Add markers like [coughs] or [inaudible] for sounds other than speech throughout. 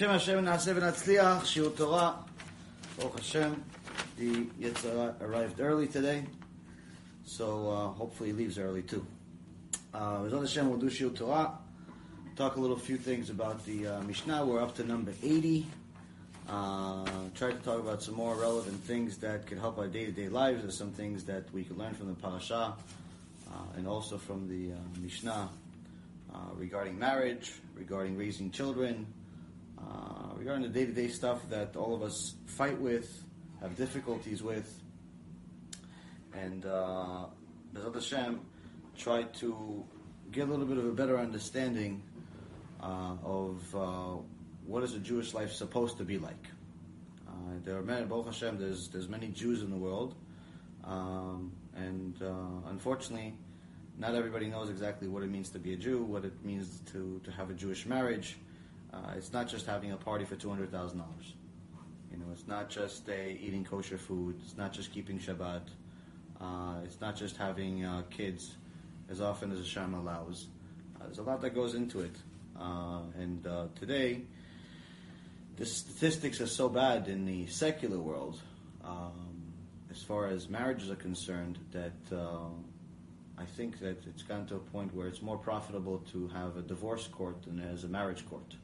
Hashem Hashem Naaseh v'natzliach, Shiur Torah. Baruch Hashem, the Yetzer Hara arrived early today, so uh, hopefully he leaves early too. Uh, Bezrat Hashem will do Shiur Torah, talk a little few things about the uh, Mishnah. We're up to number 80. Uh, try to talk about some more relevant things that could help our day-to-day lives. There's some things that we could learn from the parasha uh, and also from the uh, Mishnah uh, regarding marriage, regarding raising children, uh, regarding the day-to-day stuff that all of us fight with, have difficulties with, and uh, Hashem try to get a little bit of a better understanding uh, of uh, what is a Jewish life supposed to be like. Uh, there are many, Baruch Hashem, there's, there's many Jews in the world, um, and uh, unfortunately, not everybody knows exactly what it means to be a Jew, what it means to, to have a Jewish marriage. Uh, it's not just having a party for two hundred thousand dollars. You know, it's not just uh, eating kosher food. It's not just keeping Shabbat. Uh, it's not just having uh, kids as often as Hashem allows. Uh, there's a lot that goes into it, and today the statistics are so bad in the secular world, um, as far as marriages are concerned, that I think that it's gotten to a point where it's more profitable to have a divorce court than as a marriage court.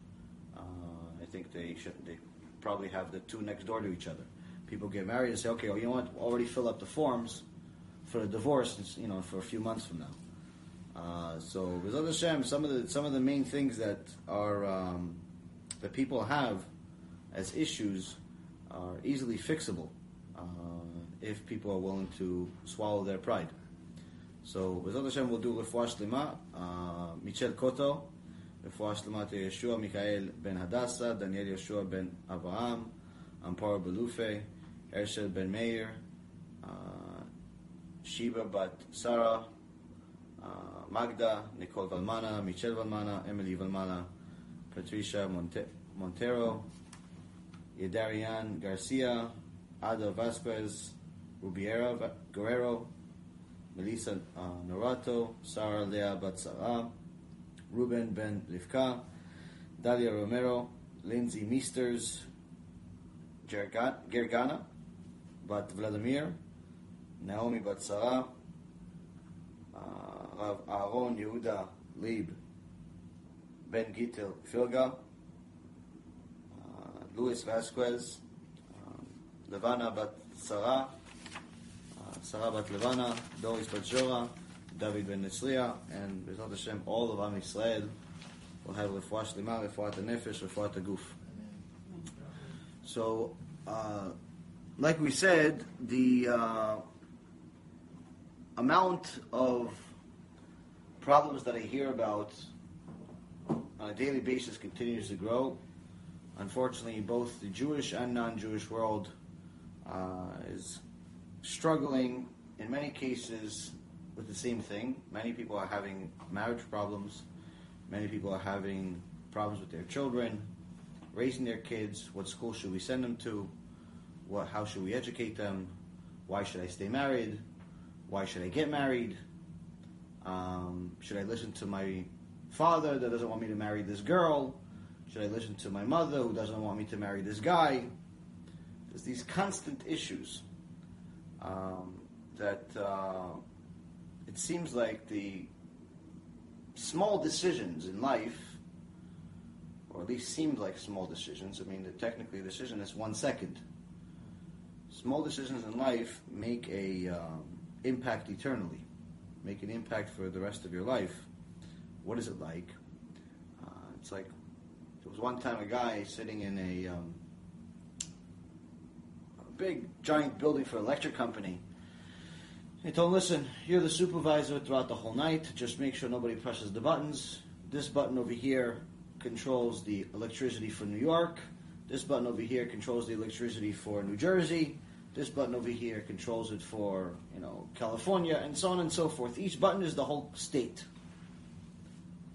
Think they should they probably have the two next door to each other. People get married and say, okay, well, you know what? Already fill up the forms for the divorce, you know, for a few months from now. Uh, so, Bezrat Hashem, some of the some of the main things that are um, that people have as issues are easily fixable uh, if people are willing to swallow their pride. So, Bezrat Hashem will do Refuah Shlema, uh, Michel Koto, Refuah Shlema to Yeshua Michael ben Hadassah, Daniel Yeshua ben Avraham, Ampar Belufe, Hershel ben Meir, uh, Shiva bat Sarah, uh, Magda, Nicole Valmana, Michelle Valmana, Emily Valmana, Patricia Monte- Montero, Yedarian Garcia, Ada Vasquez, Rubiera Va- Guerrero, Melissa Ruben Ben Rivka, Dalia Romero, Lindsay Meesters, Gerga- Gergana, Bat Vladimir, Naomi Batsara, uh, Rav Aaron Yehuda Lieb, Ben Gittel Filga, uh, Luis Vasquez, um, Levana Bat Sarah, uh, Sarah Bat Levana, Doris Bat Jora, David Ben Nesria, and Bezrat Hashem, all of Am Yisrael will have Refuah Shlema, Refuah Nefesh, Refuah Guf. So, uh, like we said, the uh, amount of problems that I hear about on a daily basis continues to grow. Unfortunately, both the Jewish and non-Jewish world uh, is struggling in many cases with the same thing. Many people are having marriage problems. Many people are having problems with their children, raising their kids. What school should we send them to? What, how should we educate them? Why should I stay married? Why should I get married? Um, should I listen to my father that doesn't want me to marry this girl? Should I listen to my mother who doesn't want me to marry this guy? There's these constant issues um, that uh, it seems like the small decisions in life, or at least seemed like small decisions. I mean, the, technically, a decision is one second. Small decisions in life make a um, impact eternally, make an impact for the rest of your life. What is it like? Uh, it's like there was one time a guy sitting in a, um, a big giant building for an electric company. He told him, "Listen, you're the supervisor throughout the whole night. Just make sure nobody presses the buttons. This button over here controls the electricity for New York. This button over here controls the electricity for New Jersey." This button over here controls it for, you know, California, and so on and so forth. Each button is the whole state.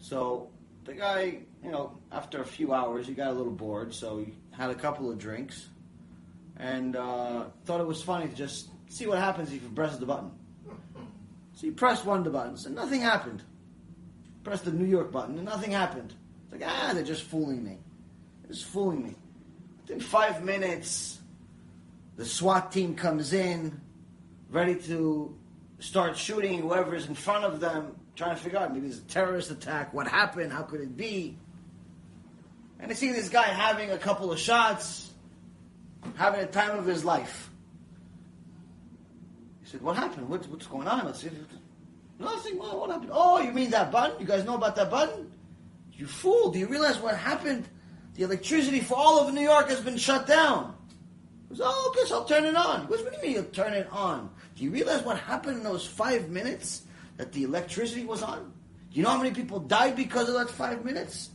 So the guy, you know, after a few hours, he got a little bored, so he had a couple of drinks, and uh, thought it was funny to just see what happens if he presses the button. So he pressed one of the buttons, and nothing happened. Pressed the New York button, and nothing happened. It's like, ah, they're just fooling me. They're just fooling me. Within five minutes, the SWAT team comes in, ready to start shooting whoever's in front of them, trying to figure out maybe it's a terrorist attack. What happened? How could it be? And they see this guy having a couple of shots, having a time of his life. Said, "What happened? What's, what's going on?" I said, "Nothing. What, what happened? Oh, you mean that button? You guys know about that button? You fool! Do you realize what happened? The electricity for all of New York has been shut down." He goes, "Oh, guess I'll turn it on." Goes, "What do you mean you'll turn it on? Do you realize what happened in those five minutes that the electricity was on? Do you know how many people died because of that five minutes?"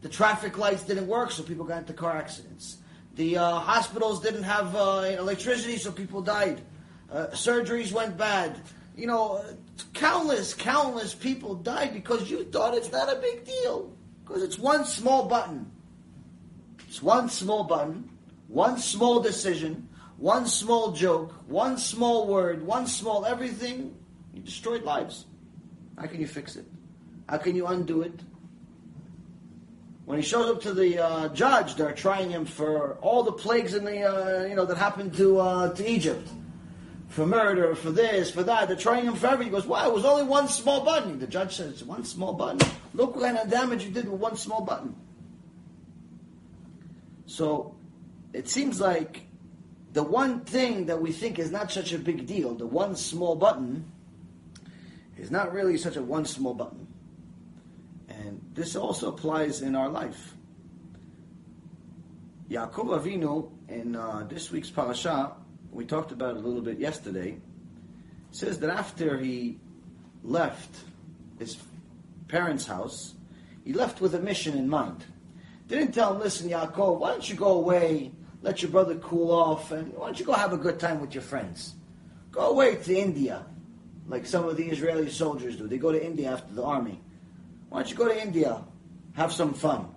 The traffic lights didn't work, so people got into car accidents. The uh, hospitals didn't have uh, electricity, so people died. Uh, surgeries went bad. You know, countless, countless people died because you thought it's not a big deal. Because it's one small button. It's one small button, one small decision, one small joke, one small word, one small everything. You destroyed lives. How can you fix it? How can you undo it? When he shows up to the uh, judge, they're trying him for all the plagues in the uh, you know that happened to uh, to Egypt, for murder, for this, for that. They're trying him for everything. He goes, "Wow, it was only one small button." The judge says, "One small button. Look what kind of damage you did with one small button." So, it seems like the one thing that we think is not such a big deal, the one small button, is not really such a one small button. And this also applies in our life. Yaakov Avinu, in uh, this week's parasha, we talked about it a little bit yesterday, says that after he left his parents' house, he left with a mission in mind. Didn't tell him, listen, Yaakov, why don't you go away, let your brother cool off, and why don't you go have a good time with your friends? Go away to India, like some of the Israeli soldiers do. They go to India after the army. Why don't you go to India, have some fun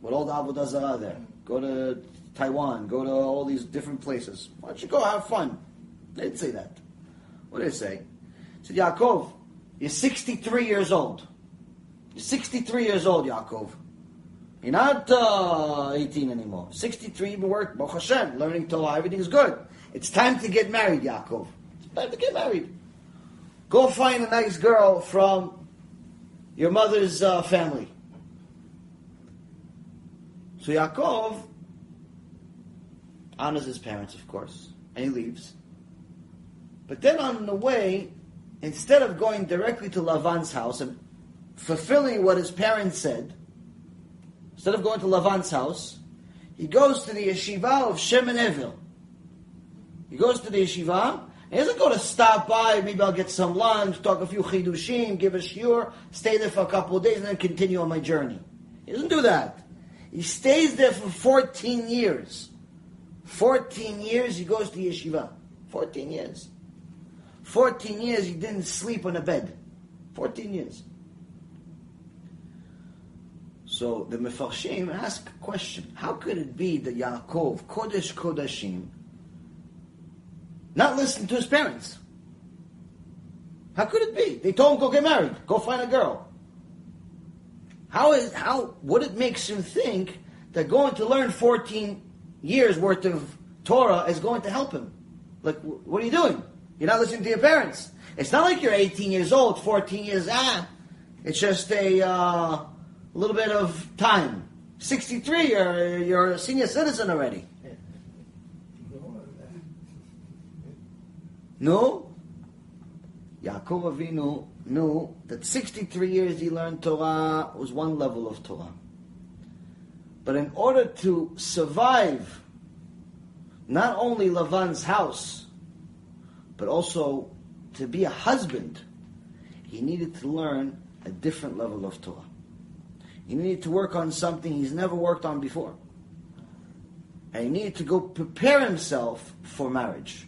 with all the Avodah Zarah there? Go to Taiwan, go to all these different places. Why don't you go have fun? They didn't say that. What did they say? Said, Yaakov, you're 63 years old. You're 63 years old, Yaakov. You're not uh, 18 anymore. 63, you've been working, Baruch Hashem, learning Torah, everything's good. It's time to get married, Yaakov. It's time to get married. Go find a nice girl from your mother's uh, family. So Yaakov honors his parents, of course, and he leaves. But then on the way, instead of going directly to Lavan's house and fulfilling what his parents said, instead of going to Lavan's house, he goes to the yeshiva of Shem and Ever. He goes to the yeshiva. And he doesn't go to stop by, maybe I'll get some lunch, talk a few chidushim, give a shiur, stay there for a couple of days, and then continue on my journey. He doesn't do that. He stays there for 14 years. 14 years he goes to yeshiva. 14 years. 14 years he didn't sleep on a bed. 14 years. So the Mefarshim ask a question. How could it be that Yaakov, Kodesh Kodashim, not listen to his parents? How could it be? They told him, go get married. Go find a girl. How is, how, what it makes him think that going to learn 14 years worth of Torah is going to help him? Like, what are you doing? You're not listening to your parents. It's not like you're 18 years old, 14 years, ah. It's just a, uh, little bit of time. 63, you're, you're a senior citizen already. No? Yaakov Avinu knew that 63 years he learned Torah was one level of Torah. But in order to survive not only Lavan's house, but also to be a husband, he needed to learn a different level of Torah. He needed to work on something he's never worked on before. And he needed to go prepare himself for marriage.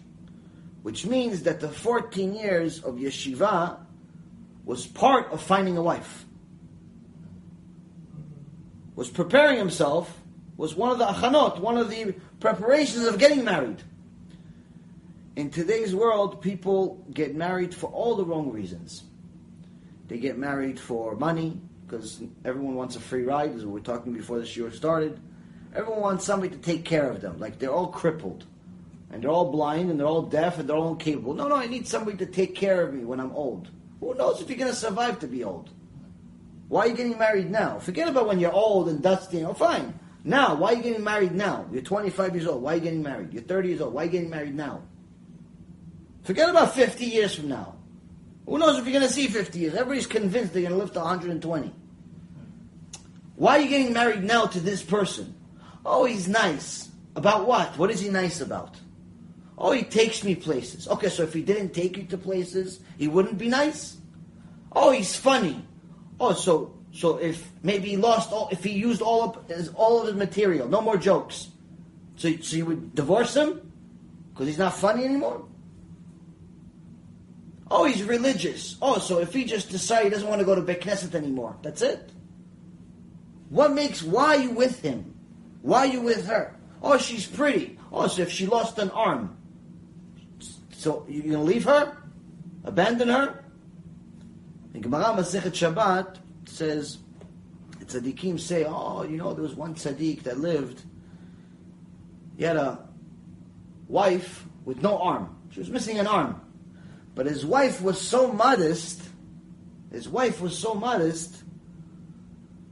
Which means that the 14 years of yeshiva was part of finding a wife. Was preparing himself, was one of the achanot, one of the preparations of getting married. In today's world, people get married for all the wrong reasons. They get married for money, because everyone wants a free ride, as we were talking before the year started. Everyone wants somebody to take care of them. Like they're all crippled. And they're all blind and they're all deaf and they're all incapable. No, no, I need somebody to take care of me when I'm old. Who knows if you're going to survive to be old? Why are you getting married now? Forget about when you're old and dusty. Oh, fine. Now, why are you getting married now? You're 25 years old. Why are you getting married? You're 30 years old. Why are you getting married now? Forget about 50 years from now. Who knows if you're going to see 50 years? Everybody's convinced they're going to live to 120. Why are you getting married now to this person? Oh, he's nice. About what? What is he nice about? Oh, he takes me places. Okay, so if he didn't take you to places, he wouldn't be nice? Oh, he's funny. Oh, so so if maybe he lost all, if he used all of his, all of his material, no more jokes. So so you would divorce him because he's not funny anymore. Oh, he's religious. Oh, so if he just decides he doesn't want to go to Beit Knesset anymore, that's it. What makes why you with him? Why you with her? Oh, she's pretty. Oh, so if she lost an arm, so you're going to leave her? Abandon her? The Gemara Masechet Shabbat says, tzaddikim say, oh, you know, there was one tzaddik that lived, he had a wife with no arm. She was missing an arm. But his wife was so modest, his wife was so modest,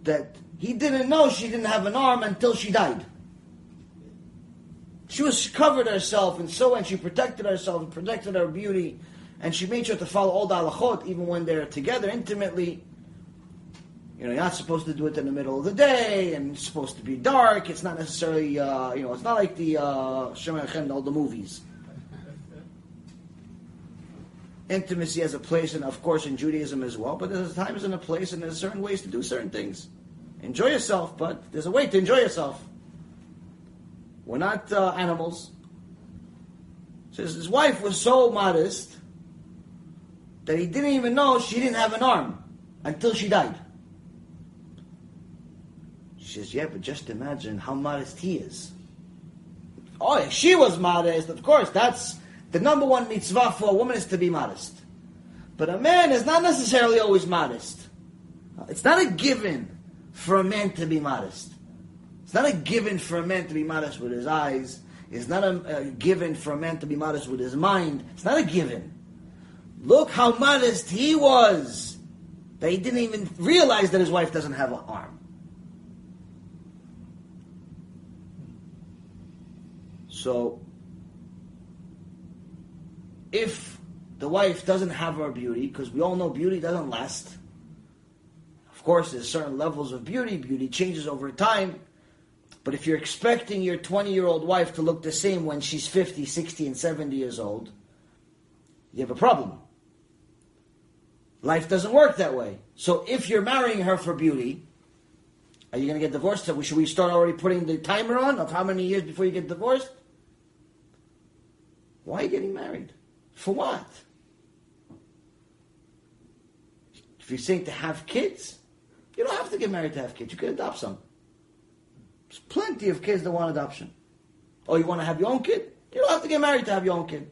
that he didn't know she didn't have an arm until she died. She was she covered herself and so and she protected herself and protected her beauty and she made sure to follow all the halachot even when they're together intimately. You know, you're not supposed to do it in the middle of the day and it's supposed to be dark. It's not necessarily, uh, you know, it's not like the uh, Shema all the movies. Intimacy has a place, and of course in Judaism as well, but there's a times and a place and there's certain ways to do certain things. Enjoy yourself, but there's a way to enjoy yourself. We're not uh, animals. Says his wife was so modest that he didn't even know she didn't have an arm until she died. She says, yeah, but just imagine how modest he is. Oh, if she was modest, of course, that's the number one mitzvah for a woman is to be modest. But a man is not necessarily always modest. It's not a given for a man to be modest. It's not a given for a man to be modest with his eyes. It's not a, a given for a man to be modest with his mind. It's not a given. Look how modest he was. That he didn't even realize that his wife doesn't have an arm. So, if the wife doesn't have her beauty, because we all know beauty doesn't last. Of course, there's certain levels of beauty. Beauty changes over time. But if you're expecting your 20 year old wife to look the same when she's 50, 60, and 70 years old, you have a problem. Life doesn't work that way. So if you're marrying her for beauty, are you going to get divorced? Should we start already putting the timer on of how many years before you get divorced? Why are you getting married? For what? If you're saying to have kids, you don't have to get married to have kids. You can adopt some. There's plenty of kids that want adoption. Or you want to have your own kid? You don't have to get married to have your own kid.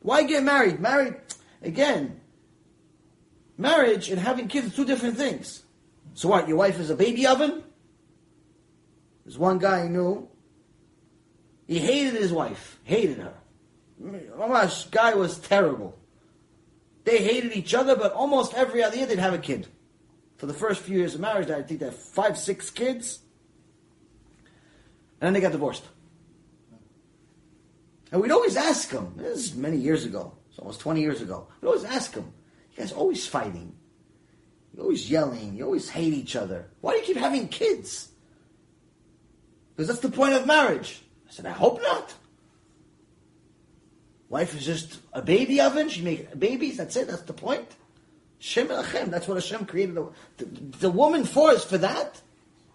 Why get married? Married, again, marriage and having kids are two different things. So what, your wife is a baby oven? There's one guy I knew, he hated his wife, hated her. Oh Mamash, guy was terrible. They hated each other, but almost every other year they'd have a kid. For the first few years of marriage, I think they had five, six kids. And then they got divorced. And we'd always ask them, this is many years ago, it's almost 20 years ago, we'd always ask them, guys always fighting. You're always yelling. You always hate each other. Why do you keep having kids? Because that's the point of marriage. I said, I hope not. Wife is just a baby oven. She makes babies. That's it. That's the point. Shem Elachem. That's what Hashem created the, the, the woman for. Is for that.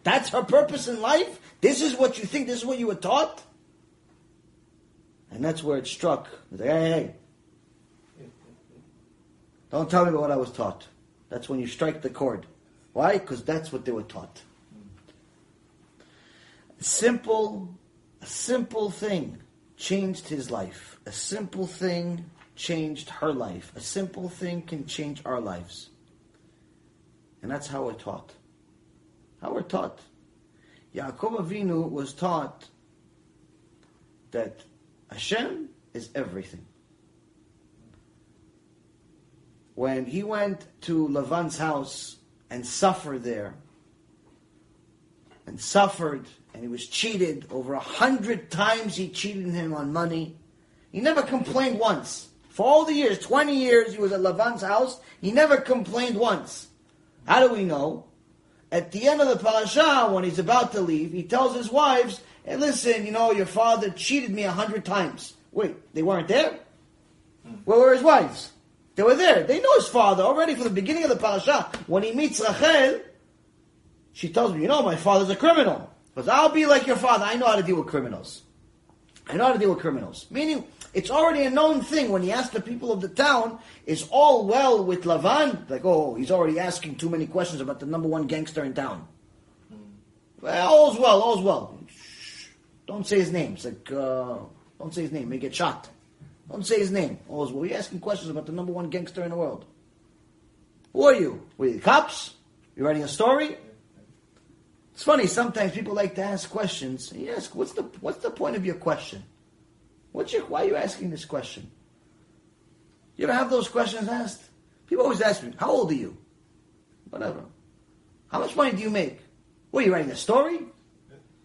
That's her purpose in life. This is what you think. This is what you were taught. And that's where it struck. Hey, hey, hey. Don't tell me about what I was taught. That's when you strike the chord. Why? Because that's what they were taught. Simple, a simple thing changed his life. A simple thing changed her life. A simple thing can change our lives. And that's how we're taught. How we're taught. Yaakov Avinu was taught that Hashem is everything. When he went to Lavan's house and suffered there, and suffered, and he was cheated over a hundred times he cheated him on money, he never complained once. For all the years, 20 years he was at Lavan's house, he never complained once. How do we know? At the end of the parasha, when he's about to leave, he tells his wives, hey, listen, you know, your father cheated me a hundred times. Wait, they weren't there? Hmm. Where were his wives? They were there. They know his father already from the beginning of the parasha. When he meets Rachel, she tells me, you know, my father's a criminal. Because I'll be like your father. I know how to deal with criminals. I know how to deal with criminals. Meaning, it's already a known thing when he asks the people of the town, is all well with Lavan? Like, oh, he's already asking too many questions about the number one gangster in town. Well, all's well, all's well. Shh. Don't say his name. It's like, uh, don't say his name. He get shot. Don't say his name. All's well. You're asking questions about the number one gangster in the world. Who are you? Were you cops? You writing a story? It's funny. Sometimes people like to ask questions. You ask, what's the what's the point of your question? What's your, why are you asking this question? You ever have those questions asked? People always ask me, how old are you? Whatever. How much money do you make? What, are you writing a story?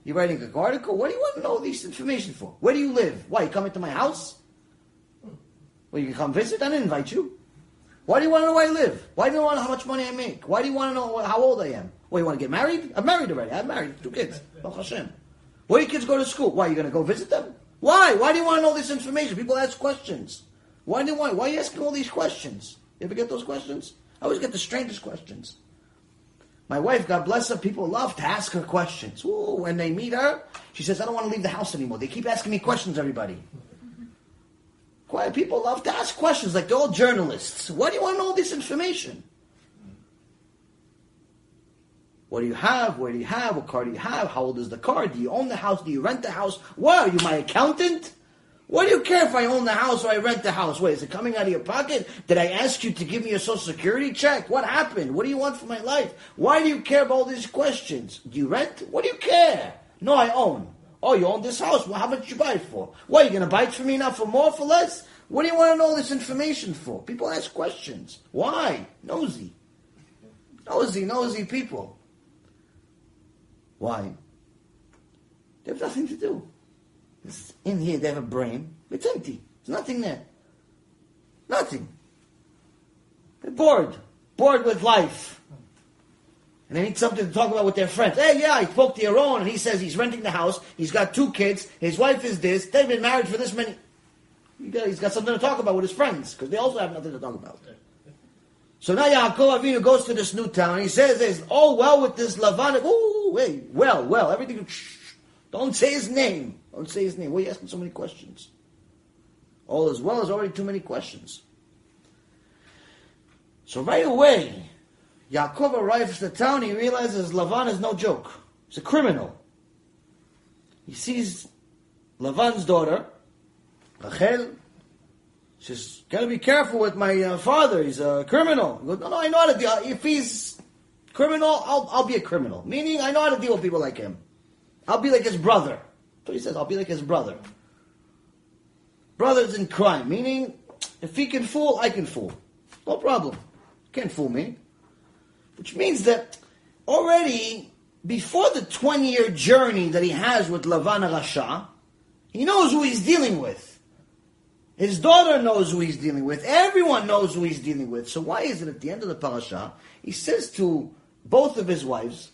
You writing an article? What do you want to know this information for? Where do you live? Why, you coming to my house? Well, you can come visit? I didn't invite you. Why do you want to know where I live? Why do you want to know how much money I make? Why do you want to know how old I am? Well, you want to get married? I'm married already. I'm married. Two kids. Baruch Hashem. Where your kids go to school? Why, are you going to go visit them? Why? Why do you want to know this information? People ask questions. Why do you want? Why are you asking all these questions? You ever get those questions? I always get the strangest questions. My wife, God bless her, people love to ask her questions. Ooh, when they meet her, she says, I don't want to leave the house anymore. They keep asking me questions, everybody. Quiet people love to ask questions like they're all journalists. Why do you want know this information? What do you have? Where do you have? What car do you have? How old is the car? Do you own the house? Do you rent the house? What, are you my accountant? What do you care if I own the house or I rent the house? Wait, is it coming out of your pocket? Did I ask you to give me a social security check? What happened? What do you want for my life? Why do you care about all these questions? Do you rent? What do you care? No, I own. Oh, you own this house. Well, how much did you buy it for? What, you going to buy it for me now for more, for less? What do you want to know this information for? People ask questions. Why? Nosy. Nosy, nosy people. Why? They have nothing to do. It's in here, they have a brain. It's empty. There's nothing there. Nothing. They're bored. Bored with life. And they need something to talk about with their friends. Hey, yeah, I spoke to Yaron, and he says he's renting the house. He's got two kids. His wife is this. They've been married for this many. He's got something to talk about with his friends, because they also have nothing to talk about. So now Yaakov Avinu goes to this new town. He says, "There's all oh, well with this Lavan." Ooh, wait, well, well, everything. Shh, don't say his name. Don't say his name. Why are you asking so many questions? All as well is already too many questions. So right away, Yaakov arrives to town. He realizes Lavan is no joke. He's a criminal. He sees Lavan's daughter, Rachel, She says, gotta be careful with my uh, father. He's a criminal. He goes, no, no, I know how to deal. If he's criminal, I'll, I'll be a criminal. Meaning, I know how to deal with people like him. I'll be like his brother. So he says, I'll be like his brother. Brothers in crime. Meaning, if he can fool, I can fool. No problem. Can't fool me. Which means that already, before the 20 year journey that he has with Lavan Rasha, he knows who he's dealing with. His daughter knows who he's dealing with. Everyone knows who he's dealing with. So why is it at the end of the parasha, he says to both of his wives,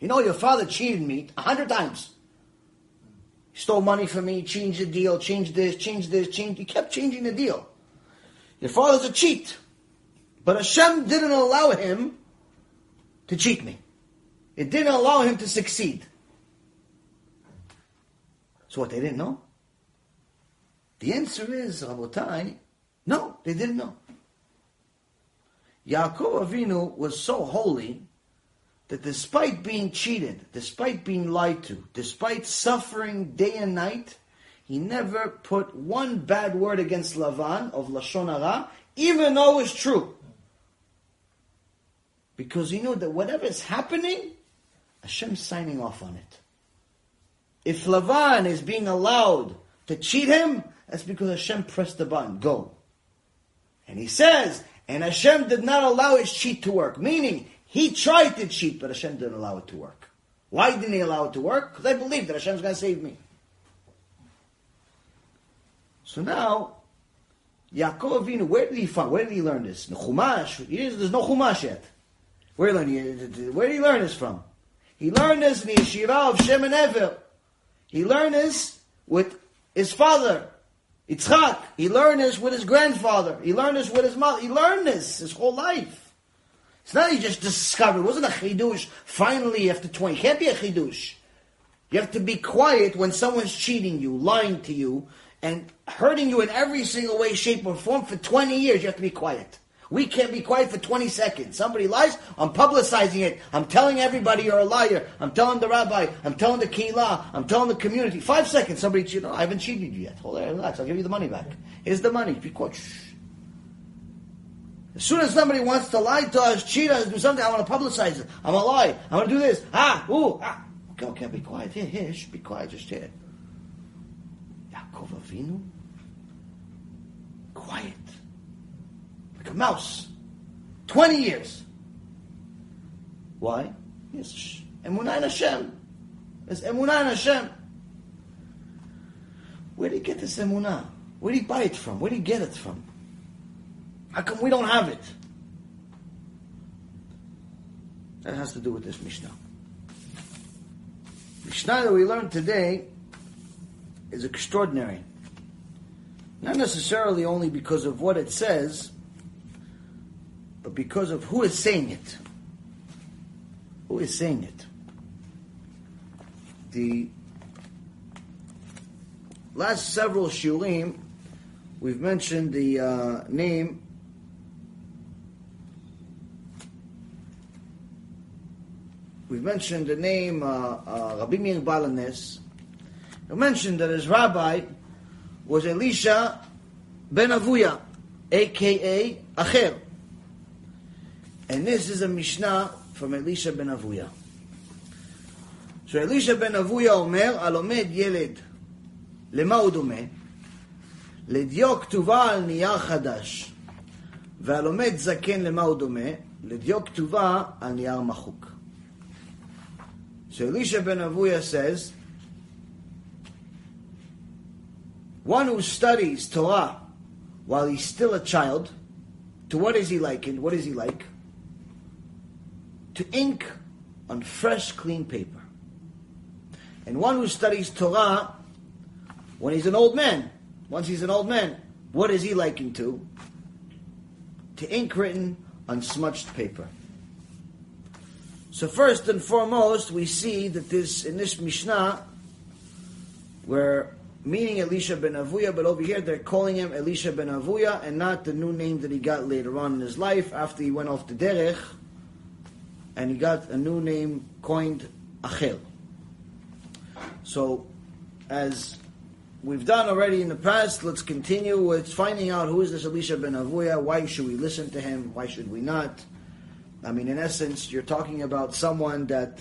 you know, your father cheated me a hundred times. He stole money from me, changed the deal, changed this, changed this, changed. He kept changing the deal. Your father's a cheat. But Hashem didn't allow him to cheat me. It didn't allow him to succeed. So what, they didn't know? The answer is, Rabotai, no, they didn't know. Yaakov Avinu was so holy that despite being cheated, despite being lied to, despite suffering day and night, he never put one bad word against Lavan of Lashon Hara, even though it was true. Because he knew that whatever is happening, Hashem's signing off on it. If Lavan is being allowed to cheat him, that's because Hashem pressed the button. Go. And he says, and Hashem did not allow his cheat to work. Meaning, he tried to cheat, but Hashem didn't allow it to work. Why didn't he allow it to work? Because I believe that Hashem's going to save me. So now, Yaakov Avinu, where did he find? Where did he learn this? The Chumash. There's no Chumash yet. Where did he, where did he learn this from? He learned this in the yeshiva of Shem and Ever. He learned this with his father, Yitzchak. He learned this with his grandfather. He learned this with his mother. He learned this his whole life. It's not he just discovered. It wasn't a chidush. Finally, after twenty, it can't be a chidush. You have to be quiet when someone's cheating you, lying to you, and hurting you in every single way, shape, or form for twenty years. You have to be quiet. We can't be quiet for 20 seconds. Somebody lies, I'm publicizing it. I'm telling everybody you're a liar. I'm telling the rabbi. I'm telling the kehillah. I'm telling the community. Five seconds, somebody cheated. No, I haven't cheated you yet. Hold on, relax. I'll give you the money back. Here's the money. Be quiet. As soon as somebody wants to lie to us, cheat us, do something, I want to publicize it. I'm a lie. I want to do this. Ah, ooh, ah. Okay, okay, be quiet. Here, here, shh, be quiet, just here. Yaakov Avinu? Quiet mouse. 20 years. Why? Yes, Emunah in Hashem. It's Emunah in Hashem. Where did he get this Emunah? Where did he buy it from? Where did he get it from? How come we don't have it? That has to do with this Mishnah. Mishnah that we learned today is extraordinary. Not necessarily only because of what it says, but because of who is saying it. Who is saying it? The last several shiurim, we've mentioned the uh, name We've mentioned the name uh, uh, Rabbi Meir Baal HaNes. We mentioned that his rabbi was Elisha ben Avuya, aka Acher. And this is a Mishnah from Elisha ben Avuya. So Elisha ben Avuya אומר, הלומד ילד, למה הוא דומה? לדיו כתובה על נייר חדש. והלומד זקן למה הוא דומה? לדיו כתובה על נייר מחוק. So Elisha ben Avuya says, one who studies Torah while he's still a child, to what is he likened? What is he like? To ink on fresh, clean paper. And one who studies Torah when he's an old man, once he's an old man, what is he likened to? To ink written on smudged paper. So first and foremost, we see that this in this Mishnah, we're meaning Elisha ben Avuya, but over here they're calling him Elisha ben Avuya and not the new name that he got later on in his life after he went off to Derech and he got a new name coined Acher. So, as we've done already in the past, let's continue with finding out who is this Elisha ben Avuya, why should we listen to him, why should we not? I mean, in essence, you're talking about someone that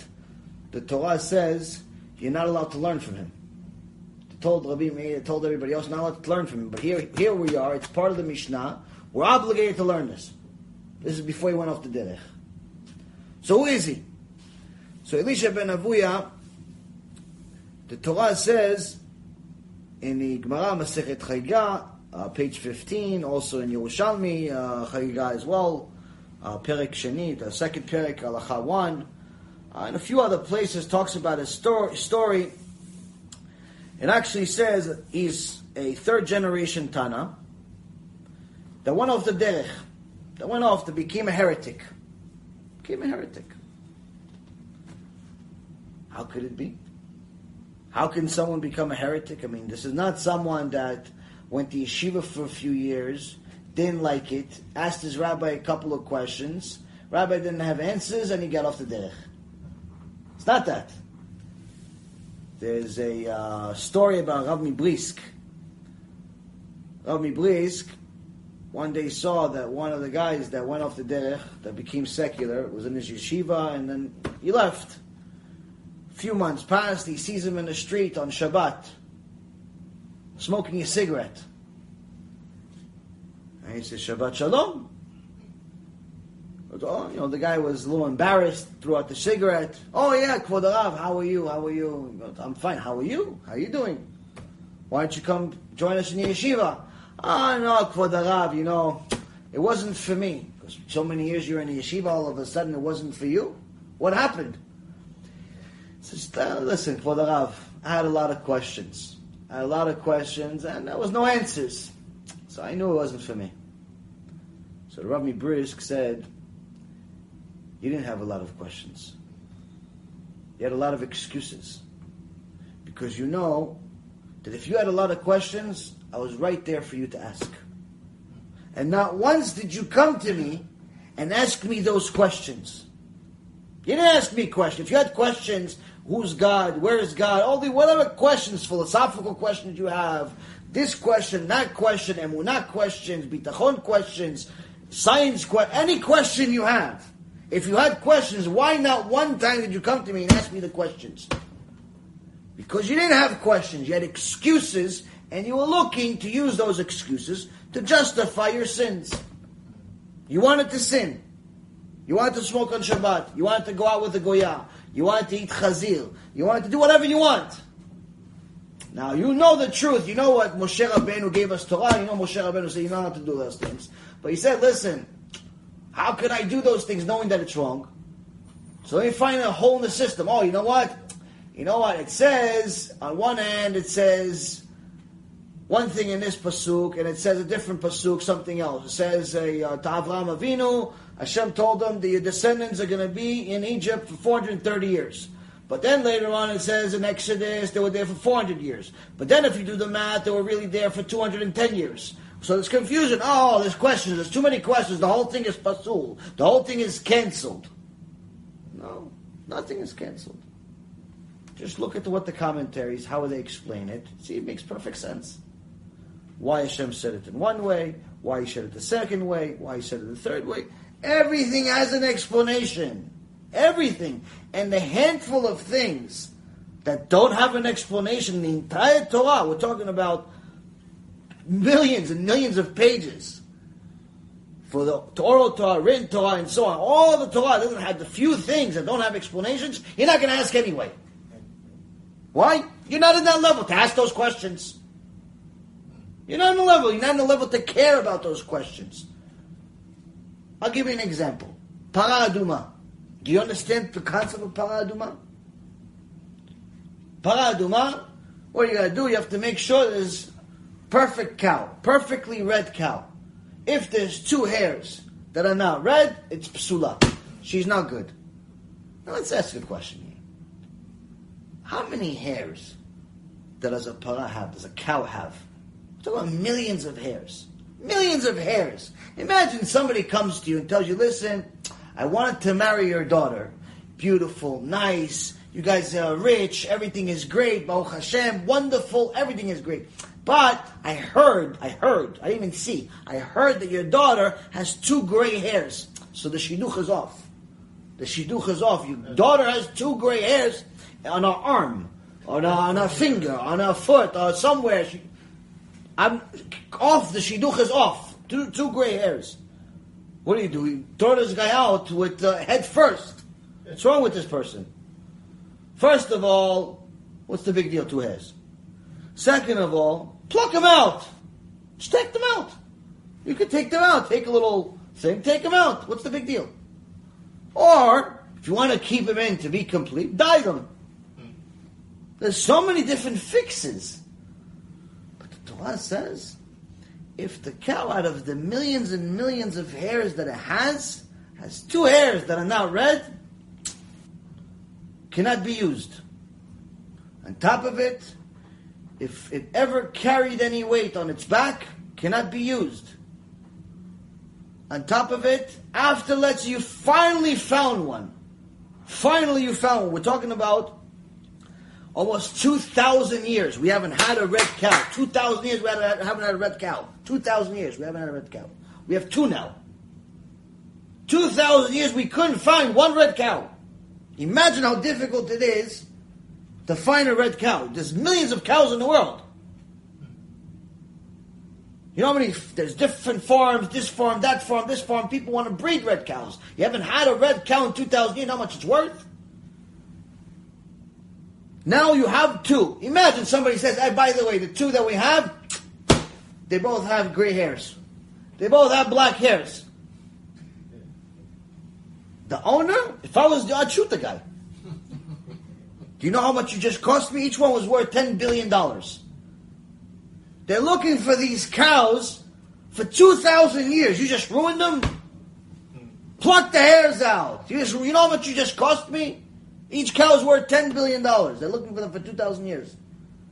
the Torah says you're not allowed to learn from him. Told Rabbi Meir, told everybody else not allowed to learn from him. But here, here we are, it's part of the Mishnah. We're obligated to learn this. This is before he went off the Derech. So who is he? So Elisha ben Avuya, the Torah says in the Gemara Masechet Chagiga, uh, page 15, also in Yerushalmi uh, as well, uh, Perek Sheni, the second Perek, Halacha 1, uh, and a few other places talks about his story. story. It actually says he's a third generation Tana that went off the derech, that went off to become a heretic became a heretic. How could it be? How can someone become a heretic? I mean, this is not someone that went to yeshiva for a few years, didn't like it, asked his rabbi a couple of questions, rabbi didn't have answers, and he got off the derech. It's not that. There's a uh, story about Rav Brisk. Rav Brisk one day saw that one of the guys that went off the derech, that became secular, was in his yeshiva, and then he left. A few months past, he sees him in the street on Shabbat, smoking a cigarette. And he says, Shabbat Shalom. Oh, you know, the guy was a little embarrassed, threw out the cigarette. Oh yeah, Kvod Rav, how are you? How are you? I'm fine. How are you? How are you doing? Why don't you come join us in the yeshiva? Oh, no, Kvod Rav, you know, it wasn't for me. Because so many years you're in the yeshiva, all of a sudden it wasn't for you. What happened? Says, uh, listen, Kvod Rav, I had a lot of questions. I had a lot of questions, and there was no answers. So I knew it wasn't for me. So Rabbi Brisk said, you didn't have a lot of questions. You had a lot of excuses. Because you know that if you had a lot of questions, I was right there for you to ask. And not once did you come to me and ask me those questions. You didn't ask me questions. If you had questions, who's God, where is God, all the whatever questions, philosophical questions you have, this question, that question, emunah questions, bitachon questions, science questions, any question you have. If you had questions, why not one time did you come to me and ask me the questions? Because you didn't have questions, you had excuses, and you were looking to use those excuses to justify your sins. You wanted to sin. You wanted to smoke on Shabbat. You wanted to go out with the Goya. You wanted to eat chazir. You wanted to do whatever you want. Now, you know the truth. You know what Moshe Rabbeinu gave us Torah. You know Moshe Rabbeinu said, you don't have to do those things. But he said, listen, how can I do those things knowing that it's wrong? So let me find a hole in the system. Oh, you know what? You know what? It says, on one hand, it says one thing in this pasuk, and it says a different pasuk, something else. It says uh, to Avraham Avinu, Hashem told them that your descendants are going to be in Egypt for 430 years. But then later on it says in Exodus they were there for 400 years. But then if you do the math, they were really there for 210 years. So there's confusion. Oh, there's questions. There's too many questions. The whole thing is pasul. The whole thing is cancelled. No, nothing is cancelled. Just look at what the commentaries, how they explain it. See, it makes perfect sense. Why Hashem said it in one way, why He said it the second way, why He said it the third way. Everything has an explanation. Everything. And the handful of things that don't have an explanation, the entire Torah, we're talking about millions and millions of pages for the oral Torah, written Torah, and so on. All the Torah doesn't have the few things that don't have explanations. You're not going to ask anyway. Why? You're not in that level to ask those questions. You're not on the level. You're not on the level to care about those questions. I'll give you an example. Parah Adumah. Do you understand the concept of Parah Adumah? Paraduma. What you got to do? You have to make sure there's perfect cow, perfectly red cow. If there's two hairs that are not red, it's psula. She's not good. Now let's ask a question here. How many hairs does a para have, does a cow have? We're millions of hairs. Millions of hairs. Imagine somebody comes to you and tells you, listen, I wanted to marry your daughter. Beautiful, nice, you guys are rich, everything is great, Baruch Hashem, wonderful, everything is great. But I heard, I heard, I didn't even see, I heard that your daughter has two gray hairs. So the shidduch is off. The shidduch is off. Your daughter has two gray hairs on her arm, on her, on her finger, on her foot, or somewhere. She, I'm off, the shidduch is off. Two, two gray hairs. What do you do? You throw this guy out with uh, head first. What's wrong with this person? First of all, what's the big deal? Two hairs. Second of all, Pluck them out. Just take them out. You could take them out. Take a little thing, take them out. What's the big deal? Or, if you want to keep them in to be complete, dye them. There's so many different fixes. Torah says, if the cow out of the millions and millions of hairs that it has, has two hairs that are not red, cannot be used. On top of it, if it ever carried any weight on its back, cannot be used. On top of it, after let's you finally found one. Finally you found one. We're talking about almost 2,000 years. We haven't had a red cow. 2,000 years we haven't had a red cow. 2,000 years we haven't had a red cow. We have two now. 2,000 years we couldn't find one red cow. Imagine how difficult it is to find a red cow. There's millions of cows in the world. You know how many? There's different farms, this farm, that farm, this farm. People want to breed red cows. You haven't had a red cow in 2,000 years. How much it's worth? Now you have two. Imagine somebody says, hey, by the way, the two that we have, they both have gray hairs. They both have black hairs. The owner, if I was, I'd shoot the guy. Do you know how much you just cost me? Each one was worth $10 billion. They're looking for these cows for 2,000 years. You just ruined them? Pluck the hairs out. You, just, you know how much you just cost me? Each cow is worth $10 billion. They're looking for them for 2,000 years.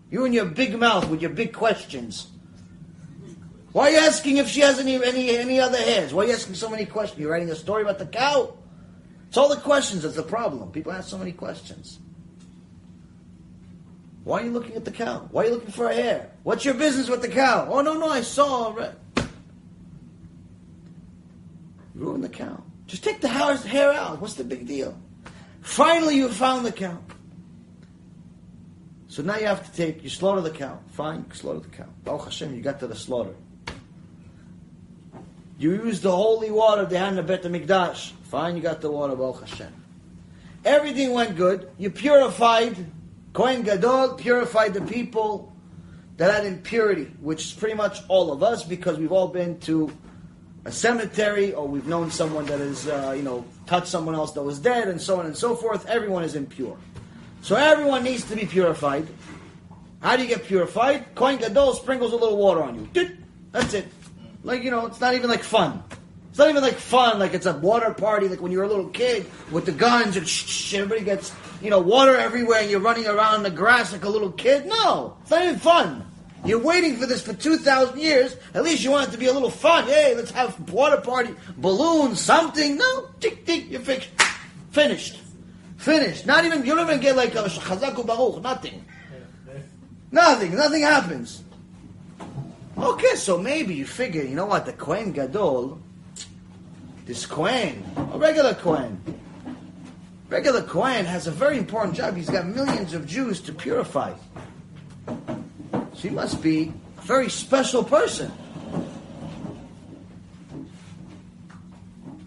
You and your big mouth with your big questions. Why are you asking if she has any, any, any other hairs? Why are you asking so many questions? You're writing a story about the cow? It's all the questions that's the problem. People ask so many questions. Why are you looking at the cow? Why are you looking for a hair? What's your business with the cow? Oh, no, no, I saw. Right. Ruin the cow. Just take the hair out. What's the big deal? Finally, you found the cow. So now you have to take, you slaughter the cow. Fine, you slaughter the cow. Baruch Hashem, you got to the slaughter. You use the holy water they had in the Bet Mikdash. Fine, you got the water, Baruch Hashem. Everything went good. You purified, Kohen Gadol purified the people that had impurity, which is pretty much all of us because we've all been to a cemetery or we've known someone that has, uh, you know, touched someone else that was dead and so on and so forth. Everyone is impure. So everyone needs to be purified. How do you get purified? Kohen Gadol sprinkles a little water on you. That's it. Like, you know, it's not even like fun. It's not even like fun, like it's a water party, like when you're a little kid with the guns and everybody gets, you know, water everywhere and you're running around in the grass like a little kid. No, it's not even fun. You're waiting for this for 2,000 years. At least you want it to be a little fun. Hey, let's have water party, balloons, something. No, tick, tick, you're fixed. Finished. Finished. Not even, you don't even get like a chazak u'baruch, nothing. Nothing, nothing happens. Okay, so maybe you figure, you know what, the Kohen Gadol, this Kohen, a regular Kohen, regular Kohen has a very important job. He's got millions of Jews to purify. She must be a very special person.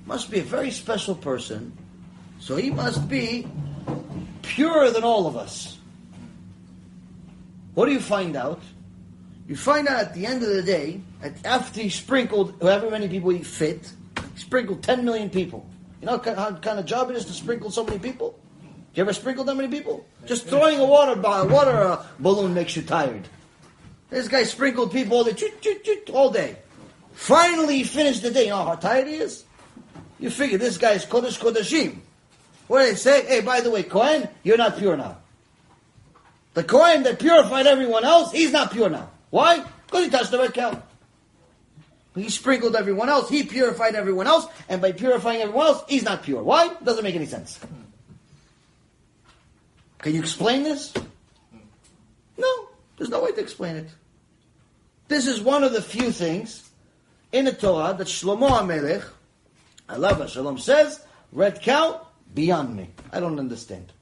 Must be a very special person. So he must be purer than all of us. What do you find out? You find out at the end of the day, after he sprinkled however many people he fit, he sprinkled 10 million people. You know what kind of job it is to sprinkle so many people? Do You ever sprinkle that many people? Just throwing a water, water uh, balloon makes you tired. This guy sprinkled people all day, all day. Finally, he finished the day. You know how tired he is? You figure this guy is Kodesh Kodashim. What do they say? Hey, by the way, Kohen, you're not pure now. The Kohen that purified everyone else, he's not pure now. Why? Because he touched the red cow. He sprinkled everyone else, he purified everyone else, and by purifying everyone else, he's not pure. Why? Doesn't make any sense. Can you explain this? No, there's no way to explain it. This is one of the few things in the Torah that Shlomo HaMelech, Alav Shalom says, red cow, beyond me. I don't understand.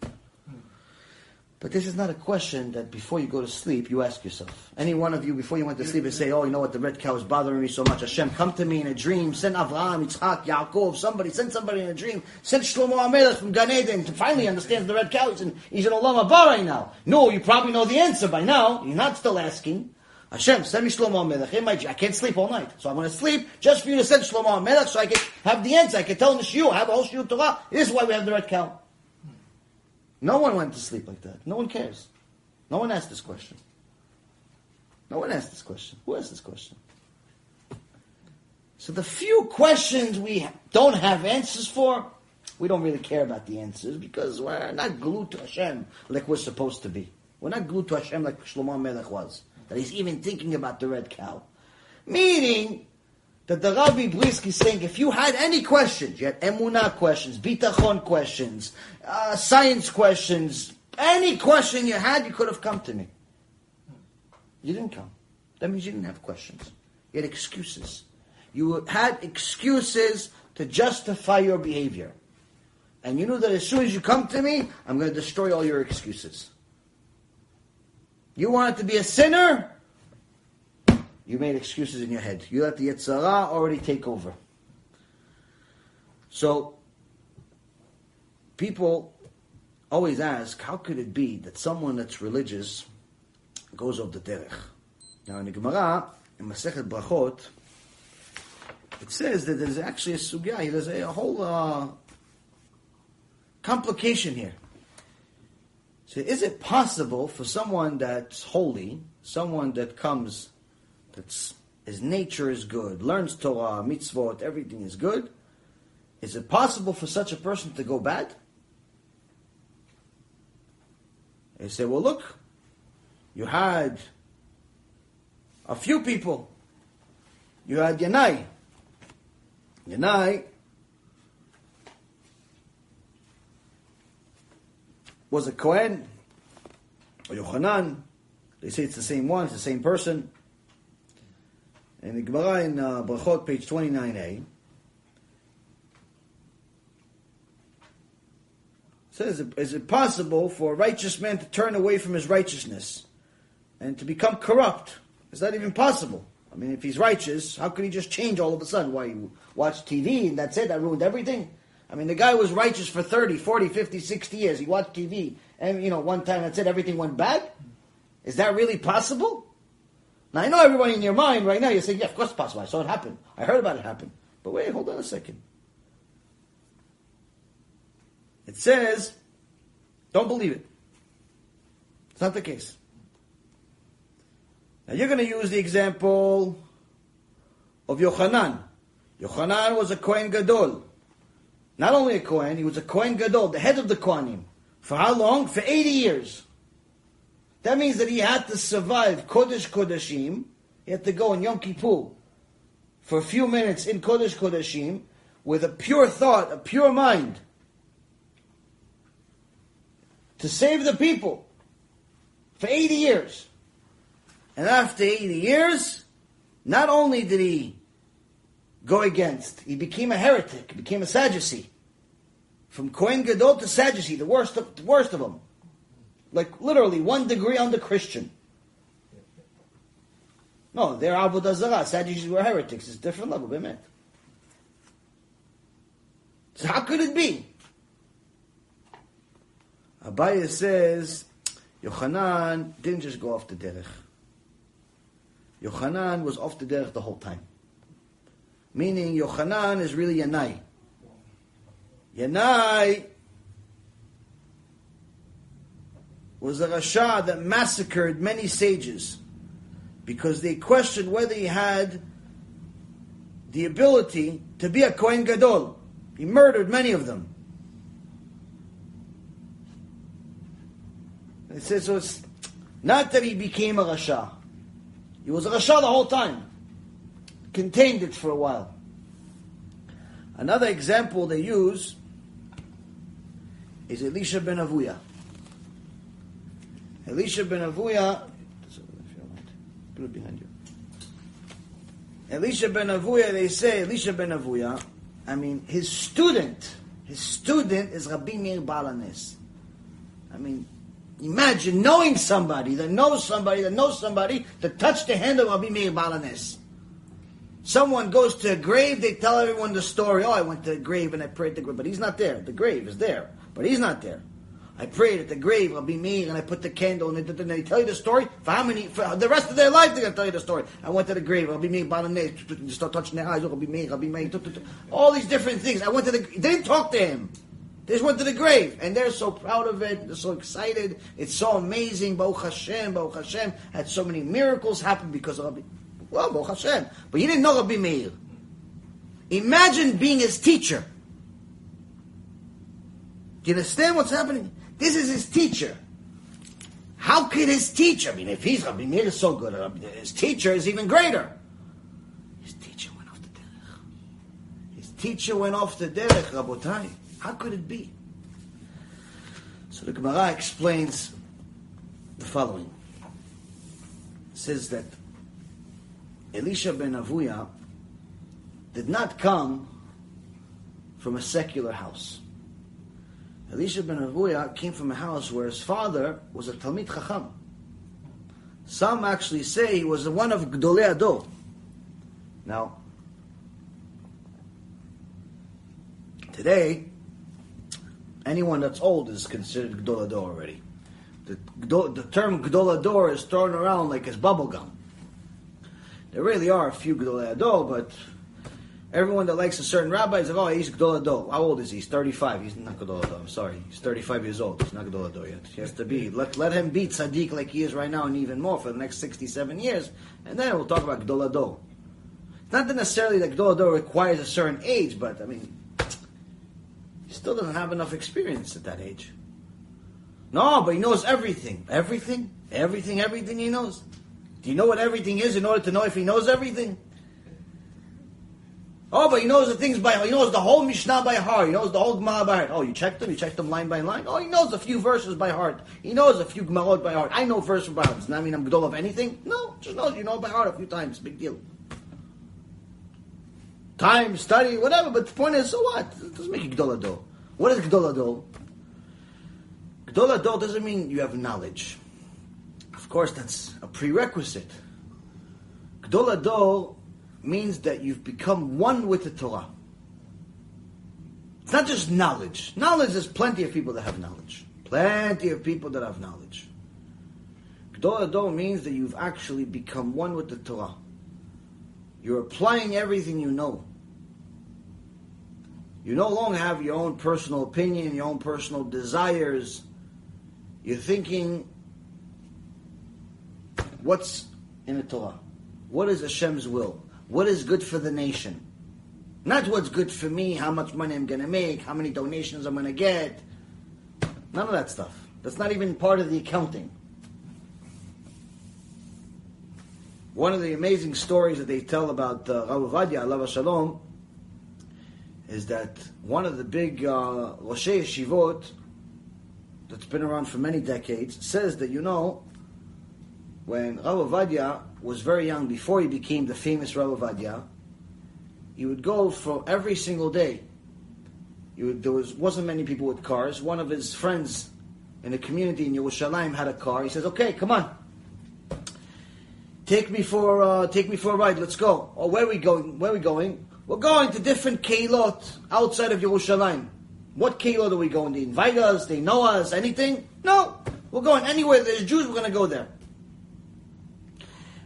But this is not a question that before you go to sleep, you ask yourself. Any one of you, before you went to sleep, and say, oh, you know what, the red cow is bothering me so much. Hashem, come to me in a dream. Send Avraham, Yitzhak, Yaakov, somebody, send somebody in a dream. Send Shlomo HaMelech from Gan Eden to finally understand the red cow. He's in, he's in Olam Haba right now. No, you probably know the answer by now. You're not still asking. Hashem, send me Shlomo HaMelech. I can't sleep all night. So I'm going to sleep just for you to send Shlomo HaMelech so I can have the answer. I can tell him the shiur. I have a whole shiur Torah. This is why we have the red cow. No one went to sleep like that. No one cares. No one asked this question. No one asked this question. Who asked this question? So the few questions we don't have answers for, we don't really care about the answers because we're not glued to Hashem like we're supposed to be. We're not glued to Hashem like Shlomo Melech was that he's even thinking about the red cow. Meaning that the Rabbi Brisky is saying if you had any questions, you had emunah questions, bitachon questions, uh, science questions, any question you had, you could have come to me. You didn't come. That means you didn't have questions. You had excuses. You had excuses to justify your behavior. And you knew that as soon as you come to me, I'm going to destroy all your excuses. You wanted to be a sinner? You made excuses in your head. You let the Yetzer Hara already take over. So, people always ask, how could it be that someone that's religious goes off the derech? Now, in the Gemara, in Masechet Brachot, it says that there's actually a sugya, there's a, a whole uh, complication here. So, is it possible for someone that's holy, someone that comes, that's his nature is good, learns Torah, mitzvot, everything is good? Is it possible for such a person to go bad? They say, well, look, you had a few people. You had Yanai. Yanai was a Kohen, or Yochanan. They say it's the same one, it's the same person. And the Gemara in uh, Brachot, page 29a, says, is it possible for a righteous man to turn away from his righteousness and to become corrupt? Is that even possible? I mean, if he's righteous, how could he just change all of a sudden? Why, you watch TV and that's it, that ruined everything? I mean, the guy was righteous for 30, 40, 50, 60 years. He watched TV and, you know, one time that's it, everything went bad? Is that really possible? Now, I know everybody in your mind right now, you're saying, yeah, of course it's possible. I saw it happen. I heard about it happen. But wait, hold on a second. It says, don't believe it. It's not the case. Now you're going to use the example of Yochanan. Yochanan was a Kohen Gadol. Not only a Kohen, he was a Kohen Gadol, the head of the Kohanim. For how long? For 80 years. That means that he had to survive Kodesh Kodashim. He had to go in Yom Kippur for a few minutes in Kodesh Kodashim with a pure thought, a pure mind to save the people for 80 years. And after 80 years, not only did he go against, he became a heretic, he became a Sadducee. From Kohen Gadol to Sadducee, the worst of, the worst of them. Like literally one degree under Christian. No, they're Avodah Zarah. Sadducees were heretics. It's different level, Bemet. So how could it be? Abaye says, Yochanan didn't just go off the derech. Yochanan was off the derech the whole time. Meaning Yochanan is really Yanai. Yanai was a Rasha that massacred many sages because they questioned whether he had the ability to be a Kohen Gadol. He murdered many of them. It says so it's not that he became a Rasha. He was a Rasha the whole time. Contained it for a while. Another example they use is Elisha ben Avuya. Elisha ben Avuya, put it behind you. Elisha ben Avuya, they say, Elisha ben Avuya, I mean, his student, his student is Rabbi Meir Baal HaNes. I mean, Imagine knowing somebody that knows somebody that knows somebody that touched the hand of Rabbi Meir Baal HaNes. Someone goes to a grave, they tell everyone the story. Oh, I went to the grave and I prayed the grave, but he's not there. The grave is there, but he's not there. I prayed at the grave, Rabbi Meir, and I put the candle, and they, they tell you the story for how many, for the rest of their life, they're going to tell you the story. I went to the grave, I'll be Rabbi Meir, Baal HaNes, start touching their eyes, I'll be me, Meir, Rabbi Meir, all these different things. I went to the, they didn't talk to him. They just went to the grave, and they're so proud of it. They're so excited. It's so amazing. Baruch Hashem, Hashem had so many miracles happen because of Rabbi. Well, Baruch Hashem, but he didn't know Rabbi Meir. Imagine being his teacher. Do you understand what's happening? This is his teacher. How could his teacher? I mean, if he's Rabbi Meir is so good, his teacher is even greater. His teacher went off the derech. His teacher went off the derech, Rabotai. How could it be? So the Gemara explains the following. It says that Elisha ben Avuya did not come from a secular house. Elisha ben Avuya came from a house where his father was a Talmid Chacham. Some actually say he was one of Gdolei Ador. Now, today, anyone that's old is considered Gdol Ador already. The, the term Gdol Ador is thrown around like it's bubblegum. There really are a few Gdolei Ador, but everyone that likes a certain rabbi is like, oh, he's Gdol Ador. How old is he? He's 35. He's not Gdol Ador. I'm sorry. He's 35 years old. He's not Gdol Ador yet. He has to be. Let, let him be tzaddik like he is right now and even more for the next 67 years. And then we'll talk about Gdol Ador. It's not that necessarily that Gdol Ador requires a certain age, but I mean, he still doesn't have enough experience at that age. No, but he knows everything. Everything? Everything, everything he knows. Do you know what everything is in order to know if he knows everything? Oh, but he knows the things by heart. he knows the whole Mishnah by heart. He knows the whole Gemara by heart. Oh, you checked them? You checked them line by line? Oh, he knows a few verses by heart. He knows a few Gemarot by heart. I know verses by heart. Does that mean I'm Gadol of anything? No, just knows you know by heart a few times. Big deal. Time, study, whatever. But the point is, so what? It doesn't make you Gadol Ador. What is Gadol Ador? Gadol Ador doesn't mean you have knowledge. Of course, that's a prerequisite. Gadol Ador means that you've become one with the Torah. It's not just knowledge. Knowledge, there's plenty of people that have knowledge. Plenty of people that have knowledge. Gadol Ador means that you've actually become one with the Torah. You're applying everything you know. You no longer have your own personal opinion, your own personal desires. You're thinking What's in the Torah? What is Hashem's will? What is good for the nation? Not what's good for me, how much money I'm going to make, how many donations I'm going to get. None of that stuff. That's not even part of the accounting. One of the amazing stories that they tell about uh, Rav Ovadia, Alav Shalom, is that one of the big uh, Rosh Yeshivot that's been around for many decades says that, you know, when Rav Ovadia was very young, before he became the famous Rav Ovadia, he would go for every single day. Would, there was, wasn't many people with cars. One of his friends in the community in Yerushalayim had a car. He says, okay, come on. Take me for uh, take me for a ride. Let's go. Oh, where are we going? Where are we going? We're going to different keilot outside of Yerushalayim. What keilot are we going? They invite us. They know us. Anything? No. We're going anywhere there's Jews. We're going to go there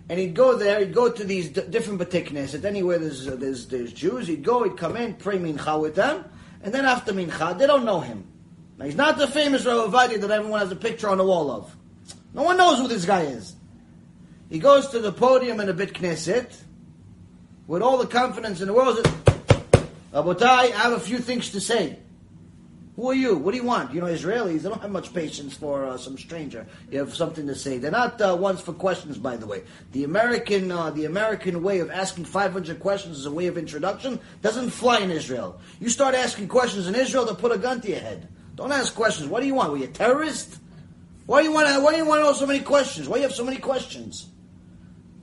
and he'd go there. He'd go to these d- different batiknes. Anywhere there's, uh, there's there's Jews, he'd go. He'd come in, pray mincha with them, and then after mincha, they don't know him. Now he's not the famous Rav Ovadia that everyone has a picture on the wall of. No one knows who this guy is. He goes to the podium in a beit knesset with all the confidence in the world. Rabotai, I have a few things to say. Who are you? What do you want? You know, Israelis, they don't have much patience for uh, some stranger. You have something to say. They're not uh, ones for questions, by the way. The American, uh, the American way of asking 500 questions as a way of introduction doesn't fly in Israel. You start asking questions in Israel, they'll put a gun to your head. Don't ask questions. What do you want? Were you a terrorist? Why do you want why do you want to know so many questions? Why do you have so many questions?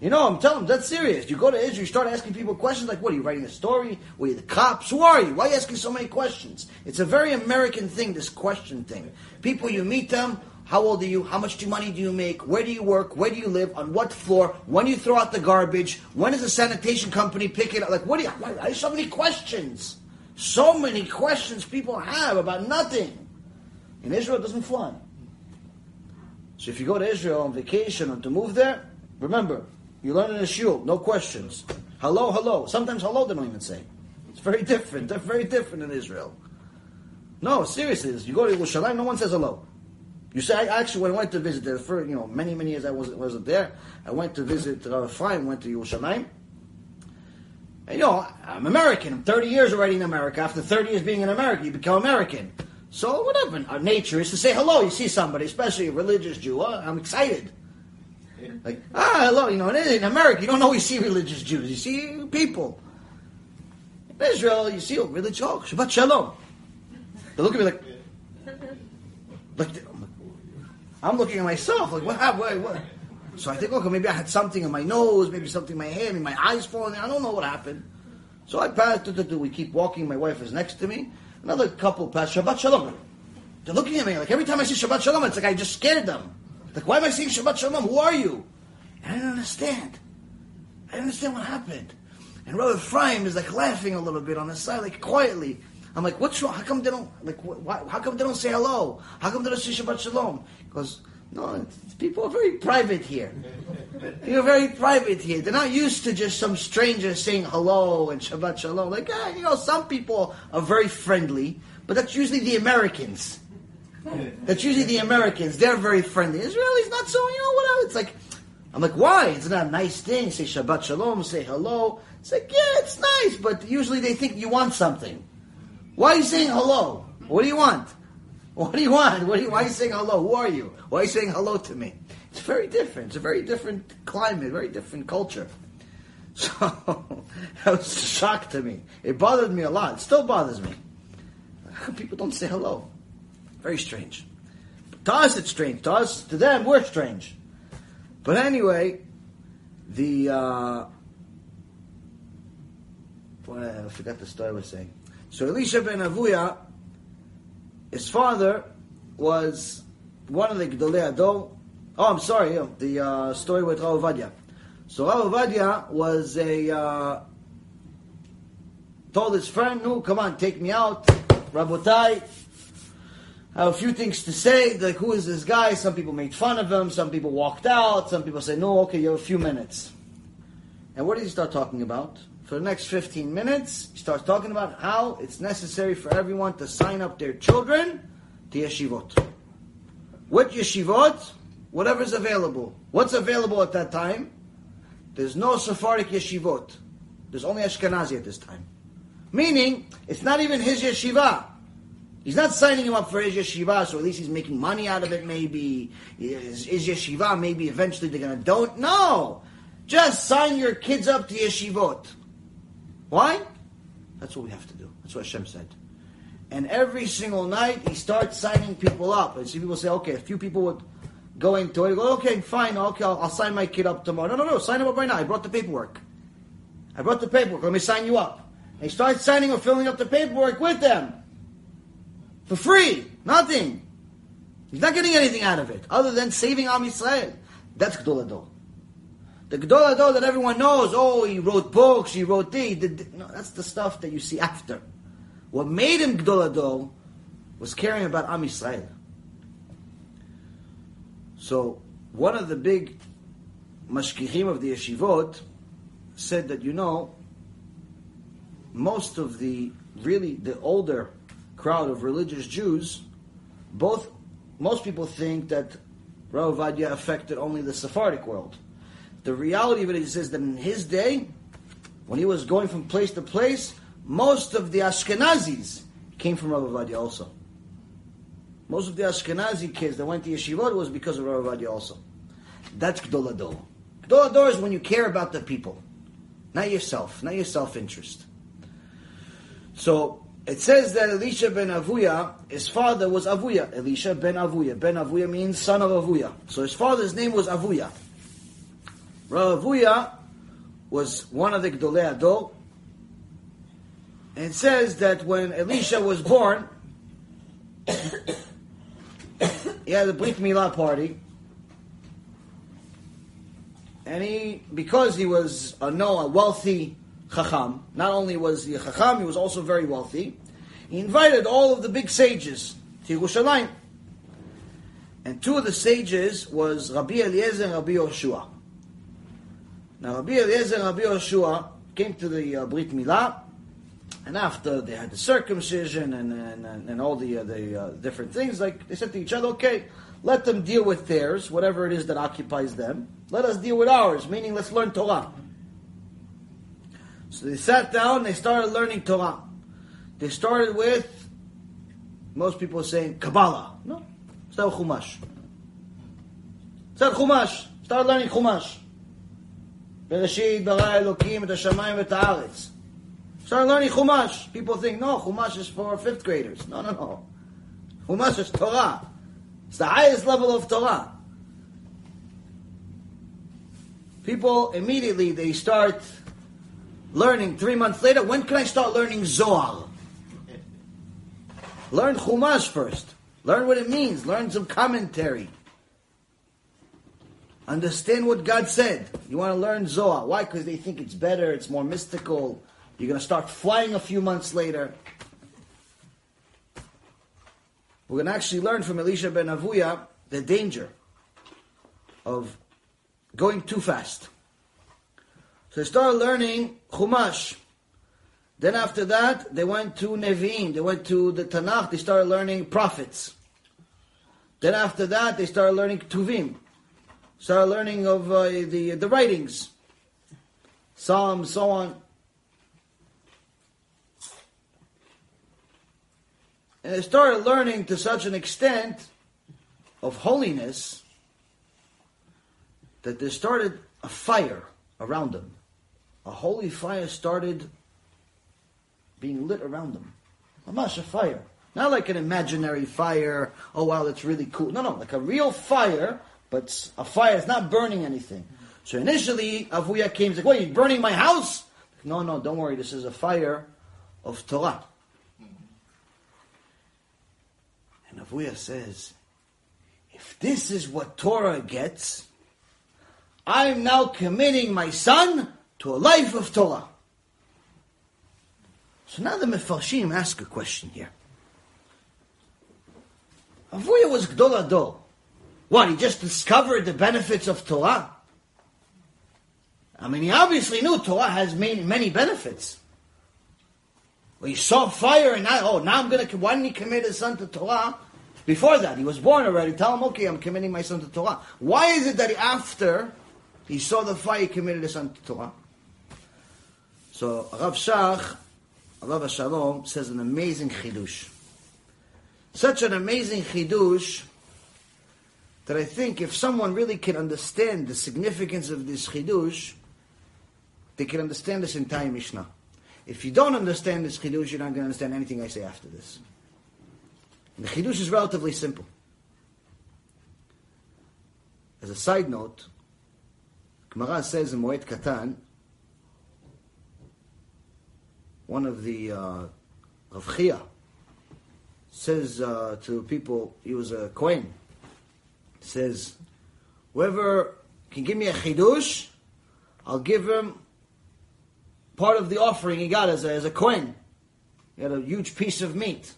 You know, I'm telling them, that's serious. You go to Israel, you start asking people questions like, what, are you writing a story? Were you the cops? Who are you? Why are you asking so many questions? It's a very American thing, this question thing. People, you meet them, how old are you? How much money do you make? Where do you work? Where do you live? On what floor? When you throw out the garbage? When does the sanitation company pick it up? Like, what do you, why, why so many questions? So many questions people have about nothing. In Israel, it doesn't fly. So if you go to Israel on vacation or to move there, remember, you learn in a shul, no questions. Hello, hello. Sometimes hello they don't even say. It's very different. They're very different in Israel. No, seriously, you go to Yerushalayim, no one says hello. You say, I actually, when I went to visit there, for you know, many, many years I wasn't, wasn't there, I went to visit Rav Ephraim, went to Yerushalayim. And you know, I'm American. I'm 30 years already in America. After 30 years being in America, you become American. So whatever, our nature is to say hello. You see somebody, especially a religious Jew. Oh, I'm excited. Like, ah, hello, you know, in America, you don't always see religious Jews. You see people. In Israel, you see oh, religious, oh, Shabbat Shalom. They look at me like, like, I'm looking at myself, like, what happened? What? So I think, okay, maybe I had something in my nose, maybe something in my hair, maybe my eyes falling. I don't know what happened. So I passed, we keep walking, my wife is next to me. Another couple passed, Shabbat Shalom. They're looking at me, like every time I see Shabbat Shalom, it's like I just scared them. Like, why am I saying Shabbat Shalom? Who are you? And I didn't understand. I didn't understand what happened. And Rabbi Ephraim is like laughing a little bit on the side, like quietly. I'm like, what's wrong? How come they don't like? Why, how come they don't say hello? How come they don't say Shabbat Shalom? Because no, people are very private here. You're very private here. They're not used to just some stranger saying hello and Shabbat Shalom. Like, ah, you know, some people are very friendly, but that's usually the Americans. That's usually the Americans. They're very friendly. Israelis not so. You know what? It's like, I'm like, why? It's not a nice thing. Say Shabbat Shalom. Say hello. It's like, yeah, it's nice, but usually they think you want something. Why are you saying hello? What do you want? What do you want? What do you, why are you saying hello? Who are you? Why are you saying hello to me? It's very different. It's a very different climate, very different culture. [laughs] So that was a shock to me. It bothered me a lot. It still bothers me. [laughs] People don't say hello. Very strange. But to us, it's strange. To us, to them, we're strange. But anyway, the uh, well, I forgot the story I was saying. So Elisha ben Avuya, his father was one of the Gdolei Ador. Oh, I'm sorry, the uh, story with Rav Ovadia. So Rav Ovadia was a uh, told his friend, "No, come on, take me out, Rabotai." A few things to say. Like, who is this guy? Some people made fun of him. Some people walked out. Some people say, "No, okay, you have a few minutes." And what did he start talking about? For the next 15 minutes, he starts talking about how it's necessary for everyone to sign up their children to yeshivot. What yeshivot? Whatever's available. What's available at that time? There's no Sephardic yeshivot. There's only Ashkenazi at this time. Meaning, it's not even his yeshiva. He's not signing him up for his yeshiva, so at least he's making money out of it, maybe. His, his yeshiva, maybe eventually they're going to don't. No! Just sign your kids up to yeshivot. Why? That's what we have to do. That's what Hashem said. And every single night, he starts signing people up. And see people say, okay, a few people would go into it. Go, okay, fine, okay, I'll, I'll, sign my kid up tomorrow. No, no, no, sign him up right now. I brought the paperwork. I brought the paperwork. Let me sign you up. And he starts signing or filling up the paperwork with them. For free. Nothing. He's not getting anything out of it, other than saving Am Yisrael. That's Gdol Ador. The Gdol Ador that everyone knows, oh, he wrote books, he wrote the, the, no, that's the stuff that you see after. What made him Gdol Ador was caring about Am Yisrael. So, one of the big mashgichim of the yeshivot said that, you know, most of the, really, the older crowd of religious Jews, both, most people think that Rav Ovadia affected only the Sephardic world. The reality of it is, is that in his day, when he was going from place to place, most of the Ashkenazis came from Rav Ovadia also. Most of the Ashkenazi kids that went to yeshivot was because of Rav Ovadia also. That's Gdol Ador. Gdol is when you care about the people, not yourself, not your self-interest. So it says that Elisha ben Avuya, his father was Avuya. Elisha ben Avuya. Ben Avuya means son of Avuya. So his father's name was Avuya. Rav Avuya was one of the Gdolei Ador. And it says that when Elisha was born, [coughs] he had a Brit Milah party. And he, because he was a no, a wealthy Chacham, not only was he a Chacham, he was also very wealthy. He invited all of the big sages to Yerushalayim. And two of the sages was Rabbi Eliezer and Rabbi Yoshua. Now Rabbi Eliezer and Rabbi Yoshua came to the uh, Brit Milah, and after they had the circumcision and and, and all the uh, the uh, different things, like they said to each other, okay, let them deal with theirs, whatever it is that occupies them. Let us deal with ours, meaning let's learn Torah. So they sat down, they started learning Torah. They started with, most people saying Kabbalah. No, start with Chumash. Start Chumash. Start learning Chumash. Bereshit bara Elokim et Hashemayim et haaretz. Start learning Chumash. People think, no, Chumash is for fifth graders. No, no, no. Chumash is Torah. It's the highest level of Torah. People immediately they start learning three months later. When can I start learning Zohar? Learn Chumash first. Learn what it means. Learn some commentary. Understand what God said. You want to learn Zohar. Why? Because they think it's better, it's more mystical. You're going to start flying a few months later. We're going to actually learn from Elisha ben Avuya the danger of going too fast. They started learning Chumash. Then after that, they went to Nevi'im, they went to the Tanakh, they started learning prophets. Then after that, they started learning Ketuvim, started learning of uh, the, the writings, Psalms, so on. And they started learning to such an extent of holiness that there started a fire around them. A holy fire started being lit around them. A a fire. Not like an imaginary fire, oh wow, that's really cool. No, no, like a real fire, but a fire is not burning anything. So initially, Avuya came and said, Wait, you're burning my house? No, no, don't worry, this is a fire of Torah. And Avuya says, if this is what Torah gets, I'm now committing my son to a life of Torah. So now the Mefarshim ask a question here. Avuya was Gdol Ador. What, he just discovered the benefits of Torah? I mean, he obviously knew Torah has many, many benefits. Well, he saw fire and now, oh, now I'm going to, why didn't he commit his son to Torah? Before that, he was born already. Tell him, okay, I'm committing my son to Torah. Why is it that after he saw the fire, he committed his son to Torah? So, Rav Shach, Rav Shalom, says an amazing chidush. Such an amazing chidush that I think if someone really can understand the significance of this chidush, they can understand this entire Mishnah. If you don't understand this chidush, you're not going to understand anything I say after this. And the chidush is relatively simple. As a side note, Gemara says in Moed Katan, one of the uh, Chiya says uh, to people, he was a Kohen, says, whoever can give me a chidush, I'll give him part of the offering he got as a, as a Kohen. He had a huge piece of meat.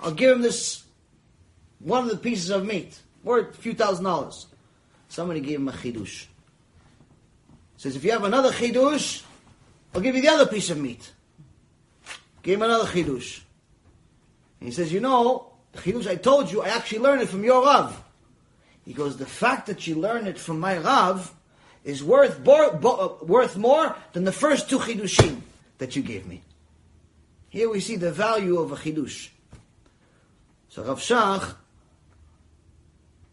I'll give him this, one of the pieces of meat, worth a few thousand dollars. Somebody gave him a chidush. Says, if you have another chidush, I'll give you the other piece of meat. Give him another chidush. And he says, you know, the chidush I told you, I actually learned it from your Rav. He goes, the fact that you learned it from my Rav is worth, bo- bo- worth more than the first two chidushim that you gave me. Here we see the value of a chidush. So Rav Shach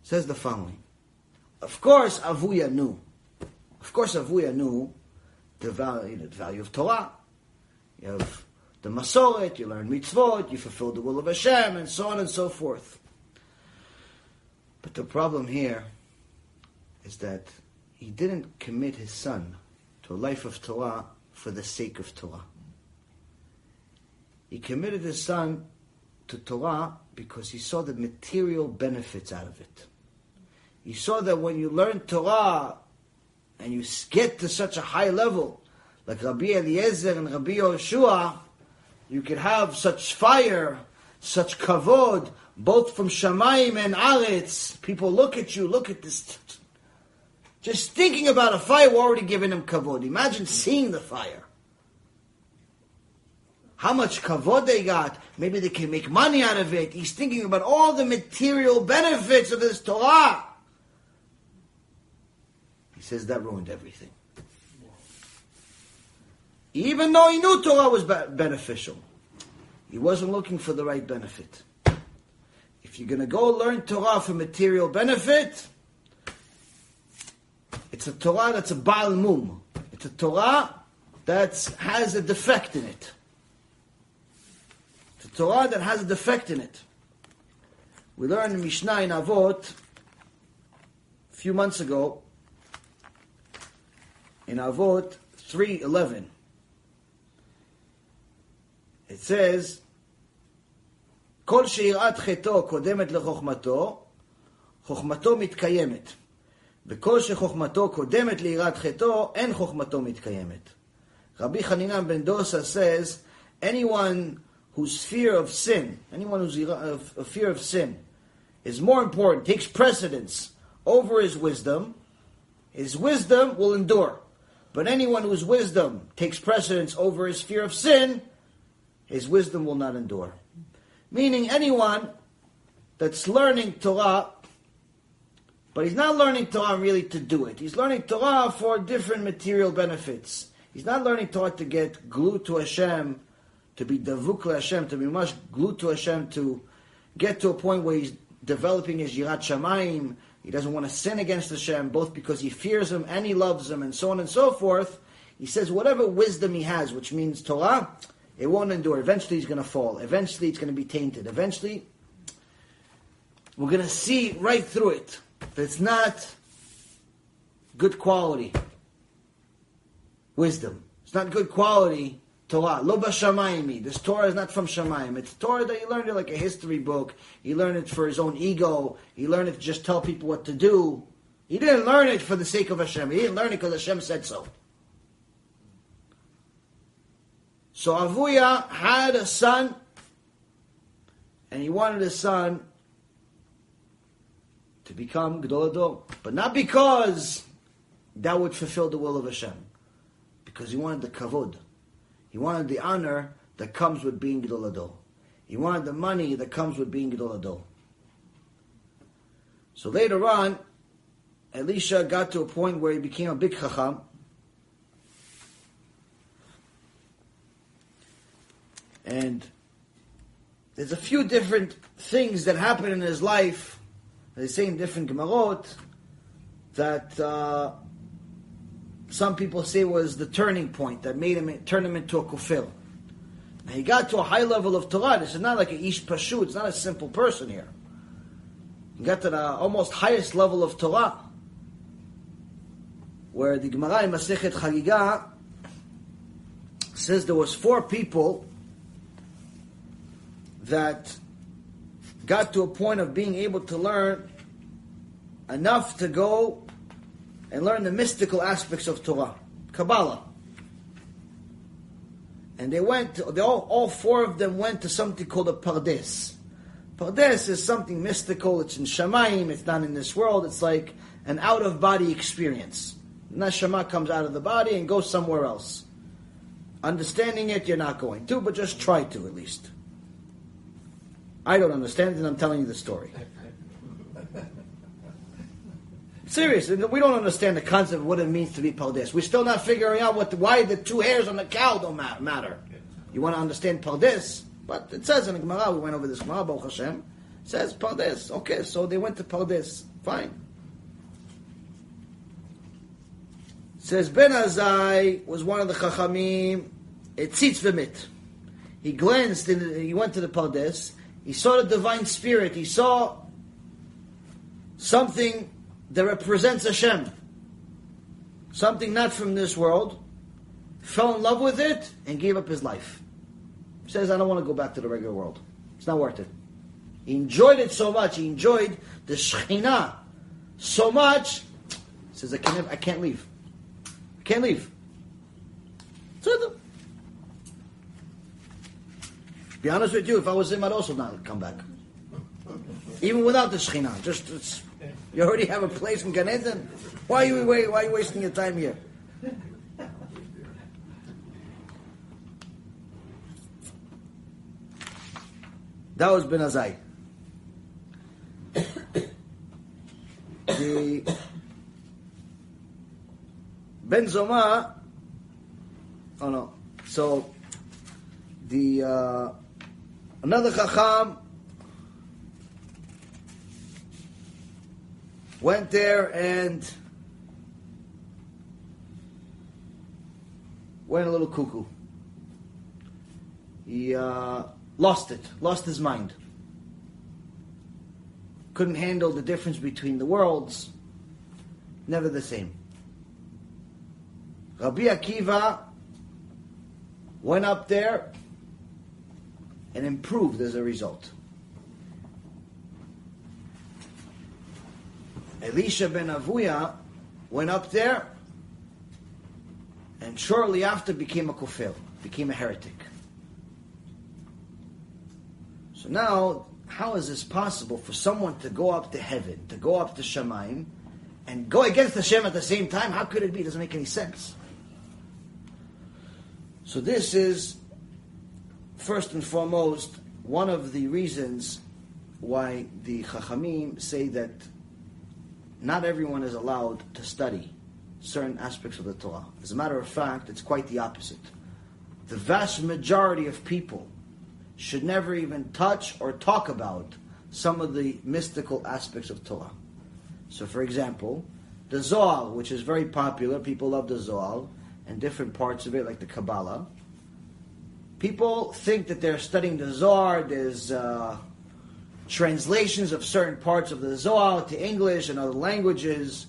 says the following. Of course, Avuya knew. Of course, Avuya knew the value, the value of Torah. You have the Masoret, you learn mitzvot, you fulfill the will of Hashem, and so on and so forth. But the problem here is that he didn't commit his son to a life of Torah for the sake of Torah. He committed his son to Torah because he saw the material benefits out of it. He saw that when you learn Torah and you get to such a high level, like Rabbi Eliezer and Rabbi Yoshua, you could have such fire, such kavod, both from Shamayim and Aretz. People look at you, look at this. Just thinking about a fire, we're already giving him kavod. Imagine seeing the fire. How much kavod they got. Maybe they can make money out of it. He's thinking about all the material benefits of this Torah. He says that ruined everything. Even though he knew Torah was beneficial, he wasn't looking for the right benefit. If you're going to go learn Torah for material benefit, it's a Torah that's a Baal Mum. It's a Torah that has a defect in it. It's a Torah that has a defect in it. We learned in Mishnah in Avot a few months ago in Avot 3.11. It says, כל שיראת חטאו קודמת לחוכמתו, חוכמתו מתקיימת. וכל שחוכמתו קודמת ליראת חטאו, אין חוכמתו מתקיימת. Rabbi Hanina ben Dosa says, anyone whose fear of sin, anyone whose fear of sin, is more important, takes precedence over his wisdom, his wisdom will endure. But anyone whose wisdom takes precedence over his fear of sin, his wisdom will not endure. Meaning anyone that's learning Torah, but he's not learning Torah really to do it. He's learning Torah for different material benefits. He's not learning Torah to get glued to Hashem, to be davuk Hashem, to be much glued to Hashem, to get to a point where he's developing his yirat shamayim. He doesn't want to sin against Hashem, both because he fears him and he loves him, and so on and so forth. He says whatever wisdom he has, which means Torah, it won't endure. Eventually, he's going to fall. Eventually, it's going to be tainted. Eventually, we're going to see right through it that it's not good quality wisdom. It's not good quality Torah. Lo b'shamayim. This Torah is not from Shamayim. It's Torah that he learned it like a history book. He learned it for his own ego. He learned it to just tell people what to do. He didn't learn it for the sake of Hashem. He didn't learn it because Hashem said so. So Avuya had a son, and he wanted his son to become Gedol Ador. But not because that would fulfill the will of Hashem. Because he wanted the kavod. He wanted the honor that comes with being Gedol Ador. He wanted the money that comes with being Gedol Ador. So later on, Elisha got to a point where he became a big chacham, And there's a few different things that happen in his life. They say in different Gemarot that uh, some people say was the turning point that made him turn him into a kufil. he got to a high level of Torah. This is not like a ish pashut. It's not a simple person here. He got to the almost highest level of Torah, where the Gemara in Masechet Chagiga says there was four people that got to a point of being able to learn enough to go and learn the mystical aspects of Torah, Kabbalah. And they went, to, they all, all four of them went to something called a Pardes. Pardes is something mystical, it's in Shamayim, it's not in this world, it's like an out of body experience. Neshama comes out of the body and goes somewhere else. Understanding it, you're not going to, but just try to at least. I don't understand it, and I'm telling you the story. [laughs] Seriously, we don't understand the concept of what it means to be Pardes. We're still not figuring out what why the two hairs on the cow don't matter. You want to understand Pardes, but it says in the Gemara, we went over this Gemara, Baruch Hashem, says Pardes. Okay, so they went to Pardes. Fine. Says Ben Azai was one of the Chachamim, Etzitz V'mit. He glanced, in, he went to the Pardes, he saw the divine spirit. He saw something that represents Hashem. Something not from this world. Fell in love with it and gave up his life. He says, I don't want to go back to the regular world. It's not worth it. He enjoyed it so much. He enjoyed the Shekhinah so much. He says, I can't, I can't leave. I can't leave. So be honest with you, if I was him, I'd also not come back. Even without the Shekhinah. Just, you already have a place in Gan Eden. Why are you, why are you wasting your time here? That was Ben Azai. the Ben Zoma, oh no, so the uh, Another Chacham went there and went a little cuckoo. He uh, lost it, lost his mind. Couldn't handle the difference between the worlds. Never the same. Rabbi Akiva went up there and improved as a result. Elisha ben Avuya went up there and shortly after became a kufir, became a heretic. So now, how is this possible for someone to go up to heaven, to go up to Shamayim, and go against Hashem at the same time? How could it be? It doesn't make any sense. So this is, first and foremost, one of the reasons why the Chachamim say that not everyone is allowed to study certain aspects of the Torah. As a matter of fact, it's quite the opposite. The vast majority of people should never even touch or talk about some of the mystical aspects of Torah. So, for example, the Zohar, which is very popular, people love the Zohar, and different parts of it, like the Kabbalah. People think that they're studying the Zohar, there's uh, translations of certain parts of the Zohar to English and other languages,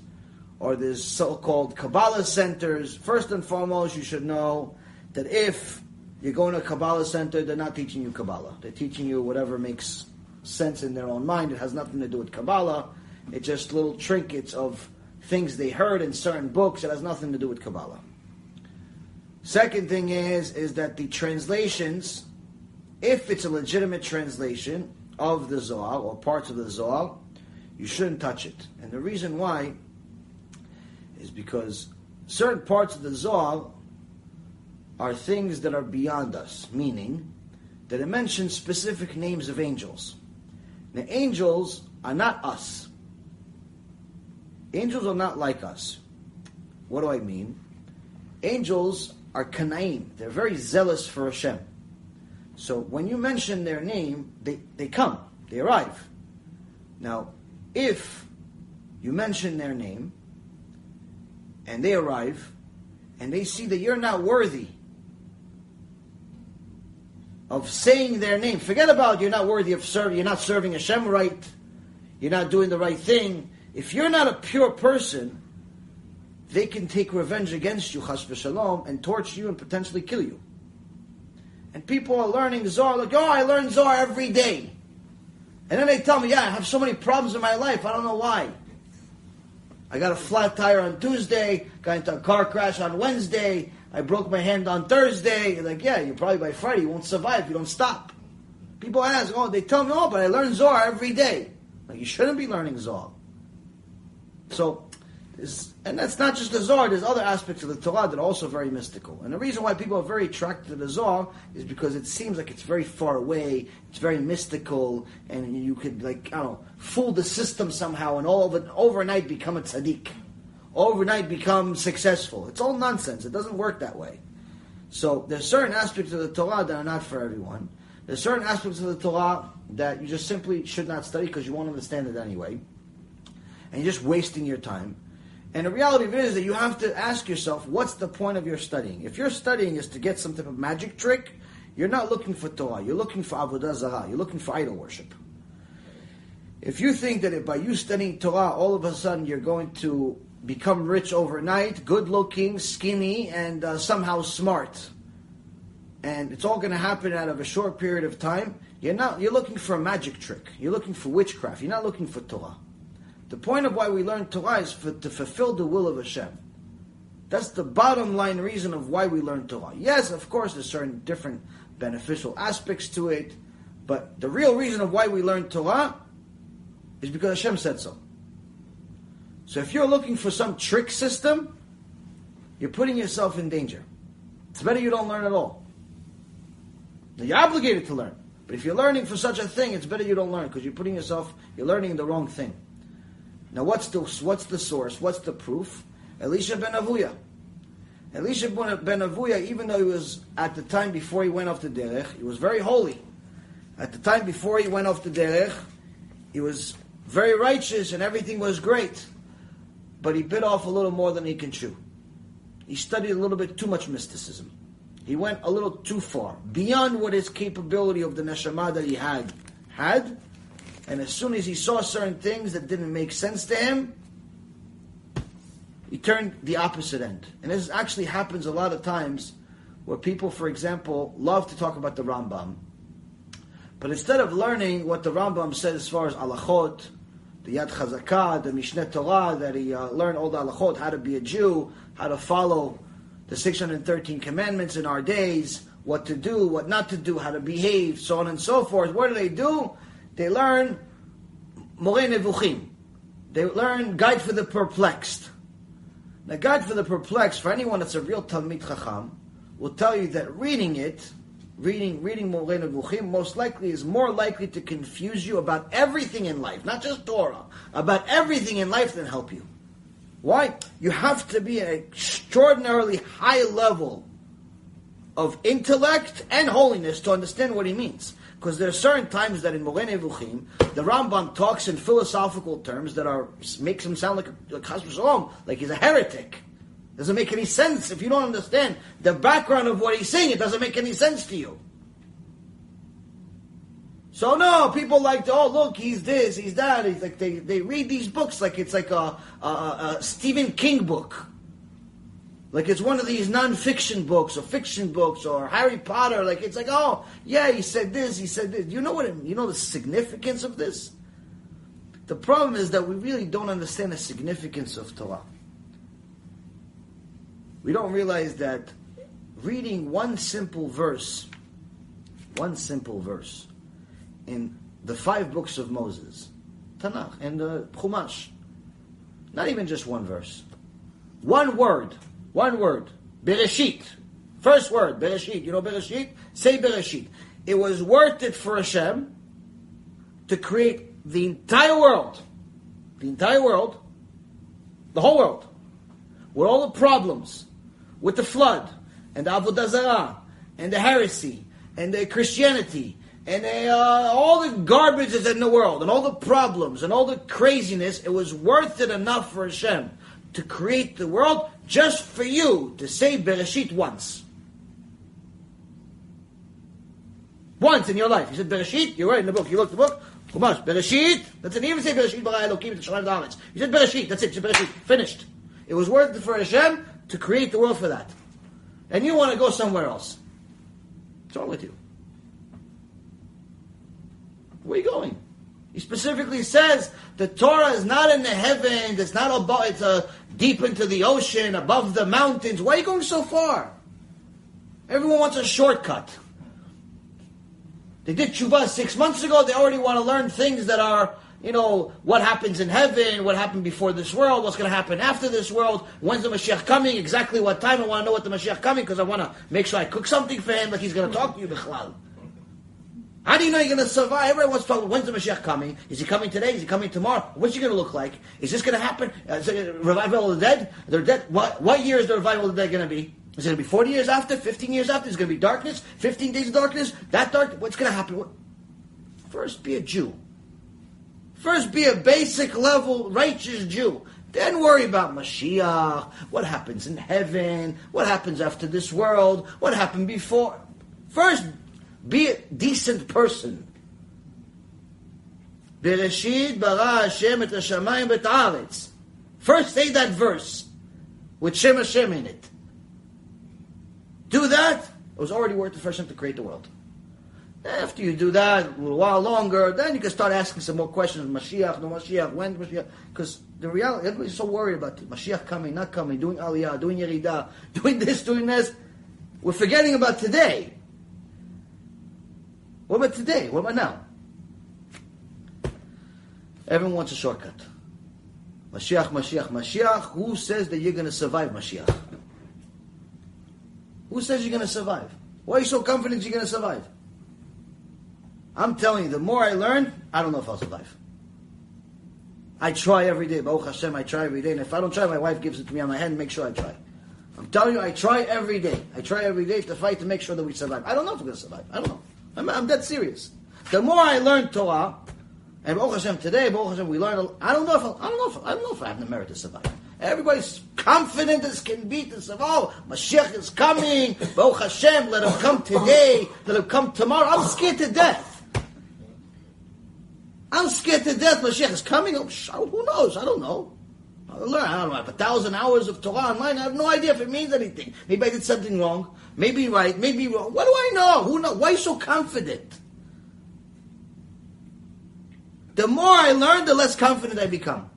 or there's so-called Kabbalah centers. First and foremost, you should know that if you're going to a Kabbalah center, they're not teaching you Kabbalah. They're teaching you whatever makes sense in their own mind. It has nothing to do with Kabbalah. It's just little trinkets of things they heard in certain books. It has nothing to do with Kabbalah. Second thing is, is that the translations, if it's a legitimate translation of the Zohar or parts of the Zohar, you shouldn't touch it. And the reason why is because certain parts of the Zohar are things that are beyond us, meaning that it mentions specific names of angels. Now, angels are not us. Angels are not like us. What do I mean? Angels are Kanaim. They're very zealous for Hashem. So when you mention their name, they, they come, they arrive. Now, if you mention their name, and they arrive, and they see that you're not worthy of saying their name. Forget about you're not worthy of serving, you're not serving Hashem right, you're not doing the right thing. If you're not a pure person, they can take revenge against you, chas v'shalom, and torture you and potentially kill you. And people are learning Zohar, like, oh, I learn Zohar every day. And then they tell me, yeah, I have so many problems in my life, I don't know why. I got a flat tire on Tuesday, got into a car crash on Wednesday, I broke my hand on Thursday. You're like, yeah, you probably by Friday you won't survive if you don't stop. People ask, oh, they tell me, oh, but I learn Zohar every day. Like, you shouldn't be learning Zohar. So, and that's not just the Zohar, there's other aspects of the Torah that are also very mystical. And the reason why people are very attracted to the Zohar is because it seems like it's very far away, it's very mystical, and you could, like, I don't know, fool the system somehow and all of it overnight become a tzaddik overnight become successful. It's all nonsense. It doesn't work that way. So there's certain aspects of the Torah that are not for everyone. There's certain aspects of the Torah that you just simply should not study because you won't understand it anyway. And you're just wasting your time. And the reality of it is that you have to ask yourself, what's the point of your studying? If your studying is to get some type of magic trick, you're not looking for Torah. You're looking for Avodah Zarah. You're looking for idol worship. If you think that if by you studying Torah, all of a sudden you're going to become rich overnight, good looking, skinny, and uh, somehow smart. And it's all going to happen out of a short period of time. You're not. You're looking for a magic trick. You're looking for witchcraft. You're not looking for Torah. The point of why we learn Torah is for, to fulfill the will of Hashem. That's the bottom line reason of why we learn Torah. Yes, of course, there's certain different beneficial aspects to it, but the real reason of why we learn Torah is because Hashem said so. So if you're looking for some trick system, you're putting yourself in danger. It's better you don't learn at all. Now, you're obligated to learn. But if you're learning for such a thing, it's better you don't learn because you're putting yourself, you're learning the wrong thing. Now, what's the, what's the source? What's the proof? Elisha ben Avuya. Elisha ben Avuya, even though he was at the time before he went off the derech, he was very holy. At the time before he went off the derech, he was very righteous and everything was great but he bit off a little more than he can chew. He studied a little bit too much mysticism. He went a little too far, beyond what his capability of the neshama that he had had. And as soon as he saw certain things that didn't make sense to him, he turned the opposite end. And this actually happens a lot of times where people, for example, love to talk about the Rambam. But instead of learning what the Rambam said as far as halachot, the Yad Chazakah, the Mishneh Torah, that he uh, learned all the halachot, how to be a Jew, how to follow the 613 commandments in our days, what to do, what not to do, how to behave, so on and so forth. What do they do? They learn Moreh Nevuchim. They learn Guide for the Perplexed. Now, Guide for the Perplexed, for anyone that's a real Talmid Chacham, will tell you that reading it, reading reading Moreh Nevuchim, most likely is more likely to confuse you about everything in life, not just Torah, about everything in life than help you. Why? You have to be an extraordinarily high level of intellect and holiness to understand what he means. Because there are certain times that in Moreh Nevuchim, the Rambam talks in philosophical terms that are makes him sound like a, a Shalom, like he's a heretic. Doesn't make any sense if you don't understand the background of what he's saying. It doesn't make any sense to you. So no, people like to, oh look, he's this, he's that. He's like they, they read these books like it's like a, a, a Stephen King book. Like it's one of these non-fiction books or fiction books or Harry Potter. Like it's like, oh, yeah, he said this, he said this. You know what? It, you know the significance of this. The problem is that we really don't understand the significance of Torah. We don't realize that reading one simple verse, one simple verse, in the five books of Moses, Tanakh and the Chumash, not even just one verse, one word one word. Bereshit. First word, Bereshit. You know Bereshit? Say Bereshit. It was worth it for Hashem to create the entire world. The entire world. The whole world. With all the problems. With the flood. And the Avodah Zarah. And the heresy. And the Christianity. And uh, all the garbage that's in the world. And all the problems. And all the craziness. It was worth it enough for Hashem to create the world just for you to say Bereshit once. Once in your life. You said Bereshit, you're right in the book. You look the book, Chumash, Bereshit. That's it. Even say Bereshit bara Elokim et Shamayim Da'aretz. You said Bereshit. That's it. You said Bereshit. Finished. It was worth it for Hashem to create the world for that. And you want to go somewhere else. What's wrong with you? Where are you going? He specifically says the Torah is not in the heavens, it's not above, it's a deep into the ocean, above the mountains. Why are you going so far? Everyone wants a shortcut. They did tshuva six months ago. They already want to learn things that are, you know, what happens in heaven, what happened before this world, what's going to happen after this world, when's the Mashiach coming, exactly what time. I want to know what the Mashiach coming because I want to make sure I cook something for him, like he's going to talk to you, Bichlal. How do you know you're going to survive? Everyone wants to talk. When's the Mashiach coming? Is he coming today? Is he coming tomorrow? What's he going to look like? Is this going to happen? Uh, is it revival of the dead? They're dead. What, what year is the revival of the dead going to be? Is it going to be 40 years after? 15 years after? Is it going to be darkness? 15 days of darkness? That dark? What's going to happen? First, be a Jew. First, be a basic level righteous Jew. Then worry about Mashiach. What happens in heaven? What happens after this world? What happened before? First, be a decent person. Bereshit bara Hashem et hashamayim et haaretz. First say that verse with Shem Hashem in it. Do that, it was already worth the first time to create the world. After you do that, a little while longer, then you can start asking some more questions. Mashiach, no Mashiach, when Mashiach? Because the reality, everybody's so worried about Mashiach coming, not coming, doing Aliyah, doing Yeridah, [laughs] doing this, doing this. We're forgetting about today. What about today? What about now? Everyone wants a shortcut. Mashiach, Mashiach, Mashiach. Who says that you're going to survive Mashiach? Who says you're going to survive? Why are you so confident you're going to survive? I'm telling you, the more I learn, I don't know if I'll survive. I try every day. Baruch Hashem, I try every day. And if I don't try, my wife gives it to me on my head and makes sure I try. I'm telling you, I try every day. I try every day to fight to make sure that we survive. I don't know if we're going to survive. I don't know. I'm, I'm that serious. The more I learn Torah, and Baruch Hashem today, Baruch Hashem, we learn. I don't know if I, don't know if I don't know if I have the merit to survive. Everybody's confident as can be to survive. Oh, Mashiach is coming. Baruch Hashem, let him come today. Let him come tomorrow. I'm scared to death. I'm scared to death. Mashiach is coming. Oh, who knows? I don't know. I learn. I don't know. I have a thousand hours of Torah online. I have no idea if it means anything. Maybe I did something wrong. Maybe right, maybe wrong. What do I know? Who know? Why so confident? The more I learn, the less confident I become.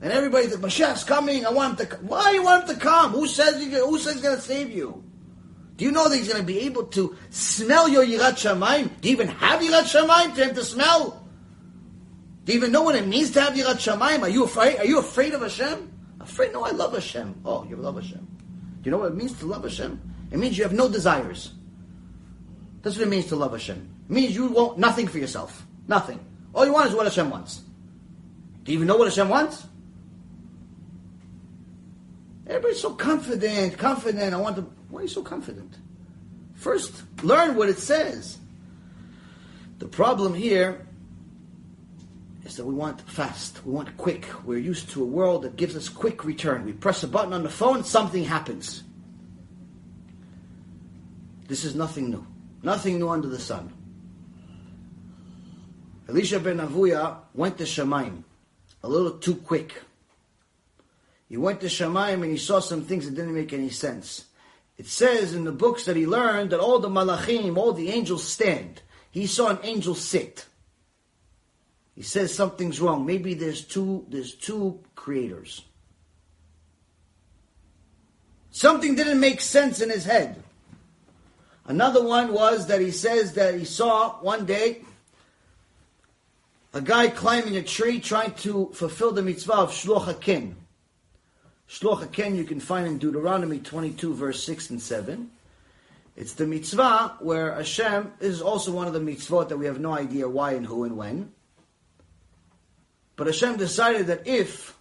And everybody says, Mashiach's coming, I want him to come. Why you want him to come? Who says, who says he's going to save you? Do you know that he's going to be able to smell your Yirat Shamayim? Do you even have Yirat Shamayim to him to smell? Do you even know what it means to have Yirat Shamayim? Are you afraid? Are you afraid of Hashem? Afraid? No, I love Hashem. Oh, you love Hashem. Do you know what it means to love Hashem? It means you have no desires. That's what it means to love Hashem. It means you want nothing for yourself. Nothing. All you want is what Hashem wants. Do you even know what Hashem wants? Everybody's so confident, confident. I want to. Why are you so confident? First, learn what it says. The problem here is that we want fast. We want quick. We're used to a world that gives us quick return. We press a button on the phone, something happens. This is nothing new. Nothing new under the sun. Elisha ben Avuya went to Shamayim a little too quick. He went to Shamayim and he saw some things that didn't make any sense. It says in the books that he learned that all the malachim, all the angels stand. He saw an angel sit. He says something's wrong. Maybe there's two, there's two creators. Something didn't make sense in his head. Another one was that he says that he saw one day a guy climbing a tree trying to fulfill the mitzvah of Shiluach HaKen. Shiluach HaKen you can find in Deuteronomy 22 verse 6 and 7. It's the mitzvah where Hashem is also one of the mitzvot that we have no idea why and who and when. But Hashem decided that if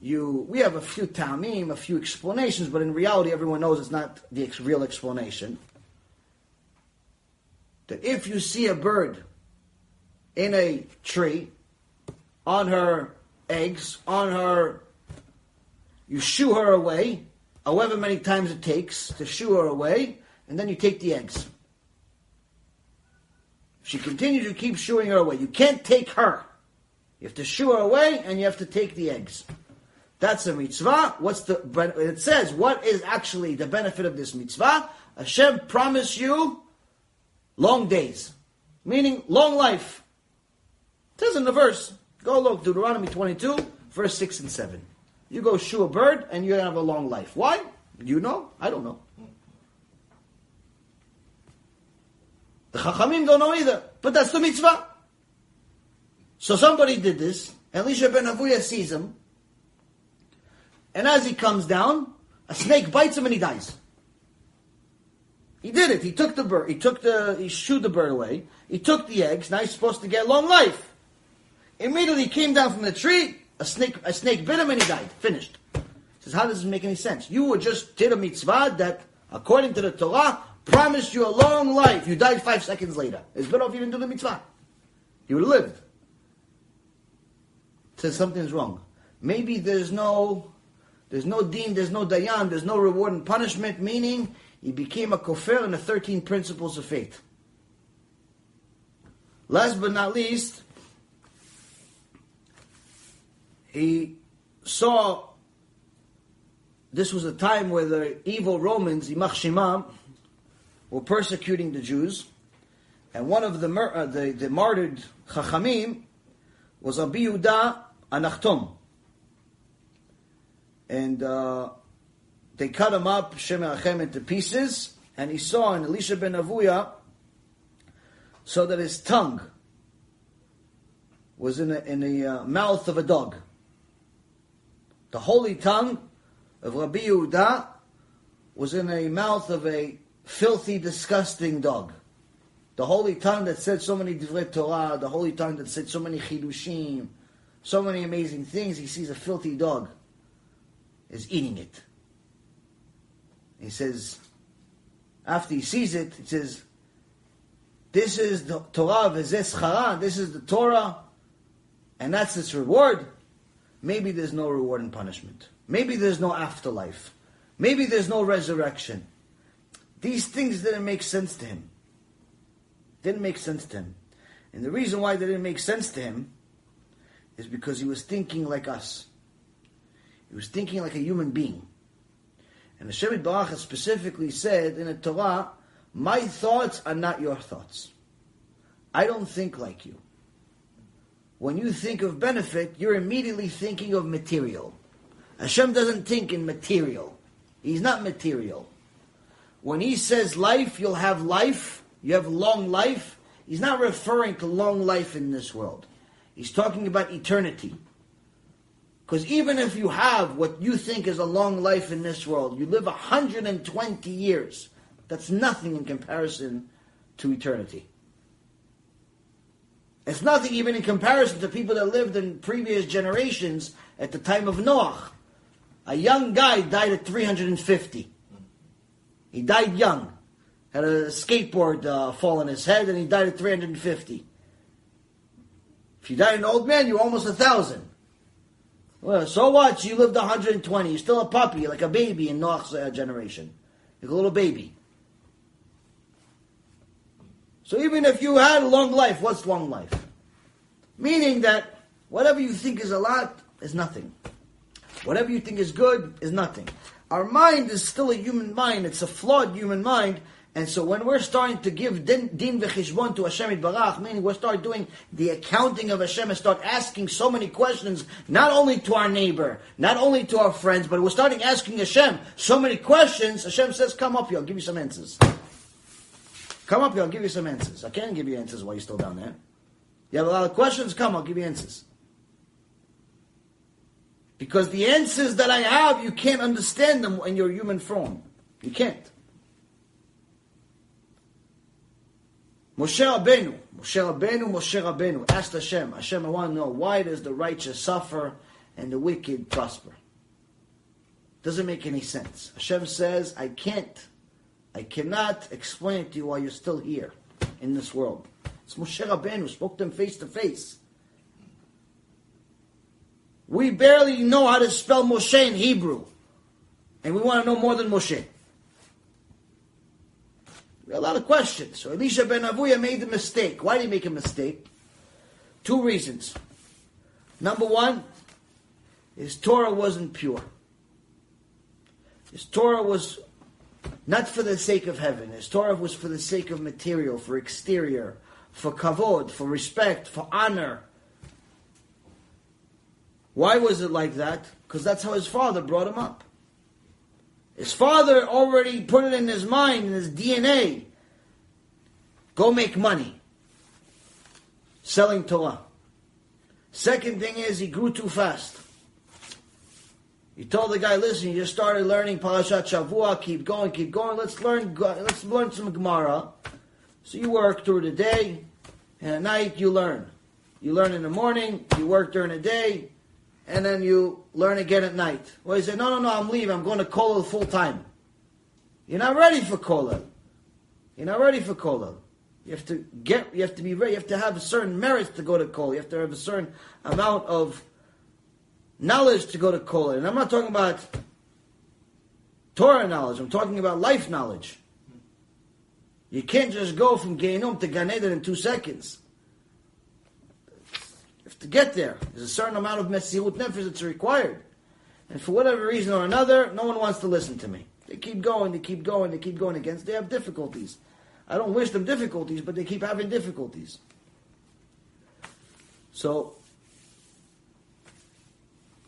you, we have a few taamim, a few explanations, but in reality, everyone knows it's not the ex- real explanation. That if you see a bird in a tree, on her eggs, on her, you shoo her away, however many times it takes to shoo her away, and then you take the eggs. She continues to keep shooing her away. You can't take her. You have to shoo her away and you have to take the eggs. That's a mitzvah. What's the, it says, what is actually the benefit of this mitzvah? Hashem promised you long days. Meaning long life. It says in the verse, go look, Deuteronomy 22, verse 6 and 7. You go shoo a bird and you're going to have a long life. Why? You know? I don't know. The Chachamim don't know either. But that's the mitzvah. So somebody did this. Elisha ben Avuya sees him. And as he comes down, a snake bites him and he dies. He did it. He took the bird. He took the. He shooed the bird away. He took the eggs. Now he's supposed to get long life. Immediately he came down from the tree. A snake. A snake bit him and he died. Finished. He says, "How does this make any sense? You were just did a mitzvah that, according to the Torah, promised you a long life. You died five seconds later. It's better if you didn't do the mitzvah. You would have lived." Says something's wrong. Maybe there's no, there's no deen, there's no dayan, there's no reward and punishment, meaning he became a kofir in the 13 principles of faith. Last but not least, he saw this was a time where the evil Romans, Yimach Shemam, were persecuting the Jews, and one of the, uh, the, the martyred Chachamim was Abi Yehuda HaNachtom. And uh, they cut him up, Shem Achem, into pieces, and he saw in Elisha ben Avuya so that his tongue was in, a, in the uh, mouth of a dog. The holy tongue of Rabbi Yehuda was in the mouth of a filthy, disgusting dog. The holy tongue that said so many divrei Torah, the holy tongue that said so many chidushim, so many amazing things, he sees a filthy dog is eating it. He says, after he sees it, he says, this is the Torah this is the Torah, and that's its reward. Maybe there's no reward and punishment. Maybe there's no afterlife. Maybe there's no resurrection. These things didn't make sense to him. Didn't make sense to him. And the reason why they didn't make sense to him is because he was thinking like us. He was thinking like a human being. And Hashem Barach specifically said in the Torah, my thoughts are not your thoughts. I don't think like you. When you think of benefit, you're immediately thinking of material. Hashem doesn't think in material. He's not material. When he says life, you'll have life, you have long life, he's not referring to long life in this world. He's talking about eternity. Because even if you have what you think is a long life in this world, you live 120 years, that's nothing in comparison to eternity. It's nothing even in comparison to people that lived in previous generations at the time of Noah. A young guy died at 350. He died young. Had a skateboard uh, fall on his head and he died at 350. If you die an old man, you're almost a thousand. Well, so what? You lived 120. You're still a puppy, like a baby in Noah's uh, generation. Like a little baby. So even if you had a long life, what's long life? Meaning that whatever you think is a lot is nothing. Whatever you think is good is nothing. Our mind is still a human mind. It's a flawed human mind. And so when we're starting to give din, din v'chishbon to Hashem Barach, meaning we start doing the accounting of Hashem and start asking so many questions, not only to our neighbor, not only to our friends, but we're starting asking Hashem so many questions, Hashem says, come up here, I'll give you some answers. Come up here, I'll give you some answers. I can't give you answers while you're still down there. You have a lot of questions, come, I'll give you answers. Because the answers that I have, you can't understand them in your human form. You can't. Moshe Rabbeinu, Moshe Rabbeinu, Moshe Rabbeinu asked Hashem, Hashem, I want to know why does the righteous suffer and the wicked prosper? Doesn't make any sense. Hashem says, I can't, I cannot explain it to you why you're still here in this world. It's Moshe Rabbeinu, spoke to him face to face. We barely know how to spell Moshe in Hebrew. And we want to know more than Moshe. A lot of questions. So Elisha ben Avuya made a mistake. Why did he make a mistake? Two reasons. Number one, his Torah wasn't pure. His Torah was not for the sake of heaven. His Torah was for the sake of material, for exterior, for kavod, for respect, for honor. Why was it like that? Because that's how his father brought him up. His father already put it in his mind, in his DNA. Go make money. Selling Torah. Second thing is he grew too fast. He told the guy, "Listen, you just started learning Parashat Shavua. Keep going, keep going. Let's learn. Let's learn some Gemara." So you work through the day, and at night you learn. You learn in the morning. You work during the day and then you learn again at night. Well, he said, no, no, no, I'm leaving. I'm going to Kollel full time. You're not ready for Kollel. You're not ready for Kollel. You have to get, you have to be ready. You have to have a certain merit to go to Kollel. You have to have a certain amount of knowledge to go to Kollel. And I'm not talking about Torah knowledge. I'm talking about life knowledge. You can't just go from Gehinnom to Gan Eden in two seconds to get there. There's a certain amount of mesirut nefesh that's required. And for whatever reason or another, no one wants to listen to me. They keep going, they keep going, they keep going against. They have difficulties. I don't wish them difficulties, but they keep having difficulties. So,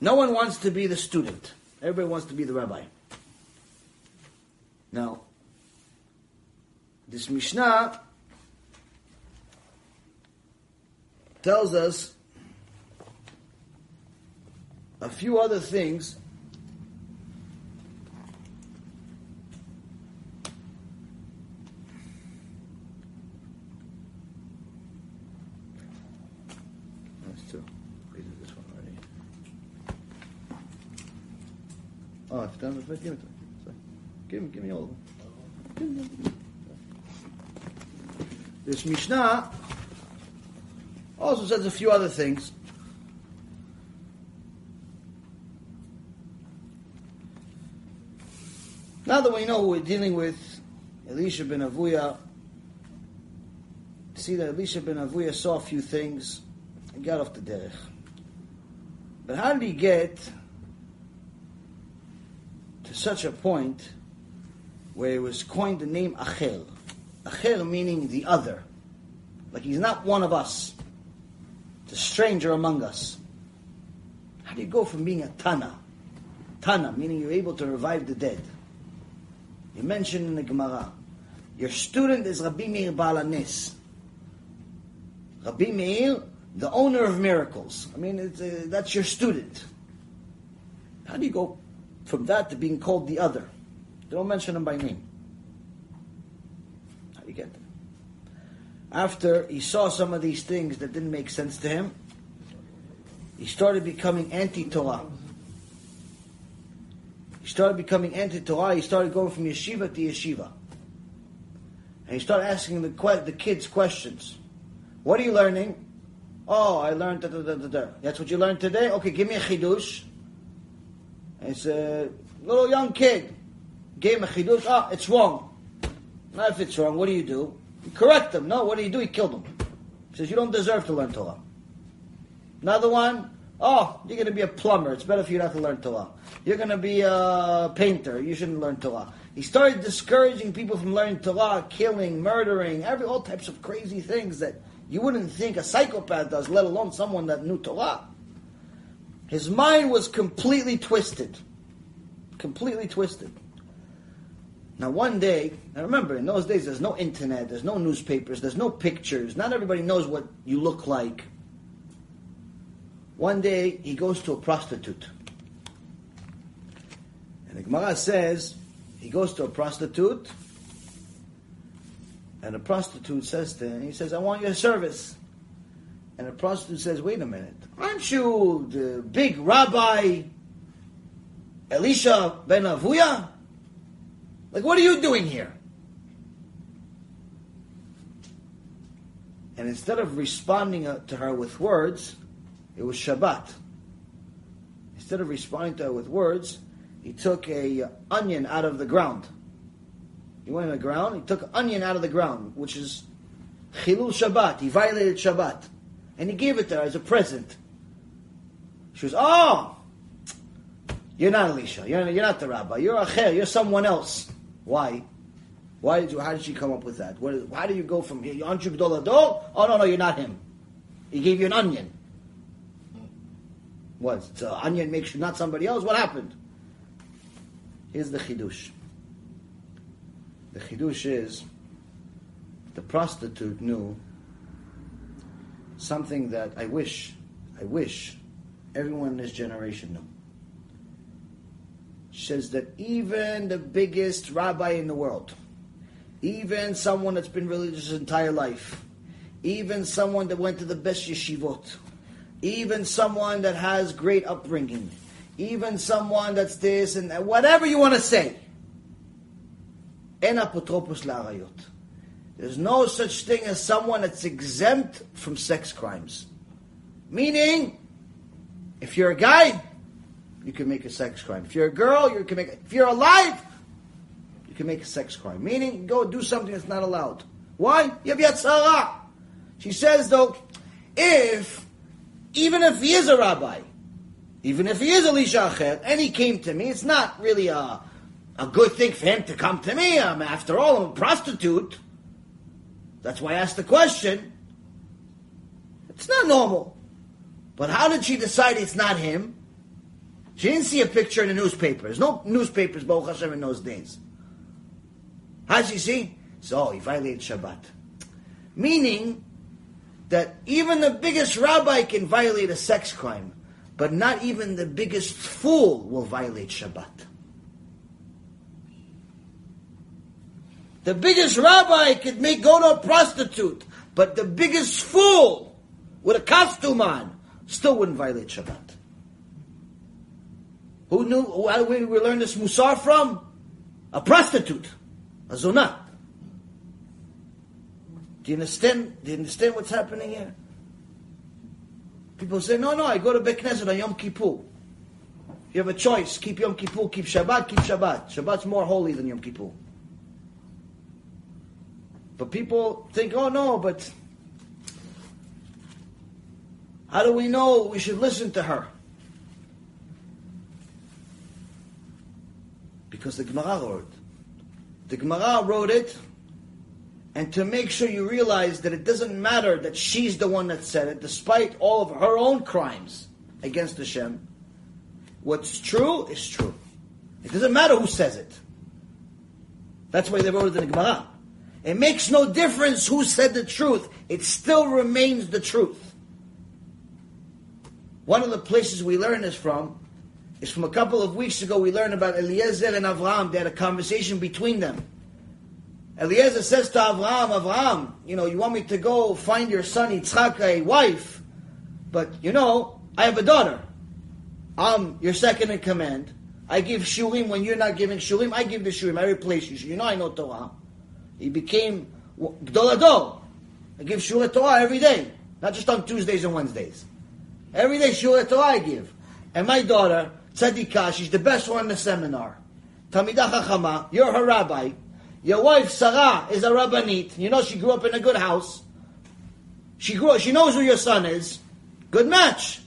no one wants to be the student. Everybody wants to be the rabbi. Now, this Mishnah tells us a few other things That's two. We did this one already. Oh, I've done it. Give it to me. Sorry. Give me, give me all of them. Give me, give me. This Mishnah also says a few other things. Now that we know we're dealing with, Elisha ben Avuya, see that Elisha ben Avuya saw a few things and got off the derech. But how did he get to such a point where it was coined the name Acher? Acher meaning the other. like he's not one of us. It's a stranger among us. How do you go from being a Tana? Tana, meaning you're able to revive the dead. You mentioned in the Gemara, your student is Rabbi Meir Baal HaNes. Rabbi Meir, the owner of miracles. I mean, uh, that's your student. How do you go from that to being called the other? Don't mention him by name. How do you get there? After he saw some of these things that didn't make sense to him, he started becoming anti-Torah. He started becoming anti-Torah. He started going from yeshiva to yeshiva. And he started asking the, que- the kids questions. What are you learning? Oh, I learned da, da, da, da. That's what you learned today? Okay, give me a chidush. And it's a little young kid. Gave him a chidush. Ah, it's wrong. Not if it's wrong, what do you do? You correct them. No, what do you do? You killed him. He says, you don't deserve to learn Torah. Another one, oh, you're going to be a plumber. It's better for you not to learn Torah. You're going to be a painter. You shouldn't learn Torah. He started discouraging people from learning Torah, killing, murdering, every all types of crazy things that you wouldn't think a psychopath does, let alone someone that knew Torah. His mind was completely twisted. Completely twisted. Now, one day, now remember, in those days, there's no internet, there's no newspapers, there's no pictures. Not everybody knows what you look like. One day, he goes to a prostitute. And the Gemara says, he goes to a prostitute, and the prostitute says to him, he says, I want your service. And the prostitute says, wait a minute, aren't you the big rabbi Elisha ben Avuya? Like, what are you doing here? And instead of responding uh, to her with words, it was Shabbat. Instead of responding to her with words, he took a onion out of the ground. He went in the ground, he took an onion out of the ground, which is Chilul Shabbat. He violated Shabbat. And he gave it to her as a present. She was, oh, you're not Elisha. You're, you're not the rabbi. You're Acher. You're someone else. Why? Why did you, how did she come up with that? Why do you go from here? Aren't you Adol? Oh, no, no, you're not him. He gave you an onion. What? So onion makes you not somebody else? What happened? Here's the chidush. The chidush is the prostitute knew something that I wish, I wish everyone in this generation knew. Says that even the biggest rabbi in the world, even someone that's been religious his entire life, even someone that went to the best yeshivot, even someone that has great upbringing, even someone that's this and that, whatever you want to say. There's no such thing as someone that's exempt from sex crimes. Meaning, if you're a guy, you can make a sex crime. If you're a girl, you can make. If you're alive, you can make a sex crime. Meaning, go do something that's not allowed. Why? You have Yetzer Hara. She says though, if even if he is a rabbi, even if he is Elisha Acher, and he came to me, it's not really a a good thing for him to come to me. I'm, after all, I'm a prostitute. That's why I asked the question. It's not normal. But how did she decide it's not him? She didn't see a picture in the newspaper. There's no newspapers, Baruch Hashem, in those days. How did she see? So, he violated Shabbat. Meaning that even the biggest rabbi can violate a sex crime, but not even the biggest fool will violate Shabbat. The biggest rabbi could make go to a prostitute, but the biggest fool with a costume on still wouldn't violate Shabbat. Who knew? Where did we learn this musar from? A prostitute, a zonah. Do you understand? Do you understand what's happening here? People say, no, no, I go to Beit Knesset on Yom Kippur. You have a choice. Keep Yom Kippur, keep Shabbat, keep Shabbat. Shabbat's more holy than Yom Kippur. But people think, oh no, but how do we know we should listen to her? Because the Gemara wrote. The Gemara wrote it, and to make sure you realize that it doesn't matter that she's the one that said it, despite all of her own crimes against Hashem. What's true is true. It doesn't matter who says it. That's why they wrote it in the Gemara. It makes no difference who said the truth. It still remains the truth. One of the places we learn this from is from a couple of weeks ago. We learned about Eliezer and Avraham. They had a conversation between them. Eliezer says to Avraham, Avraham, you know, you want me to go find your son Yitzchak a wife, but you know, I have a daughter. I'm your second in command. I give shiurim when you're not giving shiurim. I give the shiurim. I replace you. You know I know Torah. He became Gdol I give Shura Torah every day, not just on Tuesdays and Wednesdays. Every day Shura Torah I give. And my daughter, Tzadikah, she's the best one in the seminar. Tamidah Chachama, you're her rabbi. Your wife, Sarah, is a rabbanit. You know she grew up in a good house. She grew she knows who your son is. Good match.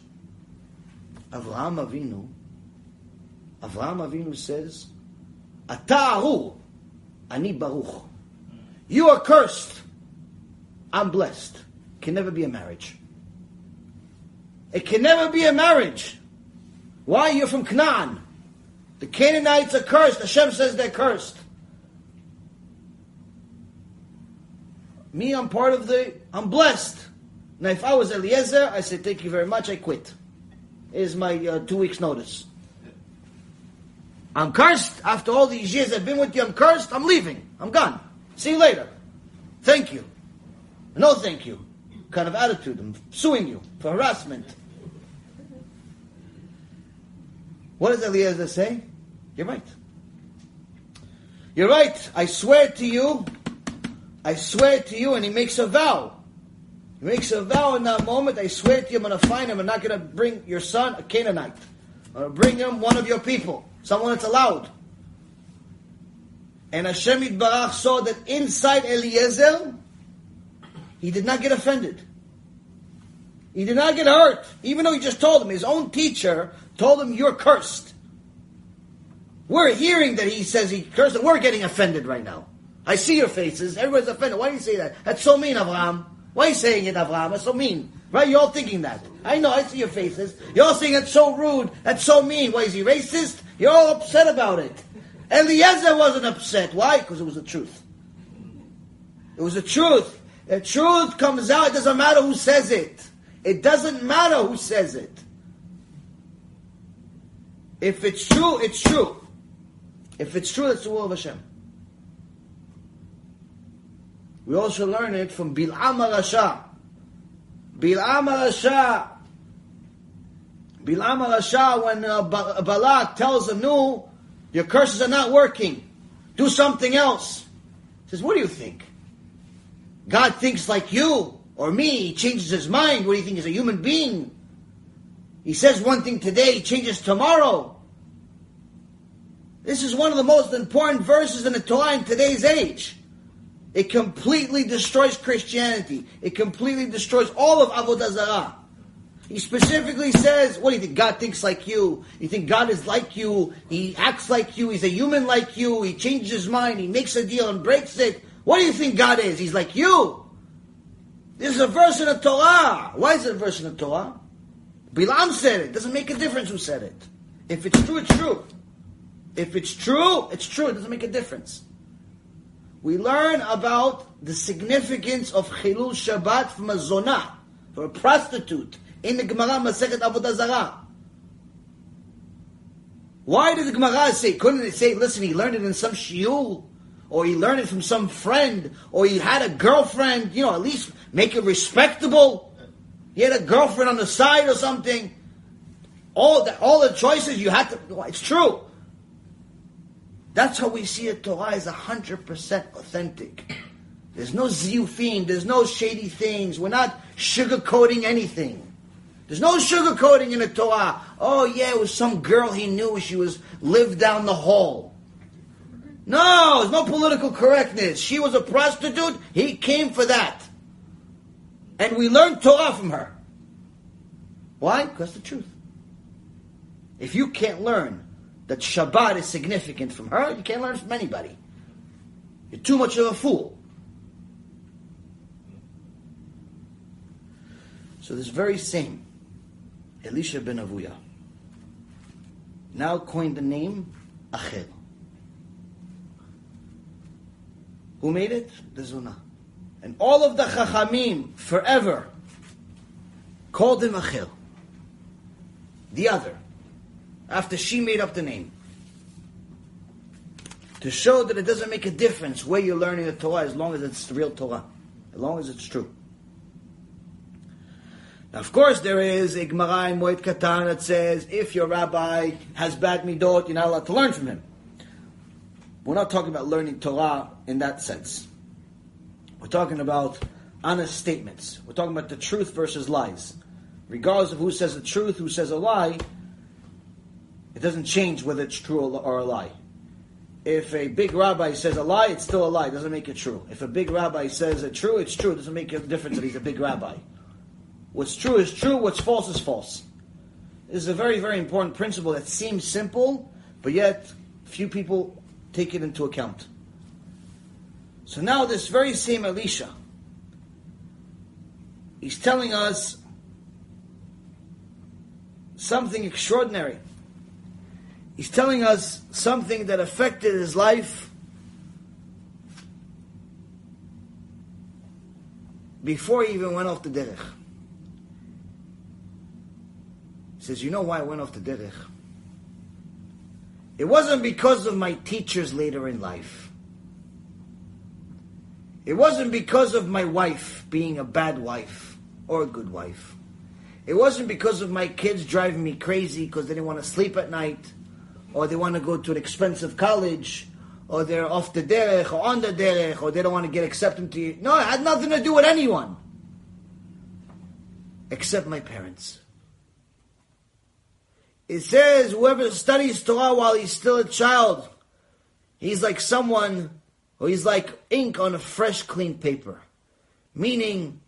Avraham Avinu, Avraham Avinu says, Ata'ahu, ani baruch. You are cursed. I'm blessed. Can never be a marriage. It can never be a marriage. Why? You're from Canaan. The Canaanites are cursed. Hashem says they're cursed. Me, I'm part of the, I'm blessed. Now, if I was Eliezer, I say, thank you very much, I quit. Here's my uh, two weeks notice. I'm cursed. After all these years I've been with you, I'm cursed. I'm leaving. I'm gone. See you later. Thank you. No thank you. Kind of attitude. I'm suing you for harassment. What does Eliezer say? You're right. You're right. I swear to you. I swear to you. And he makes a vow. He makes a vow in that moment. I swear to you, I'm going to find him. I'm not going to bring your son, a Canaanite. I'm bring him one of your people. Someone that's allowed. And Hashem Yitbarach saw that inside Eliezer, he did not get offended. He did not get hurt, even though he just told him. His own teacher told him, You're cursed. We're hearing that he says he cursed, and we're getting offended right now. I see your faces. Everybody's offended. Why do you say that? That's so mean, Abraham. Why are you saying it, Abraham? That's so mean. Right? You're all thinking that. I know, I see your faces. You're all saying it's so rude. That's so mean. Why is he racist? You're all upset about it. Eliezer wasn't upset. Why? Because it was the truth. It was the truth. The truth comes out. It doesn't matter who says it. It doesn't matter who says it. If it's true, it's true. If it's true, it's the will of Hashem. We also learn it from Bil'am Rasha. Bil'am Rasha. Bil'am Rasha, when uh, Balak tells him, no, your curses are not working. Do something else. He says, what do you think? God thinks like you or me. He changes his mind. What do you think? He's a human being. He says one thing today, he changes tomorrow. This is one of the most important verses in the Torah in today's age. It completely destroys Christianity. It completely destroys all of Avodah Zarah. He specifically says, what do you think? God thinks like you. You think God is like you. He acts like you. He's a human like you. He changes his mind. He makes a deal and breaks it. What do you think God is? He's like you. This is a verse in the Torah. Why is it a verse in the Torah? Bilam said it. Doesn't make a difference who said it. If it's true, it's true. If it's true, it's true. It doesn't make a difference. We learn about the significance of Chilul Shabbat from a zonah, for a prostitute in the Gemara Masechet Avodah Zarah. Why did the Gemara say? Couldn't it say, listen, he learned it in some shiur, or he learned it from some friend, or he had a girlfriend? You know, at least make it respectable. He had a girlfriend on the side or something. All the, all the choices you had to. It's true. That's how we see it. Torah is hundred percent authentic. There's no ziyufim. There's no shady things. We're not sugarcoating anything. There's no sugarcoating in the Torah. Oh yeah, it was some girl he knew. She was lived down the hall. No, there's no political correctness. She was a prostitute. He came for that. And we learned Torah from her. Why? Because the truth. If you can't learn that Shabbat is significant from her, you can't learn from anybody. You're too much of a fool. So this very same Elisha ben Avuya now coined the name Acher. Who made it? The zonah. And all of the Chachamim forever called him Acher. The other. After she made up the name. To show that it doesn't make a difference where you're learning the Torah as long as it's the real Torah. As long as it's true. Now, of course, there is a Gemara in Moed Katan that says if your rabbi has bad midot, you're not allowed to learn from him. We're not talking about learning Torah in that sense. We're talking about honest statements. We're talking about the truth versus lies. Regardless of who says the truth, who says a lie, it doesn't change whether it's true or a lie. If a big rabbi says a lie, it's still a lie. It doesn't make it true. If a big rabbi says a true, it's true. It doesn't make a difference that he's a big rabbi. What's true is true, what's false is false. This is a very, very important principle that seems simple, but yet few people take it into account. So now this very same Elisha, he's telling us something extraordinary. He's telling us something that affected his life before he even went off the derech. He says, You know why I went off the derech? It wasn't because of my teachers later in life. It wasn't because of my wife being a bad wife or a good wife. It wasn't because of my kids driving me crazy because they didn't want to sleep at night or they want to go to an expensive college or they're off the derech or on the derech or they don't want to get accepted to you. No, it had nothing to do with anyone except my parents. It says whoever studies Torah while he's still a child, he's like someone, or he's like ink on a fresh, clean paper. Meaning,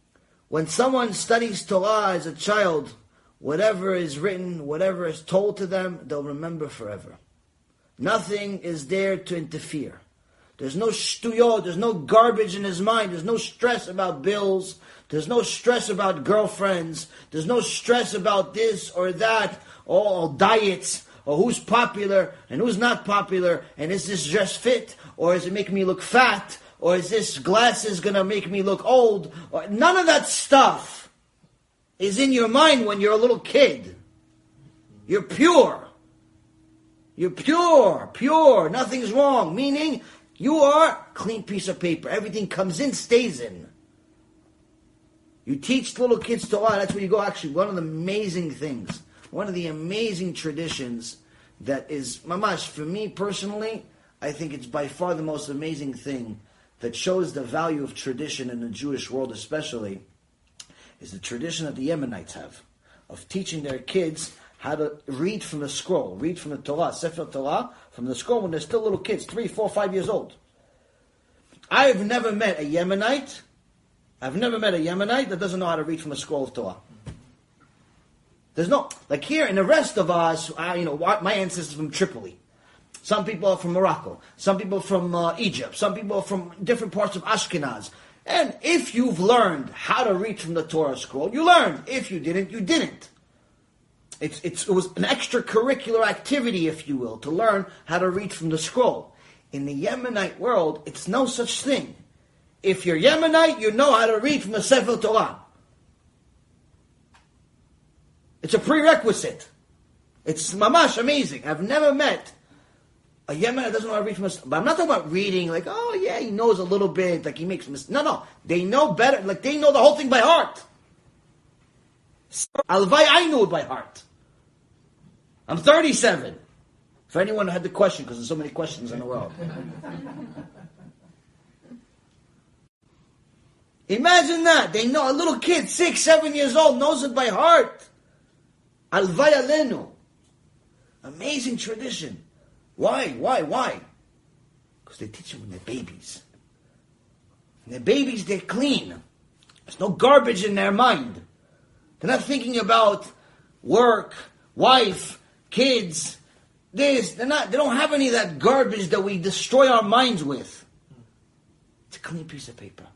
when someone studies Torah as a child, whatever is written, whatever is told to them, they'll remember forever. Nothing is there to interfere. There's no shtuyot, there's no garbage in his mind, there's no stress about bills, there's no stress about girlfriends, there's no stress about this or that, all diets or who's popular and who's not popular and is this dress fit or is it making me look fat or is this glasses gonna make me look old or, none of that stuff is in your mind when you're a little kid you're pure you're pure pure nothing's wrong meaning you are clean piece of paper everything comes in stays in you teach little kids to Torah. That's where you go. Actually, one of the amazing things one of the amazing traditions that is mamash for me personally. I think it's by far the most amazing thing that shows the value of tradition in the Jewish world, especially, is the tradition that the Yemenites have of teaching their kids how to read from the scroll, read from the Torah, Sefer Torah, from the scroll when they're still little kids, three, four, five years old. I've never met a Yemenite, I've never met a Yemenite that doesn't know how to read from a scroll of Torah. There's no like here in the rest of us. Uh, you know, my ancestors from Tripoli. Some people are from Morocco. Some people from uh, Egypt. Some people from different parts of Ashkenaz. And if you've learned how to read from the Torah scroll, you learned. If you didn't, you didn't. It's, it's, it was an extracurricular activity, if you will, to learn how to read from the scroll. In the Yemenite world, it's no such thing. If you're Yemenite, you know how to read from the Sefer Torah. It's a prerequisite. It's mamash amazing. I've never met a that doesn't know how to read from a. But I'm not talking about reading like, oh yeah, he knows a little bit, like he makes mistakes. No, no, they know better. Like they know the whole thing by heart. Alvai, I know it by heart. I'm 37. For anyone who had the question, because there's so many questions in the world. [laughs] Imagine that. They know a little kid, six, seven years old, knows it by heart. Alvay alenu. Amazing tradition. Why? Why? Why? Because they teach them when they're babies. When they're babies, they're clean. There's no garbage in their mind. They're not thinking about work, wife, kids, this. They're not. They don't have any of that garbage that we destroy our minds with. It's a clean piece of paper.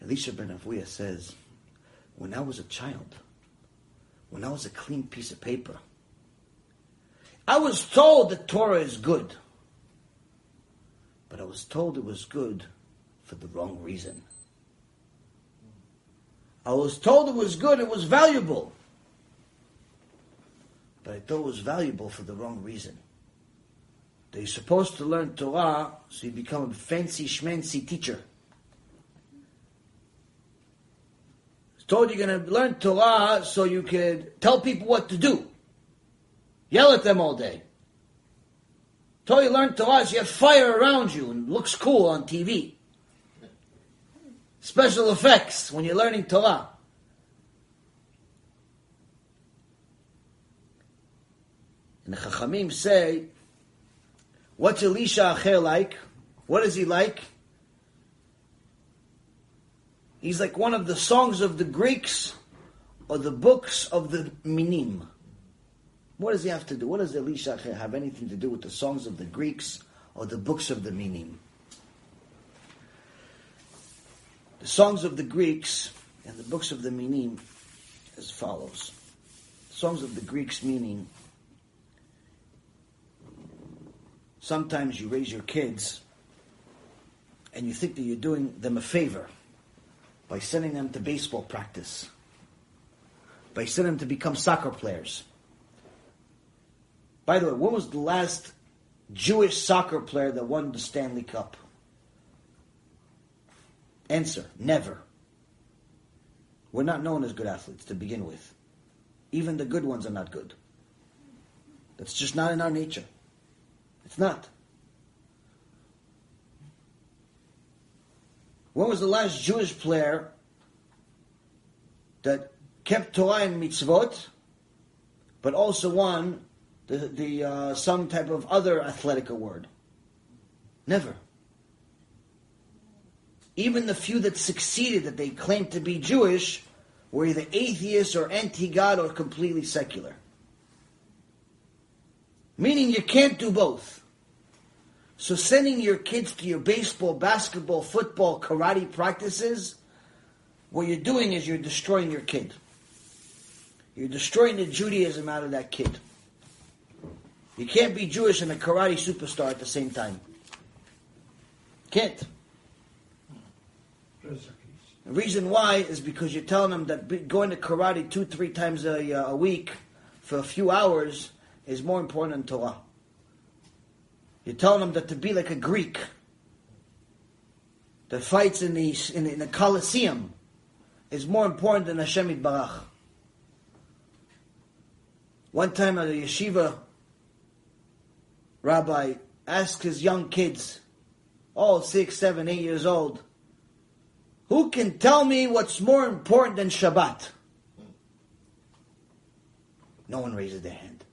Elisha ben Avuya says, when I was a child, when I was a clean piece of paper, I was told that Torah is good. But I was told it was good for the wrong reason. I was told it was good, it was valuable. But I thought it was valuable for the wrong reason. That you're supposed to learn Torah so you become a fancy schmancy teacher. Told you're going to learn Torah so you could tell people what to do. Yell at them all day. Told you learn Torah so you have fire around you and looks cool on TV. Special effects when you're learning Torah. And the Chachamim say, what's Elisha Acher like? What is he like? He's like one of the songs of the Greeks or the books of the Minim. What does he have to do? What does Elisha have anything to do with the songs of the Greeks or the books of the Minim? The songs of the Greeks and the books of the Minim as follows. Songs of the Greeks meaning sometimes you raise your kids and you think that you're doing them a favor by sending them to baseball practice, by sending them to become soccer players. By the way, when was the last Jewish soccer player that won the Stanley Cup? Answer, never. We're not known as good athletes to begin with. Even the good ones are not good. That's just not in our nature. It's not. When was the last Jewish player that kept Torah and mitzvot, but also won the, the uh, some type of other athletic award? Never. Even the few that succeeded, that they claimed to be Jewish, were either atheists or anti-God or completely secular. Meaning you can't do both. So sending your kids to your baseball, basketball, football, karate practices, what you're doing is you're destroying your kid. You're destroying the Judaism out of that kid. You can't be Jewish and a karate superstar at the same time. Can't. The reason why is because you're telling them that going to karate two, three times a, uh, a week for a few hours is more important than Torah. You're telling them that to be like a Greek that fights in the, in in the Colosseum is more important than Hashem Barach. One time at a yeshiva, rabbi asked his young kids, all six, seven, eight years old, who can tell me what's more important than Shabbat? No one raises their hand.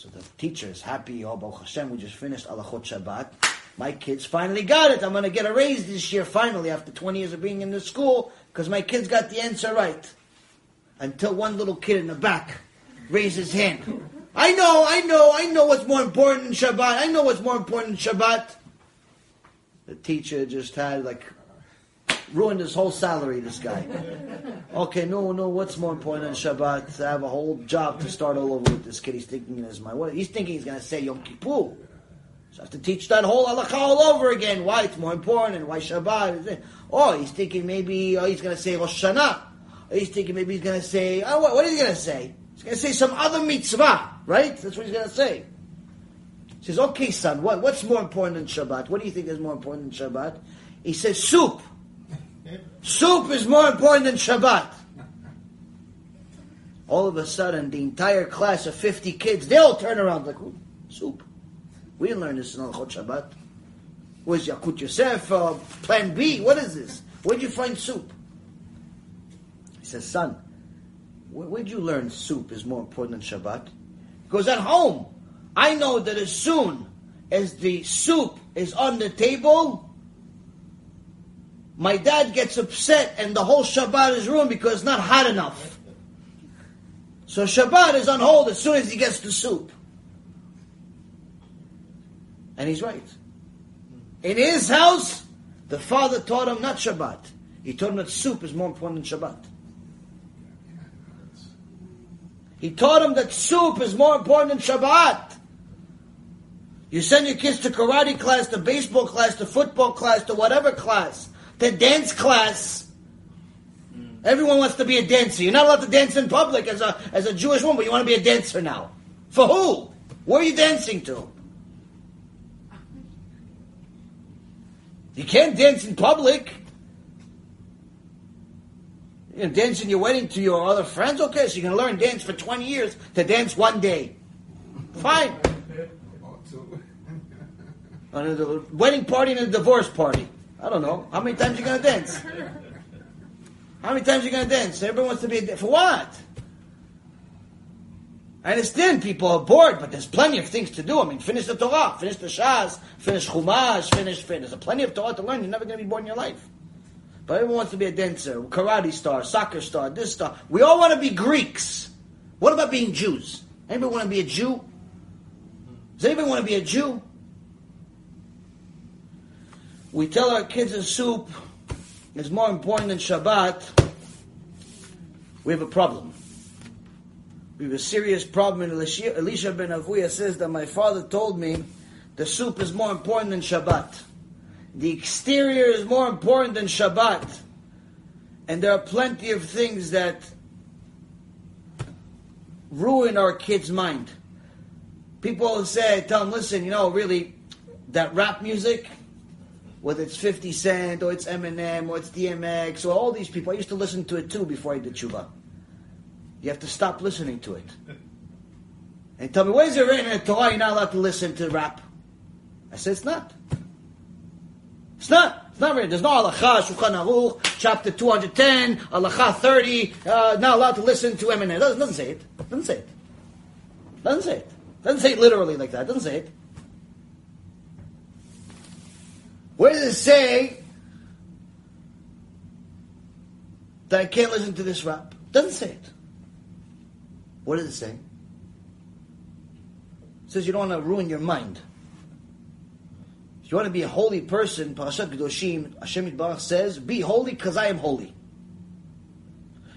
So the teacher is happy. Oh, Baruch Hashem, we just finished Alachot Shabbat. My kids finally got it. I'm going to get a raise this year finally after 20 years of being in the school because my kids got the answer right. Until one little kid in the back raised his hand. I know, I know, I know what's more important than Shabbat. I know what's more important than Shabbat. The teacher just had like ruined his whole salary, this guy. Okay, no, no, what's more important than Shabbat? I have a whole job to start all over with this kid. He's thinking in his mind. What, he's thinking he's going to say Yom Kippur. So I have to teach that whole halakha all over again. Why it's more important and why Shabbat. Oh, he's thinking maybe oh, he's going to say Rosh Hashanah. Or he's thinking maybe he's going to say, oh, what, what is he going to say? He's going to say some other mitzvah, right? That's what he's going to say. He says, okay, son, what, what's more important than Shabbat? What do you think is more important than Shabbat? He says, soup. Soup is more important than Shabbat. All of a sudden, the entire class of 50 kids, they all turn around like, soup. We didn't learn this in Al Shabbat. Where's Yalkut Yosef? Uh, plan B? What is this? Where'd you find soup? He says, son, where, where'd you learn soup is more important than Shabbat? He goes, at home. I know that as soon as the soup is on the table, my dad gets upset and the whole Shabbat is ruined because it's not hot enough. So Shabbat is on hold as soon as he gets the soup. And he's right. In his house, the father taught him not Shabbat. He taught him that soup is more important than Shabbat. He taught him that soup is more important than Shabbat. You send your kids to karate class, to baseball class, to football class, to whatever class, to dance class. Everyone wants to be a dancer. You're not allowed to dance in public as a, as a Jewish woman, but you want to be a dancer now. For who? Where are you dancing to? You can't dance in public. You can dance in your wedding to your other friends. Okay, so you can learn dance for 20 years to dance one day. Fine. [laughs] On a wedding party and a divorce party. I don't know. How many times you to dance? How many times you to dance? Everyone wants to be a For what? I understand people are bored, but there's plenty of things to do. I mean, finish the Torah, finish the Shas, finish Chumash, finish, finish. There's plenty of Torah to learn. You're never going to be bored in your life. But everyone wants to be a dancer, karate star, soccer star, this star. We all want to be Greeks. What about being Jews? Anybody want to be a Jew? Does anybody want to be a Jew? We tell our kids that soup is more important than Shabbat. We have a problem. We have a serious problem. And Elisha ben Avuya says that my father told me the soup is more important than Shabbat. The exterior is more important than Shabbat. And there are plenty of things that ruin our kids' mind. People say, tell them, listen, you know, really, that rap music, whether it's 50 Cent, or it's Eminem, or it's DMX, or all these people, I used to listen to it too before I did tshuva. You have to stop listening to it. And tell me, where is it written in the Torah you're not allowed to listen to rap? I said, it's not. It's not. It's not written. There's no halacha, Shulchan Aruch, chapter 210, halacha 30, uh, not allowed to listen to Eminem. It doesn't, doesn't say it. Doesn't say it. Doesn't say it. Doesn't say it literally like that. Doesn't say it. Where does it say that I can't listen to this rap? Doesn't say it. What does it say? It says you don't want to ruin your mind. If you want to be a holy person, Parashat Kedoshim, Hashem Yitbarach says, be holy because I am holy.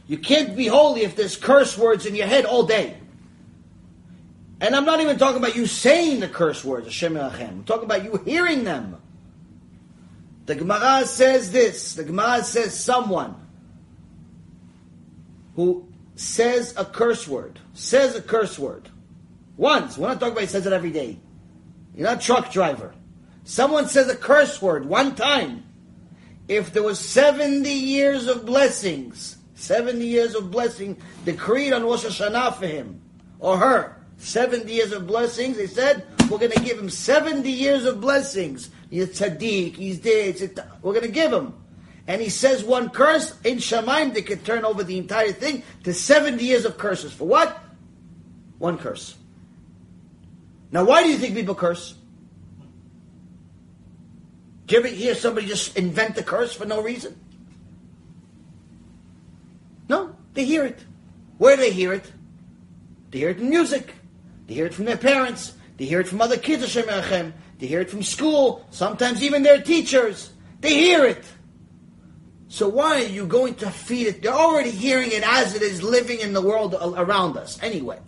You can't be holy if there's curse words in your head all day. And I'm not even talking about you saying the curse words, Hashem Yirachem. I'm talking about you hearing them. The Gemara says this. The Gemara says someone who says a curse word, says a curse word, once, we're not talking about he says it every day. You're not truck driver. Someone says a curse word one time. If there was 70 years of blessings, 70 years of blessing decreed on Rosh Hashanah for him or her, 70 years of blessings, they said, we're going to give him 70 years of blessings. He's tzaddik, he's this, we're going to give him. And he says one curse, in Shamayim, they could turn over the entire thing to 70 years of curses. For what? One curse. Now, why do you think people curse? Do you ever hear somebody just invent a curse for no reason? No, they hear it. Where do they hear it? They hear it in music. They hear it from their parents. They hear it from other kids, Hashem Erachem. They hear it from school. Sometimes even their teachers. They hear it. So why are you going to feed it? They're already hearing it as it is living in the world around us anyway.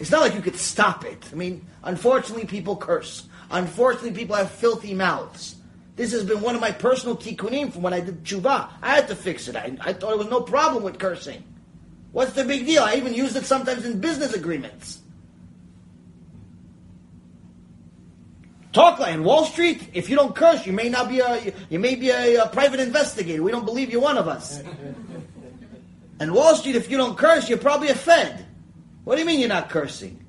It's not like you could stop it. I mean, unfortunately, people curse. Unfortunately, people have filthy mouths. This has been one of my personal tikkunim from when I did tshuva. I had to fix it. I, I thought there was no problem with cursing. What's the big deal? I even use it sometimes in business agreements. Talk like in Wall Street. If you don't curse, you may not be a you may be a, a private investigator. We don't believe you're one of us. [laughs] and Wall Street, if you don't curse, you're probably a Fed. What do you mean you're not cursing?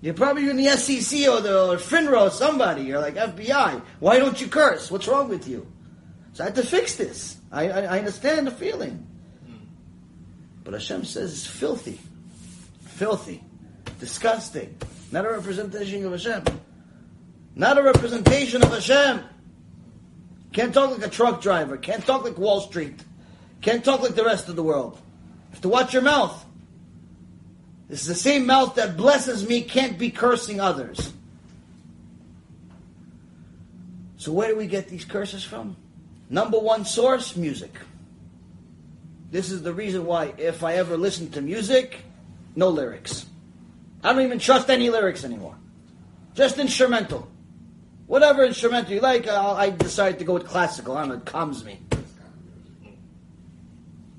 You're probably in the SEC or the or FINRA or somebody. You're like FBI. Why don't you curse? What's wrong with you? So I had to fix this. I, I, I understand the feeling. Hmm. But Hashem says it's filthy. Filthy. Disgusting. Not a representation of Hashem. Not a representation of Hashem. Can't talk like a truck driver. Can't talk like Wall Street. Can't talk like the rest of the world. You have to watch your mouth. This is the same mouth that blesses me can't be cursing others. So where do we get these curses from? Number one source, music. This is the reason why if I ever listen to music, no lyrics. I don't even trust any lyrics anymore. Just instrumental. Whatever instrumental you like, I'll, I decide to go with classical. I don't know, it calms me.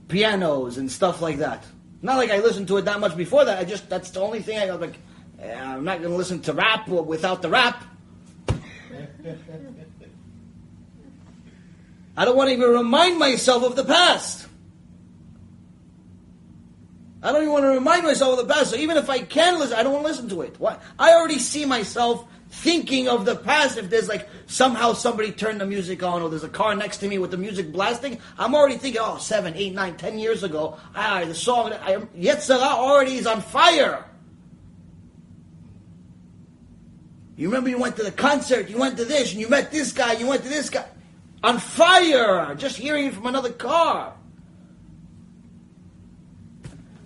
Pianos and stuff like that. Not like I listened to it that much before that. I just that's the only thing I was like. eh, I'm not going to listen to rap without the rap. I don't want to even remind myself of the past. I don't even want to remind myself of the past. So even if I can listen, I don't want to listen to it. Why? I already see myself thinking of the past. If there's like somehow somebody turned the music on, or there's a car next to me with the music blasting, I'm already thinking, oh, seven, eight, nine, ten years ago, ah, the song, Yetzer Hara already is on fire. You remember you went to the concert, you went to this, and you met this guy, you went to this guy. On fire! Just hearing it from another car.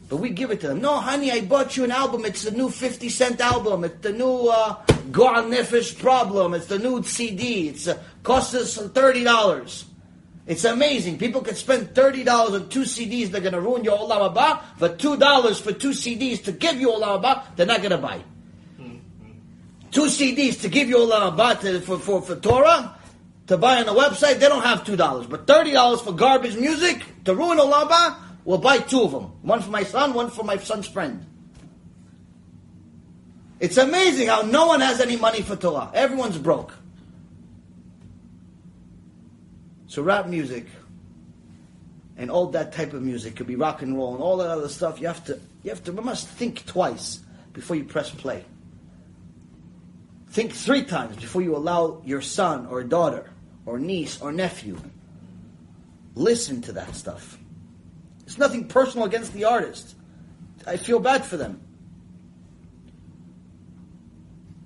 But we give it to them. No, honey, I bought you an album. It's the new 50 cent album. It's the new uh, Goal Nefesh problem. It's the new CD. It's uh, costs us $30. It's amazing. People could spend $30 on two CDs. They're going to ruin your Olam Haba. For $2 for two CDs to give you Olam Haba, they're not going to buy. Two CDs to give you Olam Haba to, for, for, for Torah, to buy on the website, they don't have $2. But $30 for garbage music, to ruin Olam Haba, we'll buy two of them. One for my son, one for my son's friend. It's amazing how no one has any money for Torah. Everyone's broke. So rap music and all that type of music could be rock and roll and all that other stuff. You have to you have to we must think twice before you press play. Think three times before you allow your son or daughter or niece or nephew listen to that stuff. It's nothing personal against the artist. I feel bad for them.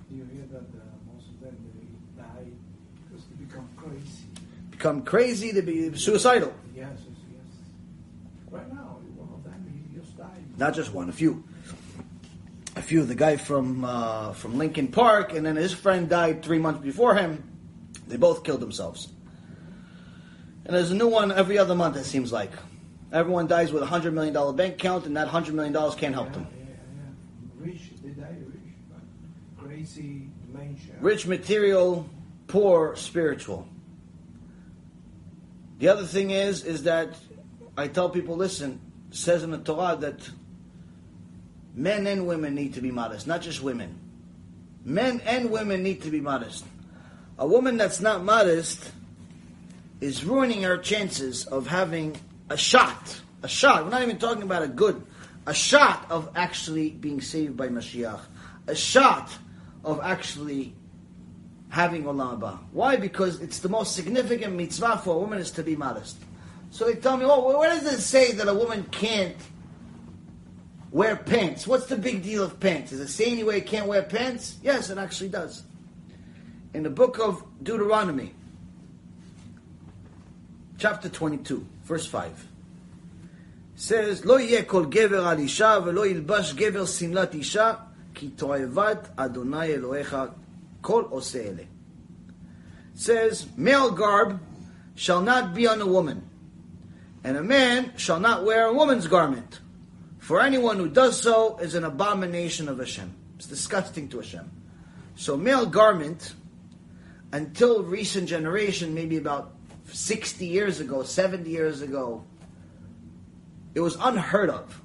Do you hear that uh, most of them they die because they become crazy. Become crazy, they be suicidal. Yes, yes, yes. Right now, one of them he just died. Not just one, a few. A few. The guy from uh, from Linkin Park, and then his friend died three months before him. They both killed themselves. And there's a new one every other month. It seems like everyone dies with a hundred million dollar bank account, and that hundred million dollars can't help them. Yeah, yeah. Rich, they die rich, but crazy, dementia. Rich material, poor spiritual. The other thing is, is that I tell people, listen, says in the Torah that men and women need to be modest, not just women. Men and women need to be modest. A woman that's not modest is ruining her chances of having a shot. A shot. We're not even talking about a good. A shot of actually being saved by Mashiach. A shot of actually having Olam Haba. Why? Because it's the most significant mitzvah for a woman is to be modest. So they tell me, oh, where does it say that a woman can't wear pants? What's the big deal of pants? Does it say anywhere you can't wear pants? Yes, it actually does. In the book of Deuteronomy, chapter 22, verse 5, says, לא יהיה כל גבר על אישה ולא ילבש גבר שמלת אישה, כי תועבת אדוני אלוהיך כל עושה אלה. says, male garb shall not be on a woman, and a man shall not wear a woman's garment. For anyone who does so is an abomination of Hashem. It's disgusting to Hashem. So male garment, until recent generation, maybe about 60 years ago, 70 years ago, it was unheard of.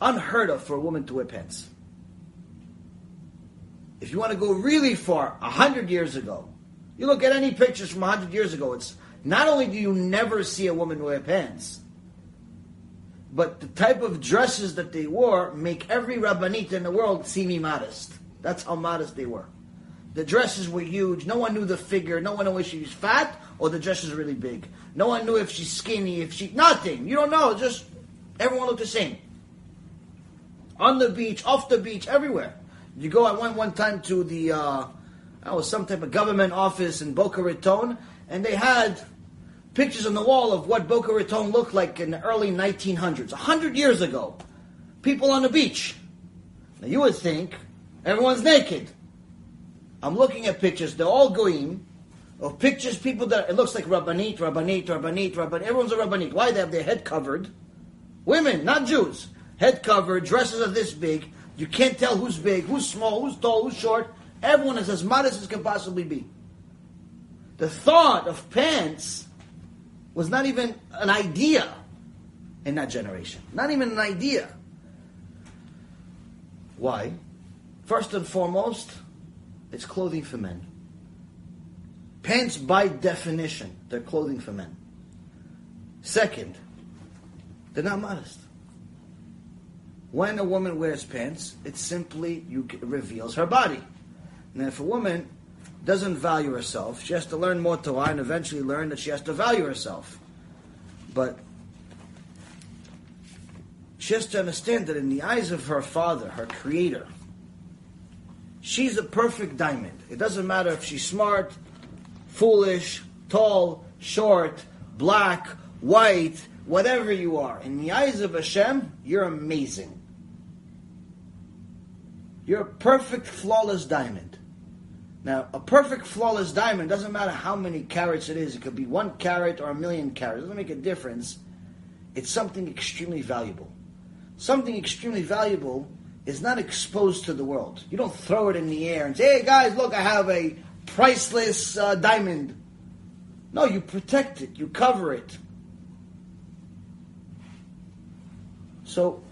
Unheard of for a woman to wear pants. If you want to go really far, 100 years ago, you look at any pictures from 100 years ago, it's not only do you never see a woman wear pants, but the type of dresses that they wore make every rabbanita in the world seem immodest. That's how modest they were. The dresses were huge. No one knew the figure. No one knew if she was fat or the dress was really big. No one knew if she's skinny, if she nothing. You don't know. Just everyone looked the same. On the beach, off the beach, everywhere. You go. I went one time to the. Uh, I was some type of government office in Boca Raton, and they had pictures on the wall of what Boca Raton looked like in the early 1900s, 100 years ago. People on the beach. Now you would think everyone's naked. I'm looking at pictures, they're all goyim, of pictures people that it looks like Rabbanit, Rabbanit, Rabbanit, Rabbanit. Everyone's a Rabbanit. Why? They have their head covered. Women, not Jews. Head covered, dresses are this big. You can't tell who's big, who's small, who's tall, who's short. Everyone is as modest as can possibly be. The thought of pants was not even an idea in that generation. Not even an idea. Why? First and foremost, it's clothing for men. Pants, by definition, they're clothing for men. Second, they're not modest. When a woman wears pants, it simply reveals her body. And if a woman doesn't value herself, she has to learn more Torah and eventually learn that she has to value herself. But she has to understand that in the eyes of her father, her creator, she's a perfect diamond. It doesn't matter if she's smart, foolish, tall, short, black, white, whatever you are. In the eyes of Hashem, you're amazing. You're a perfect, flawless diamond. Now, a perfect, flawless diamond doesn't matter how many carats it is. It could be one carat or a million carats. It doesn't make a difference. It's something extremely valuable. Something extremely valuable is not exposed to the world. You don't throw it in the air and say, hey guys, look, I have a priceless uh, diamond. No, you protect it, you cover it. So,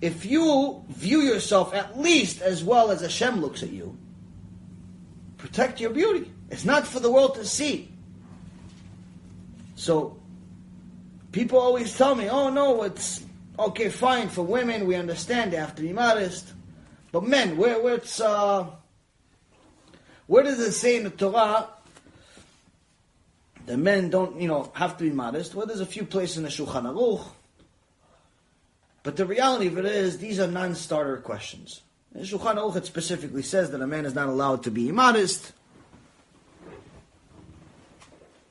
if you view yourself at least as well as Hashem looks at you, protect your beauty. It's not for the world to see. So, people always tell me, oh no, it's okay, fine, for women, we understand they have to be modest. But men, where, where it's, uh, where does it say in the Torah that men don't, you know, have to be modest? Well, there's a few places in the Shulchan Aruch. But the reality of it is, these are non-starter questions. In Shulchan Aruch, it specifically says that a man is not allowed to be modest.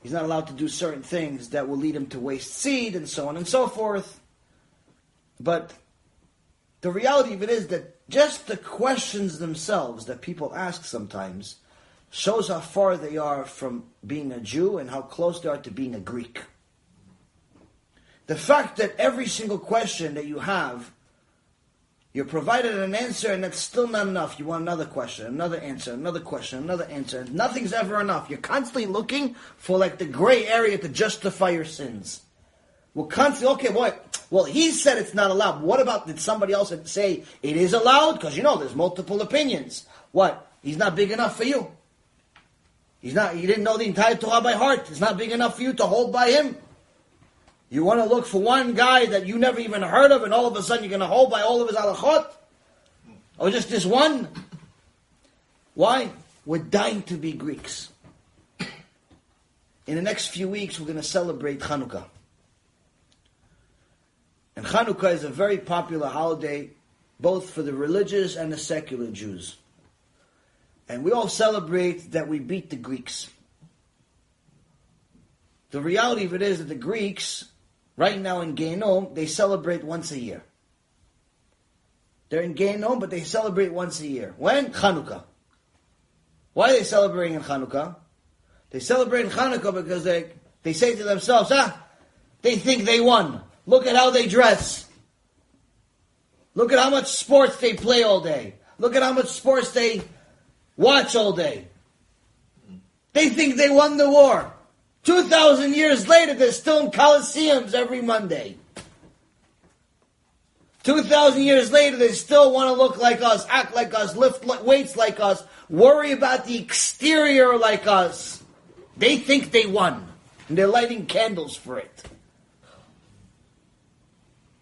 He's not allowed to do certain things that will lead him to waste seed and so on and so forth. But the reality of it is that just the questions themselves that people ask sometimes shows how far they are from being a Jew and how close they are to being a Greek. The fact that every single question that you have, you're provided an answer and that's still not enough. You want another question, another answer, another question, another answer. Nothing's ever enough. You're constantly looking for like the gray area to justify your sins. We're constantly, okay, what? Well, he said it's not allowed. What about, did somebody else say it is allowed? Because you know, there's multiple opinions. What? He's not big enough for you. He's not, you didn't know the entire Torah by heart. It's not big enough for you to hold by him. You want to look for one guy that you never even heard of, and all of a sudden you're going to hold by all of his halachot? Or just this one? Why? We're dying to be Greeks. In the next few weeks, we're going to celebrate Hanukkah. And Hanukkah is a very popular holiday, both for the religious and the secular Jews. And we all celebrate that we beat the Greeks. The reality of it is that the Greeks, right now in Gehinom, they celebrate once a year. They're in Gehinom, but they celebrate once a year. When? Hanukkah. Why are they celebrating in Hanukkah? They celebrate in Hanukkah because they, they say to themselves, ah, they think they won. Look at how they dress. Look at how much sports they play all day. Look at how much sports they watch all day. They think they won the war. 2,000 years later, they're still in coliseums every Monday. 2,000 years later, they still want to look like us, act like us, lift weights like us, worry about the exterior like us. They think they won, and they're lighting candles for it.